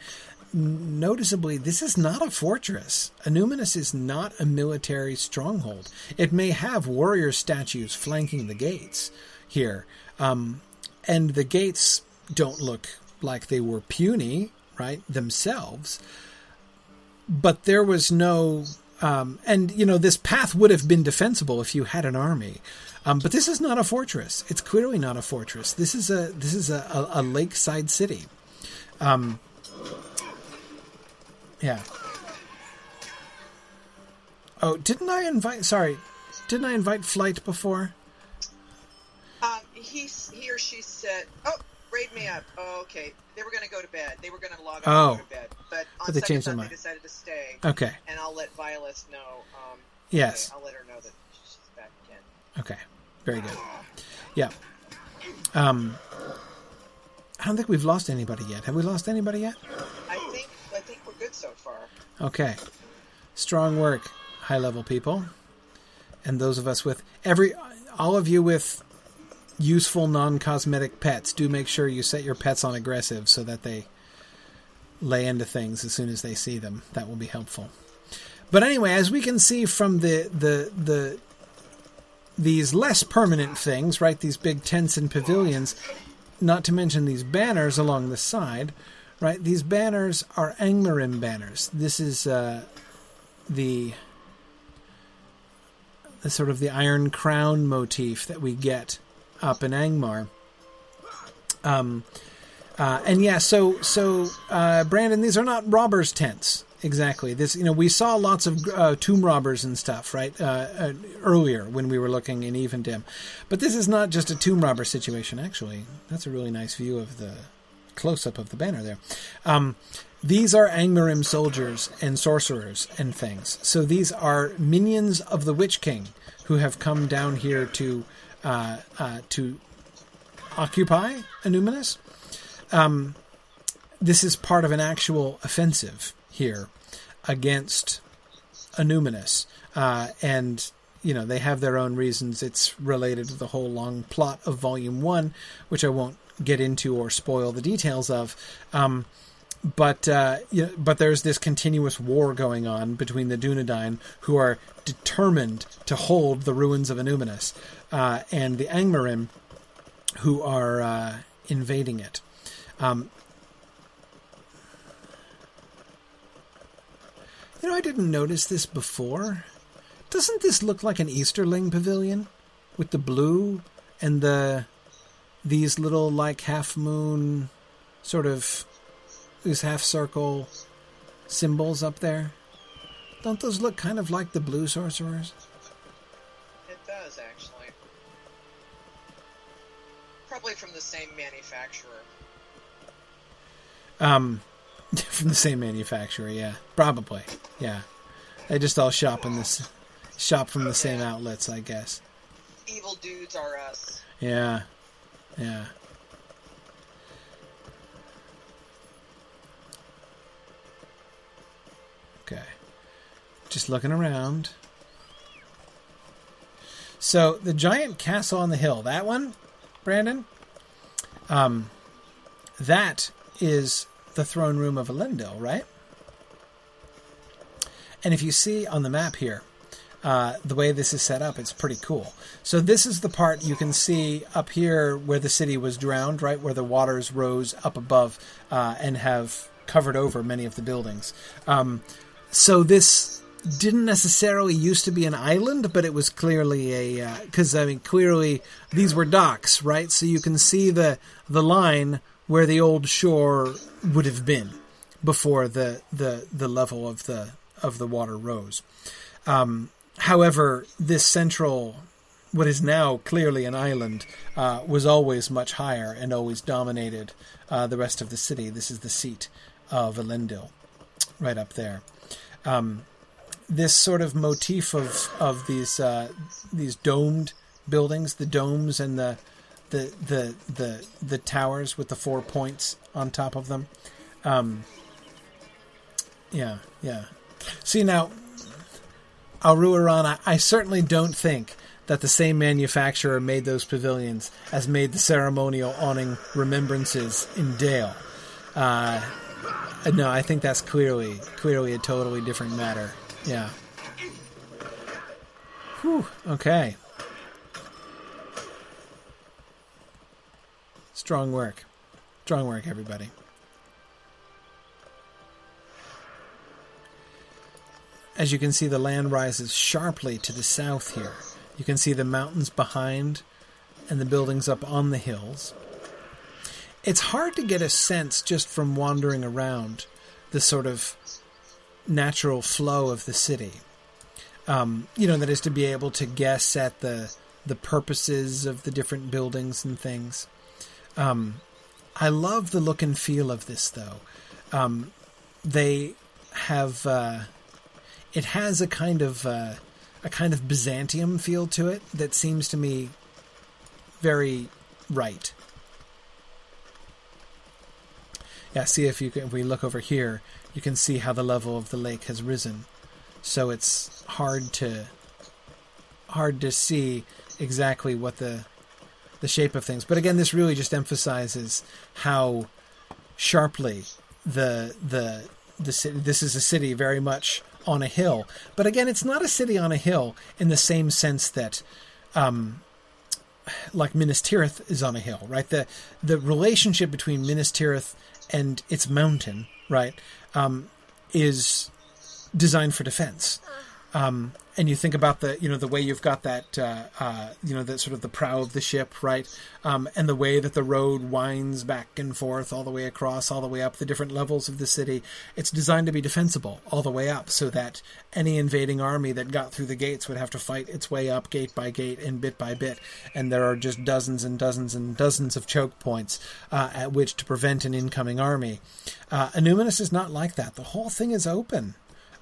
Noticeably, this is not a fortress. Annúminas is not a military stronghold. It may have warrior statues flanking the gates here, um, and the gates don't look like they were puny, right, themselves. But there was no um, and you know this path would have been defensible if you had an army, um, but this is not a fortress. It's clearly not a fortress. This is a this is a, a, a lakeside city. Um, yeah. Oh, didn't I invite? Sorry, didn't I invite Flight before? Um, he he or she said, "Oh, raid me up." Oh, okay. They were going to go to bed. They were going to log off oh. go to bed. But on but they changed their mind. They decided to stay. Okay. And I'll let Violet know. Um, yes. Okay, I'll let her know that she's back again. Okay. Very good. Yeah. Um, I don't think we've lost anybody yet. Have we lost anybody yet? I think I think we're good so far. Okay. Strong work, high level people, and those of us with every all of you with useful non-cosmetic pets, do make sure you set your pets on aggressive so that they lay into things as soon as they see them. That will be helpful. But anyway, as we can see from the the the these less permanent things, right? These big tents and pavilions, not to mention these banners along the side, right? These banners are Angmarim banners. This is uh, the sort of the iron crown motif that we get up in Angmar. Um, uh, and yeah, so so uh, Brandon, these are not robbers' tents exactly. This you know we saw lots of uh, tomb robbers and stuff right uh, uh, earlier when we were looking in Evendim, but this is not just a tomb robber situation. Actually, that's a really nice view of the close up of the banner there. Um, these are Angmarim soldiers and sorcerers and things. So these are minions of the Witch King who have come down here to uh, uh, to occupy Annúminas. um, this is part of an actual offensive here against Annúminas, uh, and you know they have their own reasons. It's related to the whole long plot of Volume One, which I won't get into or spoil the details of. Um, but uh, but there's this continuous war going on between the Dunedain, who are determined to hold the ruins of Annúminas, uh, and the Angmarim, who are uh, invading it. Um, you know, I didn't notice this before. Doesn't this look like an Easterling pavilion with the blue and the these little like half moon sort of these half circle symbols up there? Don't those look kind of like the blue sorcerers? It does, actually. Probably from the same manufacturer. Um, from the same manufacturer, yeah, probably, yeah. They just all shop in this shop from the same outlets, I guess. Evil dudes are us. Yeah, yeah. Okay. Just looking around. So the giant castle on the hill, that one, Brandon, um, that is the throne room of Elendil, right? And if you see on the map here, uh, the way this is set up, it's pretty cool. So this is the part you can see up here where the city was drowned, right, where the waters rose up above uh, and have covered over many of the buildings. Um, so this didn't necessarily used to be an island, but it was clearly a because uh, I mean clearly these were docks, right? So you can see the the line where the old shore would have been before the the the level of the of the water rose. Um, however, this central, what is now clearly an island, uh, was always much higher and always dominated uh, the rest of the city. This is the seat of Elendil, right up there. Um, this sort of motif of of these uh, these domed buildings, the domes and the the the the the towers with the four points on top of them. Um, yeah, yeah. See now, Aruaran, I, I certainly don't think that the same manufacturer made those pavilions as made the ceremonial awning remembrances in Dale. Uh, Uh, no, I think that's clearly clearly a totally different matter. Yeah. Whew, okay. Strong work. Strong work, everybody. As you can see, the land rises sharply to the south here. You can see the mountains behind and the buildings up on the hills. It's hard to get a sense just from wandering around the sort of natural flow of the city. Um, you know, that is to be able to guess at the the purposes of the different buildings and things. Um, I love the look and feel of this, though. Um, they have uh, it has a kind of uh, a kind of Byzantium feel to it that seems to me very right. Yeah, see if you can, if we look over here, you can see how the level of the lake has risen. So it's hard to hard to see exactly what the the shape of things. But again, this really just emphasizes how sharply the the the city. This is a city very much on a hill. But again, it's not a city on a hill in the same sense that. Um, like Minas Tirith is on a hill, right? The the relationship between Minas Tirith and its mountain, right, um, is designed for defense. Um, and you think about the you know the way you've got that uh, uh, you know that sort of the prow of the ship right? Um, and the way that the road winds back and forth all the way across all the way up the different levels of the city it's designed to be defensible all the way up so that any invading army that got through the gates would have to fight its way up gate by gate and bit by bit. And there are just dozens and dozens and dozens of choke points uh, at which to prevent an incoming army. Uh, Annúminas is not like that. The whole thing is open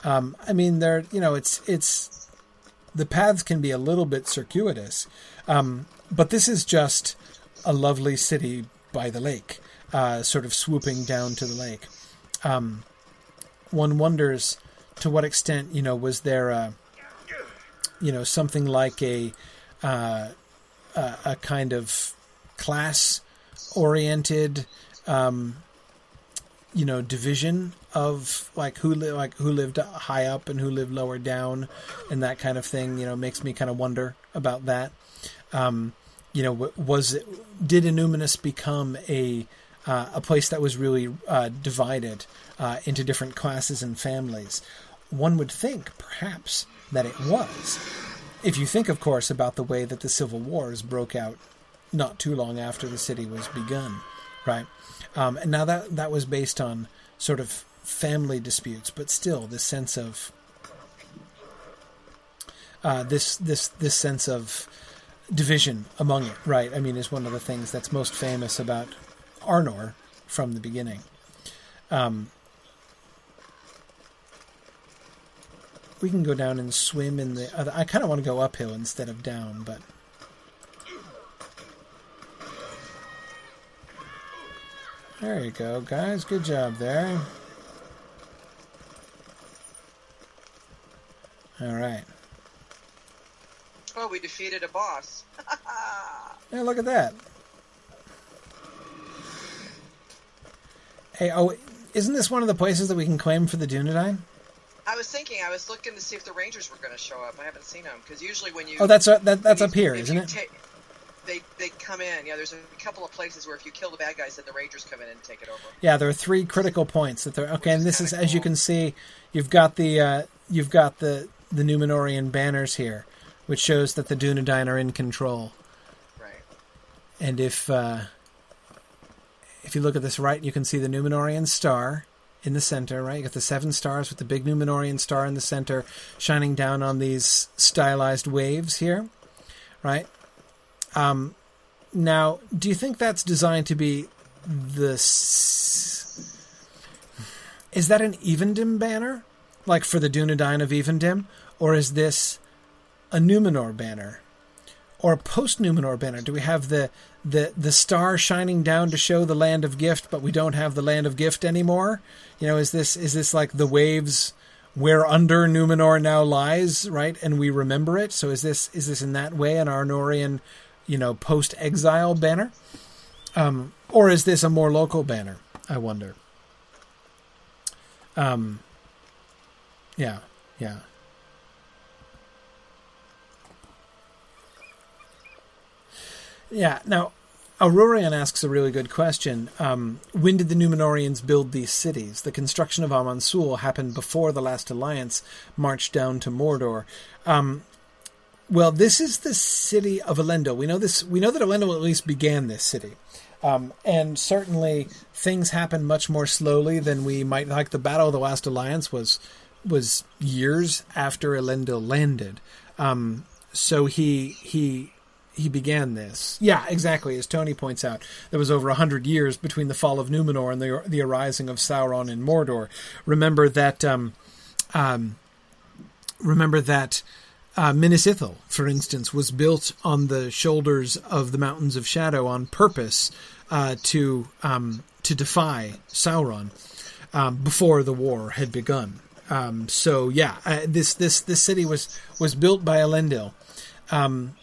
um, I mean, there, you know, it's it's the paths can be a little bit circuitous, um, but this is just a lovely city by the lake. uh, sort of swooping down to the lake. Um, one wonders to what extent, you know, was there a, you know, something like a, uh, a, a kind of class oriented, um, you know, division of like who li- like who lived high up and who lived lower down, and that kind of thing. You know, makes me kind of wonder about that. Um, you know, was it, did Annúminas become a uh, a place that was really uh, divided uh, into different classes and families? One would think, perhaps, that it was. If you think, of course, about the way that the civil wars broke out not too long after the city was begun, right? Um, and now that that was based on sort of family disputes, but still this sense of uh, this this this sense of division among it, right? I mean, is one of the things that's most famous about Arnor from the beginning. Um, we can go down and swim in the. I kind of want to go uphill instead of down, but. There you go, guys. Good job there. All right. Oh, we defeated a boss. yeah, look at that. Hey, oh, isn't this one of the places that we can claim for the Dunedain? I was thinking, I was looking to see if the Rangers were going to show up. I haven't seen them because usually when you oh, that's uh, that, that's up here, isn't it? Ta- they they come in. Yeah, there's a couple of places where if you kill the bad guys, then the Rangers come in and take it over. Yeah, there are three critical points that they're okay. And this is, cool. as you can see, you've got the uh, you've got the the Numenorean banners here, which shows that the Dunedain are in control. Right. And if uh, if you look at this right, you can see the Numenorean star in the center, right? You got the seven stars with the big Numenorean star in the center, shining down on these stylized waves here, right? Um, now, do you think that's designed to be the? Is that an Evendim banner, like for the Dunedain of Evendim, or is this a Numenor banner, or a post Numenor banner? Do we have the the the star shining down to show the land of gift, but we don't have the land of gift anymore? You know, is this is this like the waves? where under Numenor now lies, right? And we remember it. So is this is this in that way an Arnorian you know, post exile banner? Um, or is this a more local banner? I wonder. Um, yeah, yeah. Yeah, now, Aurorian asks a really good question. Um, when did the Numenoreans build these cities? The construction of Amansul happened before the last alliance marched down to Mordor. Um, well, this is the city of Elendil. We know this. We know that Elendil at least began this city, um, and certainly things happen much more slowly than we might like. The Battle of the Last Alliance was was years after Elendil landed, um, so he he he began this. Yeah, exactly. As Tony points out, there was over a hundred years between the fall of Numenor and the the arising of Sauron in Mordor. Remember that. Um, um, remember that uh, Minas Ithil, for instance, was built on the shoulders of the Mountains of Shadow on purpose uh, to um, to defy Sauron um, before the war had begun. Um, so yeah, uh, this this this city was was built by Elendil, um,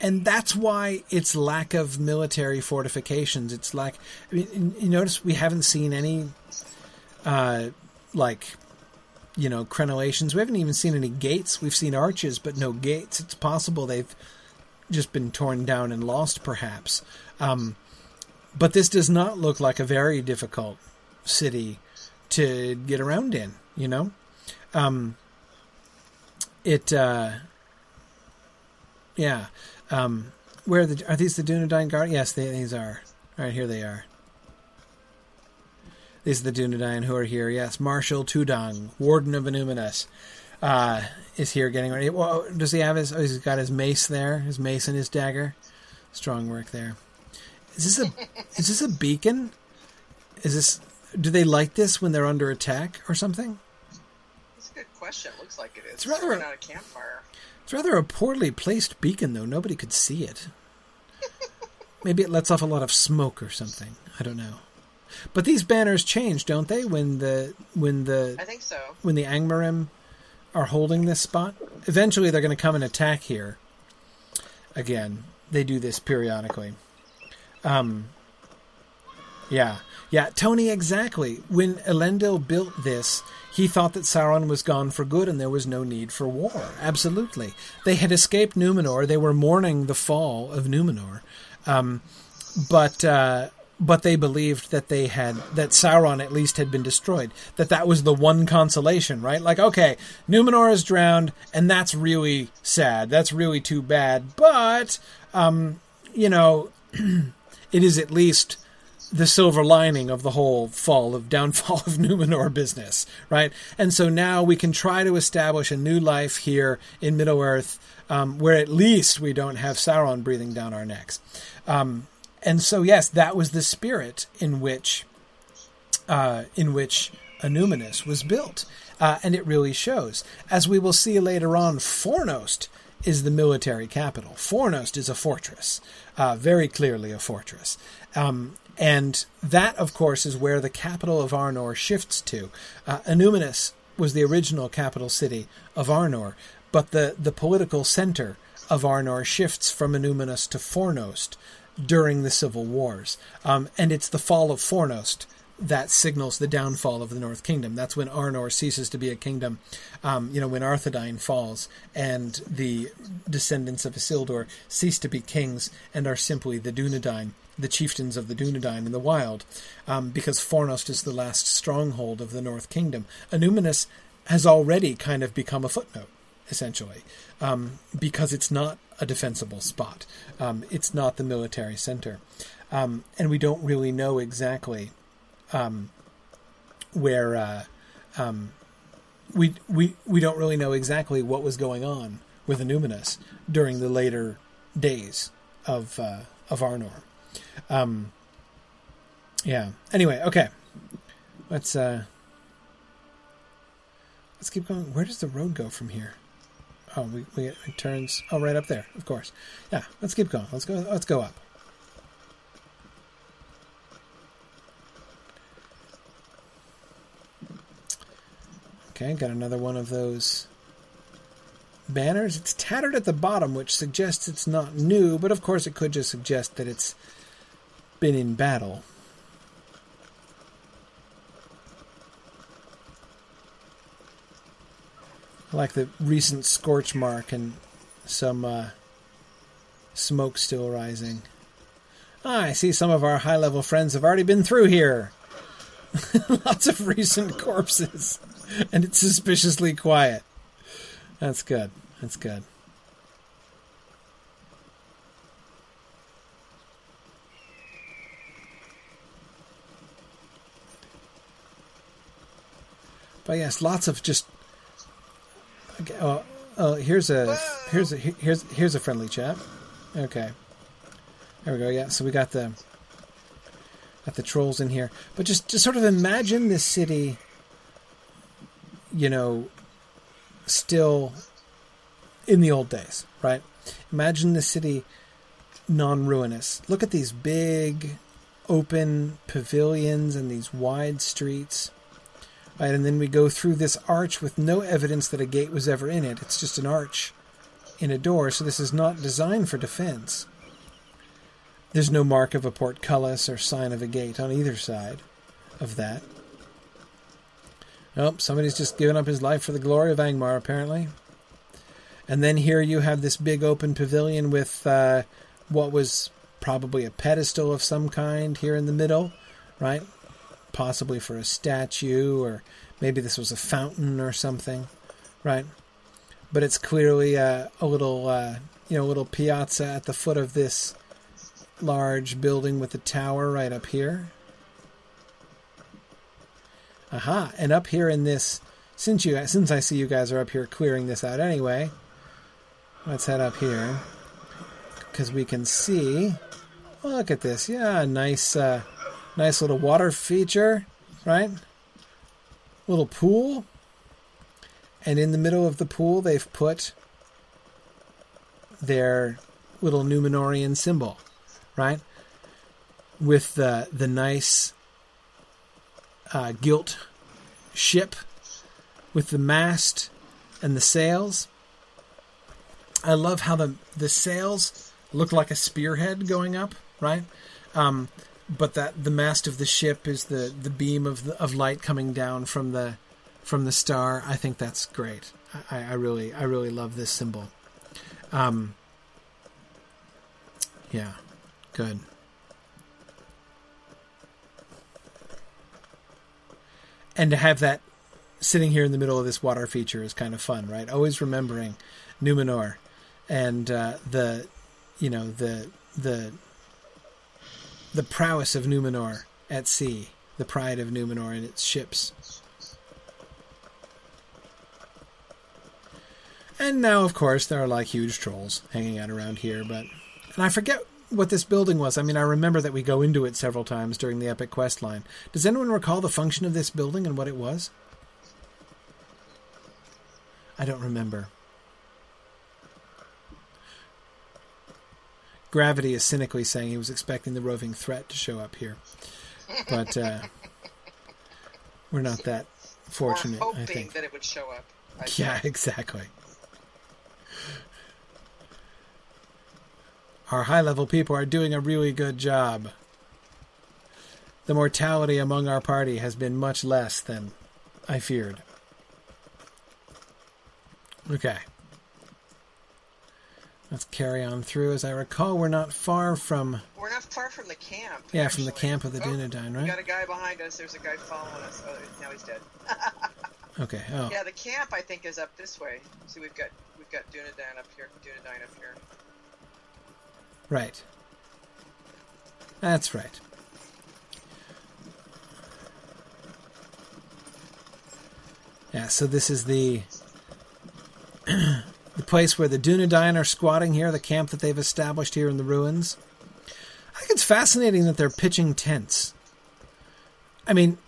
and that's why its lack of military fortifications. It's like I mean, you notice we haven't seen any uh, like you know, crenellations. We haven't even seen any gates. We've seen arches, but no gates. It's possible they've just been torn down and lost, perhaps. Um, but this does not look like a very difficult city to get around in, you know? Um, it, uh, yeah. Um, where are, the, are these the Dunedain Guard? Yes, they, these are. All right, here they are. These are the Dunedain who are here. Yes, Marshal Tudang, Warden of Annúminas, uh, is here getting ready. Well, does he have his? Oh, he's got his mace there, his mace and his dagger. Strong work there. Is this a? is this a beacon? Is this? Do they light this when they're under attack or something? That's a good question. It looks like it is. It's rather not a campfire. It's rather a poorly placed beacon, though. Nobody could see it. maybe it lets off a lot of smoke or something. I don't know. But these banners change, don't they? When the when the I think so. when the Angmarim are holding this spot, eventually they're going to come and attack here. Again, they do this periodically. Um, yeah, yeah, Tony, exactly. When Elendil built this, he thought that Sauron was gone for good and there was no need for war. Absolutely. They had escaped Numenor. They were mourning the fall of Numenor. Um, but uh, but they believed that they had that Sauron at least had been destroyed. That that was the one consolation, right? Like, okay, Numenor is drowned, and that's really sad. That's really too bad. But um, you know, it is at least the silver lining of the whole fall of downfall of Numenor business, right? And so now we can try to establish a new life here in Middle Earth, um, where at least we don't have Sauron breathing down our necks. Um, and so, yes, that was the spirit in which uh, in which Annúminas was built, uh, and it really shows. As we will see later on, Fornost is the military capital. Fornost is a fortress, uh, very clearly a fortress. Um, and that, of course, is where the capital of Arnor shifts to. Uh, Annúminas was the original capital city of Arnor, but the, the political center of Arnor shifts from Annúminas to Fornost during the civil wars. Um, and it's the fall of Fornost that signals the downfall of the North Kingdom. That's when Arnor ceases to be a kingdom. Um, you know, when Arthedain falls and the descendants of Isildur cease to be kings and are simply the Dunedain, the chieftains of the Dunedain in the wild, um, because Fornost is the last stronghold of the North Kingdom. Annúminas has already kind of become a footnote, essentially, um, because it's not a defensible spot. Um, it's not the military center. Um, and we don't really know exactly um, where uh, um, we we we don't really know exactly what was going on with Annúminas during the later days of uh, of Arnor. Um, yeah. Anyway, okay. Let's uh, let's keep going. Where does the road go from here? Oh, we, we it turns. Oh, right up there. Of course. Yeah. Let's keep going. Let's go. Let's go up. Okay, got another one of those banners. It's tattered at the bottom, which suggests it's not new, but of course it could just suggest that it's been in battle. I like the recent scorch mark and some uh, smoke still rising. Ah, I see some of our high level friends have already been through here. Lots of recent corpses, and it's suspiciously quiet. That's good. That's good. But yes, lots of just. Okay, oh, oh, here's a here's a here's here's a friendly chat. Okay, there we go. Yeah, so we got the got the trolls in here, but just just sort of imagine this city. You know, still in the old days, right? Imagine the city non-ruinous. Look at these big open pavilions and these wide streets Right, and then we go through this arch with no evidence that a gate was ever in it. It's just an arch in a door, so this is not designed for defense. There's no mark of a portcullis or sign of a gate on either side of that. Nope, somebody's just given up his life for the glory of Angmar, apparently. And then here you have this big open pavilion with uh, what was probably a pedestal of some kind here in the middle, right? Possibly for a statue, or maybe this was a fountain or something, right? But it's clearly a, a little, uh, you know, little piazza at the foot of this large building with a tower right up here. Aha! And up here in this, since you since I see you guys are up here clearing this out anyway, let's head up here because we can see. Look at this, yeah, nice. Uh, Nice little water feature, right? Little pool. And in the middle of the pool, they've put their little Numenorean symbol, right? with the the nice uh, gilt ship with the mast and the sails. I love how the the sails look like a spearhead going up, right? Um, but that the mast of the ship is the, the beam of the, of light coming down from the from the star. I think that's great. I, I really I really love this symbol. Um, yeah, good. And to have that sitting here in the middle of this water feature is kind of fun, right? Always remembering Numenor and uh, the, you know, the the the prowess of Numenor at sea, the pride of Numenor and its ships. And now, of course, there are like huge trolls hanging out around here, but and I forget what this building was. I mean, I remember that we go into it several times during the epic quest line. Does anyone recall the function of this building and what it was? I don't remember. Gravity is cynically saying he was expecting the roving threat to show up here, but uh, we're not that fortunate. Or hoping I think that it would show up. I yeah, exactly. Our high level people are doing a really good job. The mortality among our party has been much less than I feared. Okay. Let's carry on through. As I recall, we're not far from We're not far from the camp. yeah from the camp of the Oh, Dunedain, We got a guy behind us. There's a guy following us. Oh, now he's dead. Okay. Oh, Yeah, the camp I think is up this way. See, we've got we've got Dunedain up here, Dunedain up here. right. That's right. Yeah. So this is the the place where the Dunedain are squatting here, the camp that they've established here in the ruins. I think it's fascinating that they're pitching tents. I mean,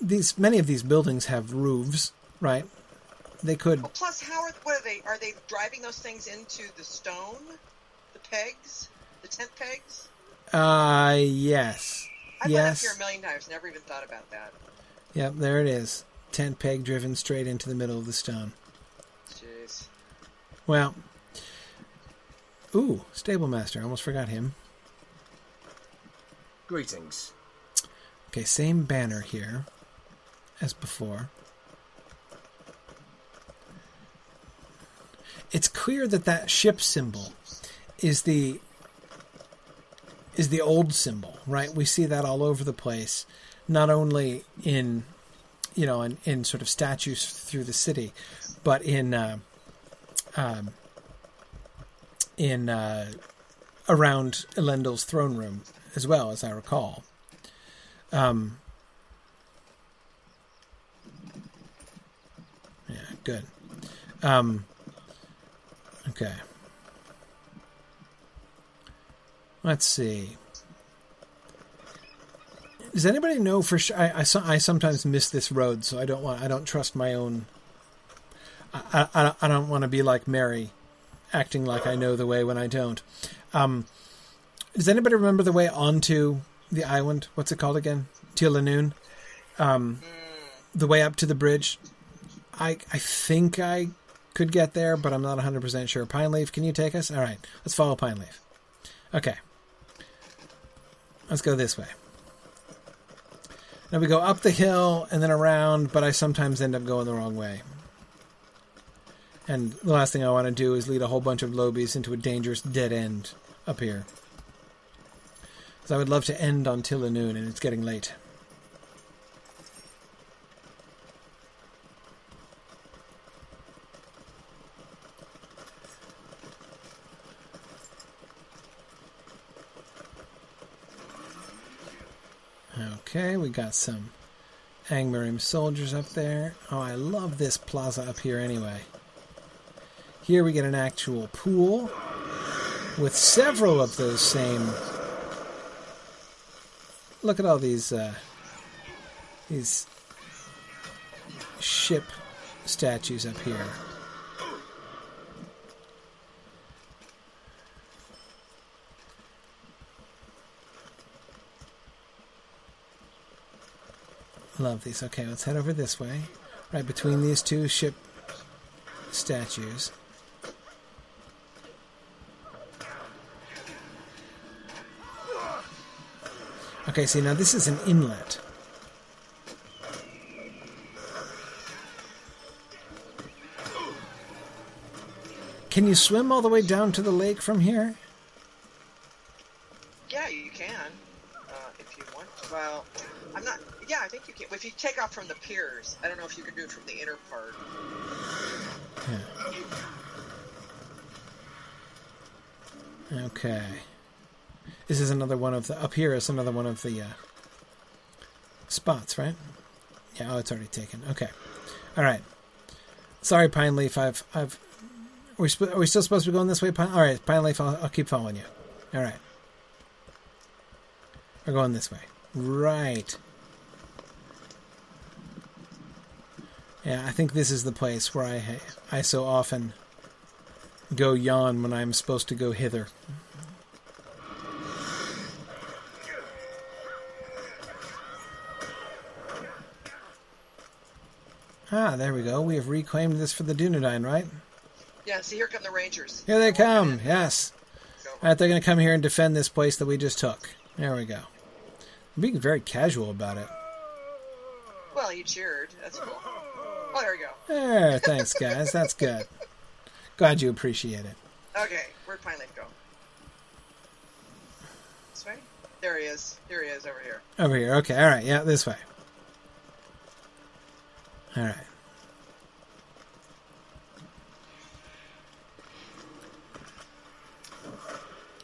these many of these buildings have roofs, right? They could Oh, plus, how are what are they? Are they driving those things into the stone, the pegs, the tent pegs? uh yes. I've yes. been up here a million times. Never even thought about that. Yep, there it is. Tent peg driven straight into the middle of the stone. Well, ooh, stable master. Almost forgot him. Greetings. Okay, same banner here as before. It's clear that that ship symbol is the is the old symbol, right? We see that all over the place, not only in you know in, in sort of statues through the city, but in uh, um, in uh, around Elendil's throne room as well, as I recall. Um, yeah, good. Um, okay. Let's see. Does anybody know for sure? I, I, I sometimes miss this road, so I don't want. I don't trust my own. I, I, I don't want to be like Merry, acting like I know the way when I don't. Um, does anybody remember the way onto the island? What's it called again? Tilanoon. Um, the way up to the bridge. I I think I could get there, but I'm not 100 percent sure. Pine Leaf, can you take us? All right, let's follow Pine Leaf. Okay, let's go this way. Now we go up the hill and then around, but I sometimes end up going the wrong way. And the last thing I want to do is lead a whole bunch of lobies into a dangerous dead end up here. Because I would love to end on Tilanoon, and it's getting late. Okay, we got some Angmarim soldiers up there. Oh, I love this plaza up here anyway. Here we get an actual pool with several of those same. Look at all these uh, these ship statues up here. Love these. Okay, let's head over this way, right between these two ship statues. Okay, see, now this is an inlet. Can you swim all the way down to the lake from here? Yeah, you can. Uh, if you want. Well, I'm not. Yeah, I think you can. If you take off from the piers, I don't know if you can do it from the inner part. Yeah. Okay. This is another one of the. Up here is another one of the uh, spots, right? Yeah. Oh, it's already taken. Okay. All right. Sorry, Pine Leaf. I've I've are we, sp- are we still supposed to be going this way? Pine- All right, Pine Leaf, I'll, I'll keep following you. All right. We're going this way. Right. Yeah, I think this is the place where I I so often go yawn when I'm supposed to go hither. Ah, there we go. We have reclaimed this for the Dunedain, right? Yeah, see, here come the Rangers. Here they come. Yes. All right, they're going to come here and defend this place that we just took. There we go. I'm being very casual about it. Well, you cheered. That's cool. Oh, there we go. There, thanks, guys. That's good. Glad you appreciate it. Okay, where'd Pine Leaf go? This way? There he is. Here he is, over here. Over here. Okay, all right. Yeah, this way. All right.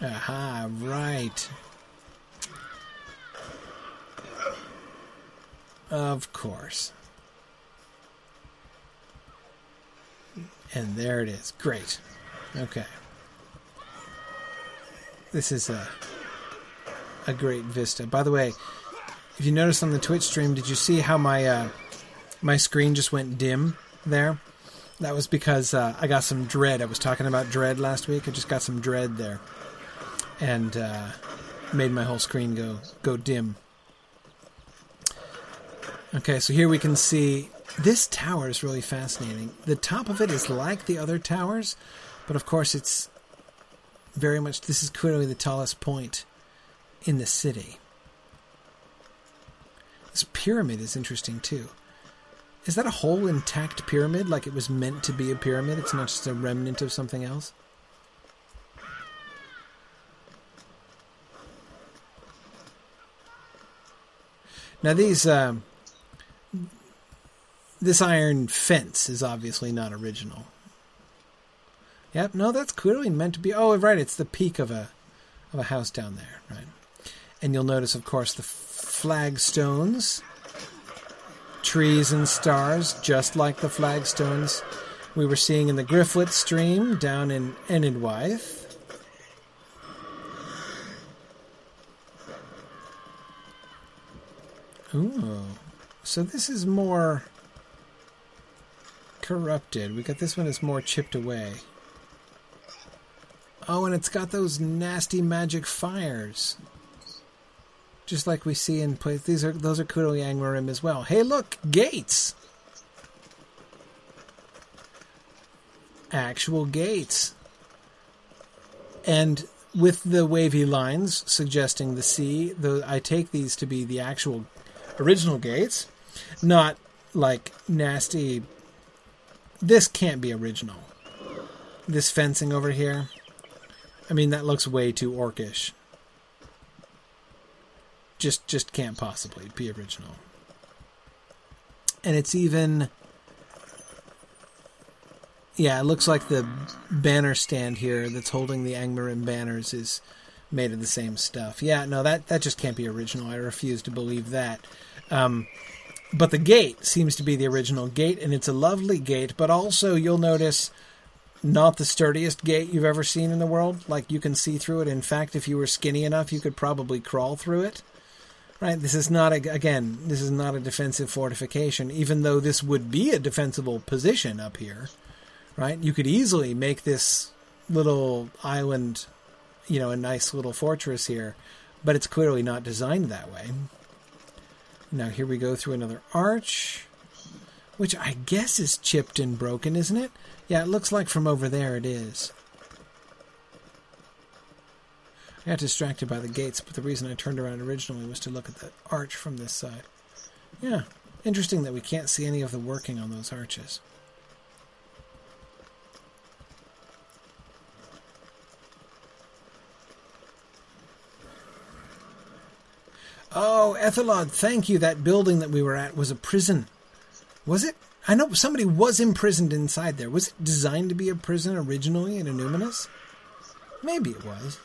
Aha, right. Of course. And there it is. Great. Okay. This is a a great vista. By the way, if you noticed on the Twitch stream, did you see how my uh, my screen just went dim there? That was because uh, I got some dread. I was talking about dread last week. I just got some dread there and uh, made my whole screen go go dim. Okay, so here we can see this tower is really fascinating. The top of it is like the other towers, but of course it's very much this is clearly the tallest point in the city. This pyramid is interesting too. Is that a whole intact pyramid like it was meant to be a pyramid? It's not just a remnant of something else? Now these, um, this iron fence is obviously not original. Yep, no, that's clearly meant to be. Oh, right, it's the peak of a of a house down there, right? And you'll notice, of course, the flagstones, trees and stars, just like the flagstones we were seeing in the Grifflet stream down in Enedwaith. Ooh. So this is more corrupted. We got this one is more chipped away. Oh, and it's got those nasty magic fires. Just like we see in place. These are those are Kudo Yang Yangmarim as well. Hey look, gates. Actual gates. And with the wavy lines suggesting the sea, the, I take these to be the actual original gates, not like nasty. This can't be original. This fencing over here. I mean, that looks way too orcish. Just, just can't possibly be original. And it's even. Yeah, it looks like the banner stand here that's holding the Angmarim banners is made of the same stuff. Yeah, no, that that just can't be original. I refuse to believe that. Um, but the gate seems to be the original gate, and it's a lovely gate. But also, you'll notice not the sturdiest gate you've ever seen in the world. Like you can see through it. In fact, if you were skinny enough, you could probably crawl through it. Right? This is not a, again. This is not a defensive fortification, even though this would be a defensible position up here. Right? You could easily make this little island, you know, a nice little fortress here, but it's clearly not designed that way. Now here we go through another arch, which I guess is chipped and broken, isn't it? Yeah, it looks like from over there it is. I got distracted by the gates, but the reason I turned around originally was to look at the arch from this side. Yeah, interesting that we can't see any of the working on those arches. Oh, Ethelod, thank you. That building that we were at was a prison. Was it? I know somebody was imprisoned inside there. Was it designed to be a prison originally in Annúminas? Maybe it was.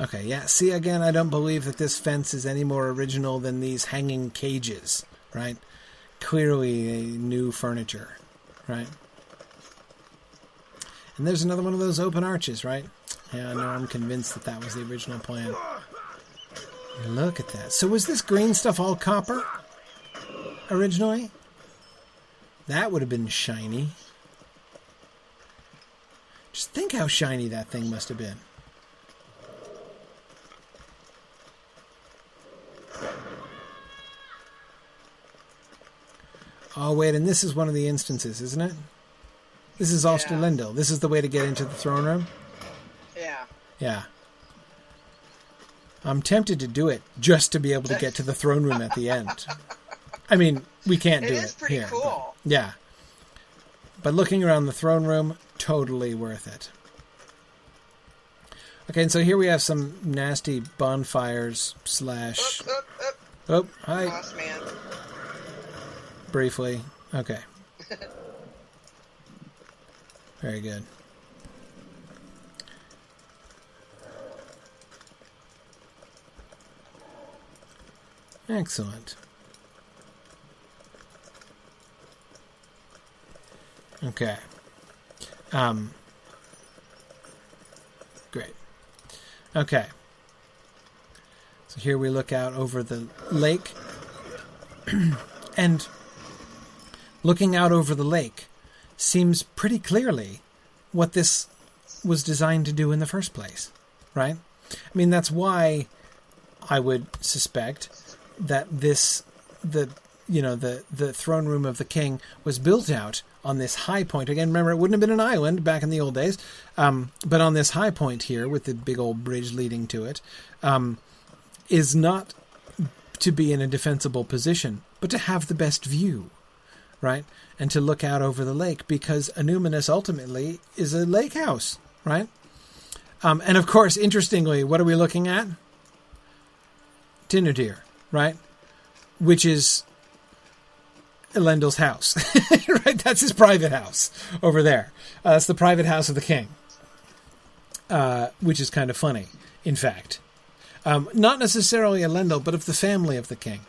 Okay, yeah. See, again, I don't believe that this fence is any more original than these hanging cages, right? Clearly new furniture, right? And there's another one of those open arches, right? Yeah, no, I'm convinced that that was the original plan. Look at that. So was this green stuff all copper originally? That would have been shiny. Just think how shiny that thing must have been. Oh, wait, and this is one of the instances, isn't it? This is Ost Elendil. Yeah. This is the way to get into the throne room? Yeah. Yeah. I'm tempted to do it just to be able to get to the throne room at the end. I mean, we can't it do it here. Cool. But, yeah. But looking around the throne room, totally worth it. Okay, and so here we have some nasty bonfires slash. Up, up, up. Oh, hi. Boss man briefly. Okay. Very good. Excellent. Okay. Um. Great. Okay. So here we look out over the lake. and looking out over the lake seems pretty clearly what this was designed to do in the first place, right? I mean, that's why I would suspect that this, the, you know, the, the throne room of the king was built out on this high point. Again, remember, it wouldn't have been an island back in the old days, um, but on this high point here with the big old bridge leading to it, um, is not to be in a defensible position, but to have the best view right? And to look out over the lake because Annúminas ultimately is a lake house, right? Um, and of course, interestingly, what are we looking at? Tinnudir, right? Which is Elendil's house, right? That's his private house over there. Uh, that's the private house of the king, uh, which is kind of funny, in fact. Um, not necessarily Elendil, but of the family of the king.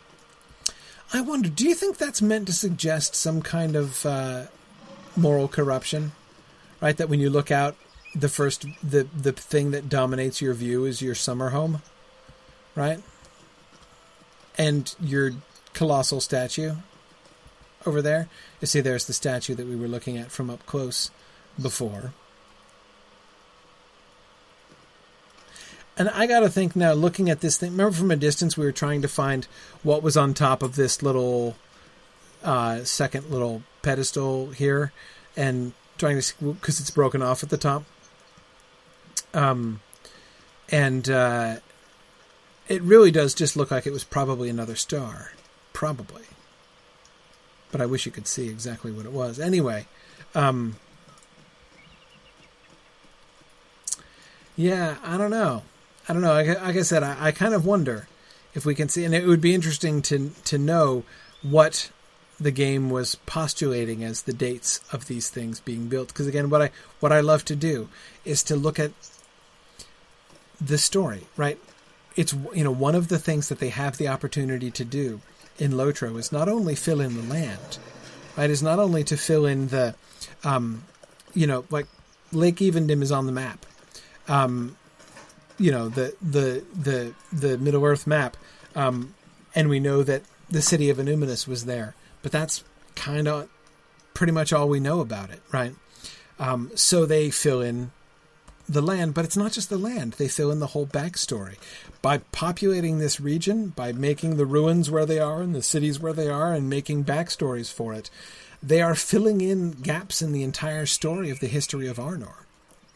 I wonder, do you think that's meant to suggest some kind of uh, moral corruption? Right, that when you look out, the first the the thing that dominates your view is your summer home, right? And your colossal statue over there. You see, there's the statue that we were looking at from up close before. And I got to think now, looking at this thing, remember from a distance we were trying to find what was on top of this little uh, second little pedestal here, and trying to because it's broken off at the top. Um, and uh, it really does just look like it was probably another star, probably. But I wish you could see exactly what it was. Anyway, um, yeah, I don't know. I don't know. Like, I said, I, I, kind of wonder if we can see, and it would be interesting to to know what the game was postulating as the dates of these things being built. Because again, what I what I love to do is to look at the story. Right? It's you know one of the things that they have the opportunity to do in Lotro is not only fill in the land, right? Is not only to fill in the, um, you know, like Lake Evendim is on the map. Um, you know the the the the Middle Earth map, um, and we know that the city of Annúminas was there. But that's kind of pretty much all we know about it, right? Um, so they fill in the land, but it's not just the land. They fill in the whole backstory. By populating this region, by making the ruins where they are and the cities where they are and making backstories for it, they are filling in gaps in the entire story of the history of Arnor,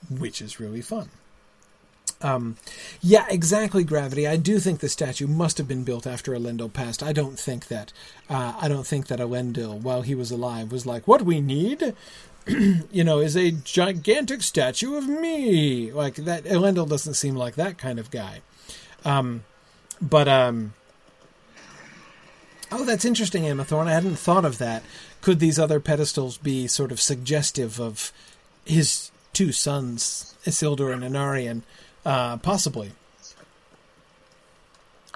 which is really fun. Um, yeah, exactly. Gravity. I do think the statue must have been built after Elendil passed. I don't think that. Uh, I don't think that Elendil, while he was alive, was like, "What we need you know, is a gigantic statue of me. Like that, Elendil doesn't seem like that kind of guy. Um, but um, oh, that's interesting, Amathorn. I hadn't thought of that. Could these other pedestals be sort of suggestive of his two sons, Isildur and Anarion? Uh, possibly.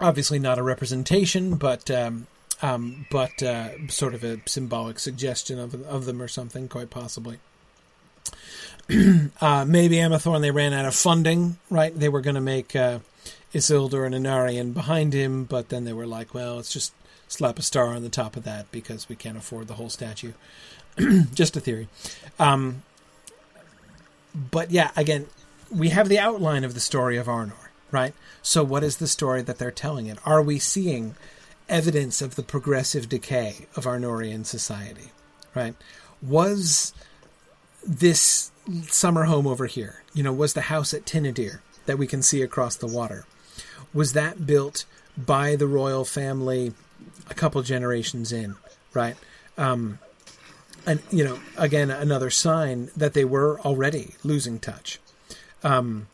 Obviously, not a representation, but um, um, but uh, sort of a symbolic suggestion of of them or something, quite possibly. uh, maybe Amathorn they ran out of funding, right? They were going to make uh, Isildur and Anarion behind him, but then they were like, well, let's just slap a star on the top of that because we can't afford the whole statue. just a theory. Um, but yeah, again, we have the outline of the story of Arnor, right? So, what is the story that they're telling it? Are we seeing evidence of the progressive decay of Arnorian society, right? Was this summer home over here, you know, was the house at Tinnudir that we can see across the water, was that built by the royal family a couple generations in, right? Um, and you know, again, another sign that they were already losing touch. Um,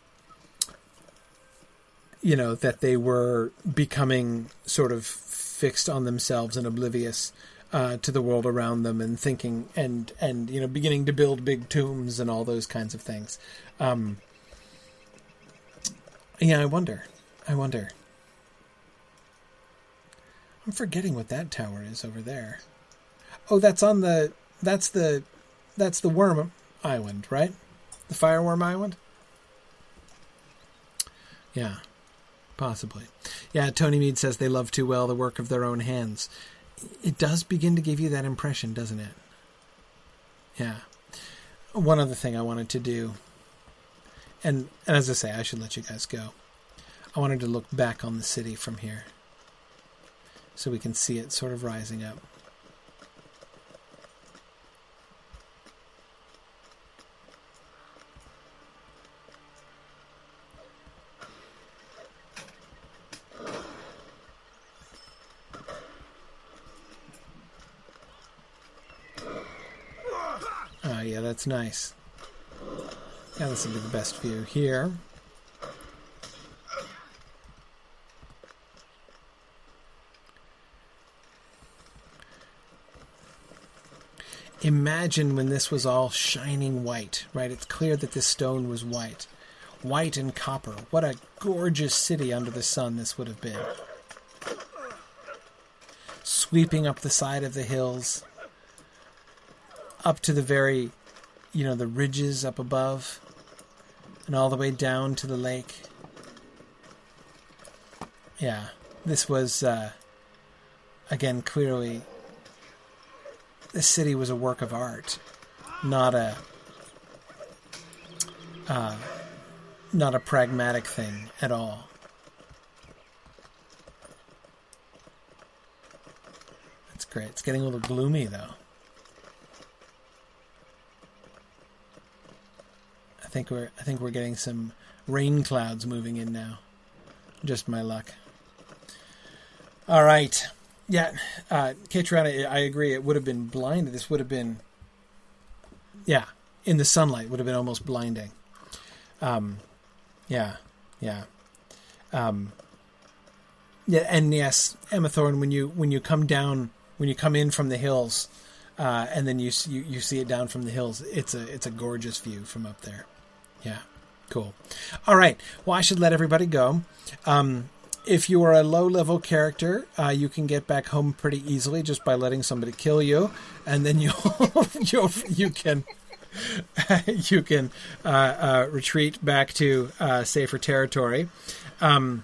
you know that they were becoming sort of fixed on themselves and oblivious uh, to the world around them and thinking and and you know beginning to build big tombs and all those kinds of things. Um, yeah, I wonder. I wonder. I'm forgetting what that tower is over there. Oh, that's on the that's the that's the worm island, right? The fireworm island. Yeah. Possibly. Yeah, Tony Mead says they love too well the work of their own hands. It does begin to give you that impression, doesn't it? Yeah. One other thing I wanted to do, and, and as I say, I should let you guys go. I wanted to look back on the city from here so we can see it sort of rising up. yeah, that's nice. Yeah, this will be the best view here. Imagine when this was all shining white, right? It's clear that this stone was white. White and copper. What a gorgeous city under the sun this would have been. Sweeping up the side of the hills, up to the very, you know, the ridges up above, and all the way down to the lake. Yeah, this was, uh, again, clearly, this city was a work of art, not a, uh, not a pragmatic thing at all. That's great. It's getting a little gloomy though. Think we're I think we're getting some rain clouds moving in now. Just my luck. All right. Yeah, uh, Katrina, I agree. It would have been blinded. This would have been, yeah, in the sunlight would have been almost blinding. Um, yeah, yeah, um, yeah, and yes, Emma Thorne, when you when you come down, when you come in from the hills, uh, and then you, you you see it down from the hills, it's a it's a gorgeous view from up there. Yeah, cool. All right. Well, I should let everybody go. Um, if you are a low level character, uh, you can get back home pretty easily just by letting somebody kill you, and then you you you can you can uh, uh, retreat back to uh, safer territory. Um,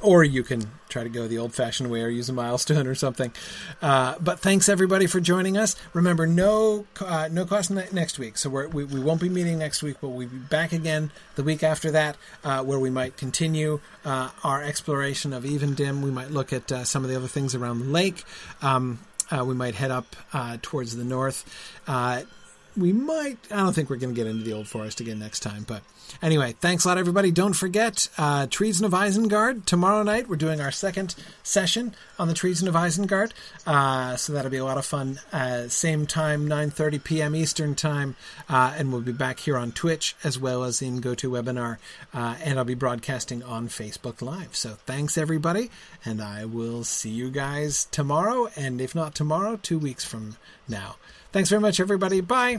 or you can try to go the old fashioned way or use a milestone or something. Uh, but thanks everybody for joining us. Remember, no uh, no cost ne- next week, so we we won't be meeting next week, but we'll be back again the week after that, uh, where we might continue uh, our exploration of Evendim. We might look at uh, some of the other things around the lake. Um, uh, we might head up towards the north we might. I don't think we're going to get into the Old Forest again next time. But anyway, thanks a lot, everybody. Don't forget uh, Treason of Isengard tomorrow night. We're doing our second session on the Treason of Isengard, uh, so that'll be a lot of fun. Uh, same time, 9:30 p.m. Eastern time, uh, and we'll be back here on Twitch as well as in GoToWebinar, uh, and I'll be broadcasting on Facebook Live. So thanks, everybody, and I will see you guys tomorrow, and if not tomorrow, two weeks from now. Thanks very much, everybody. Bye.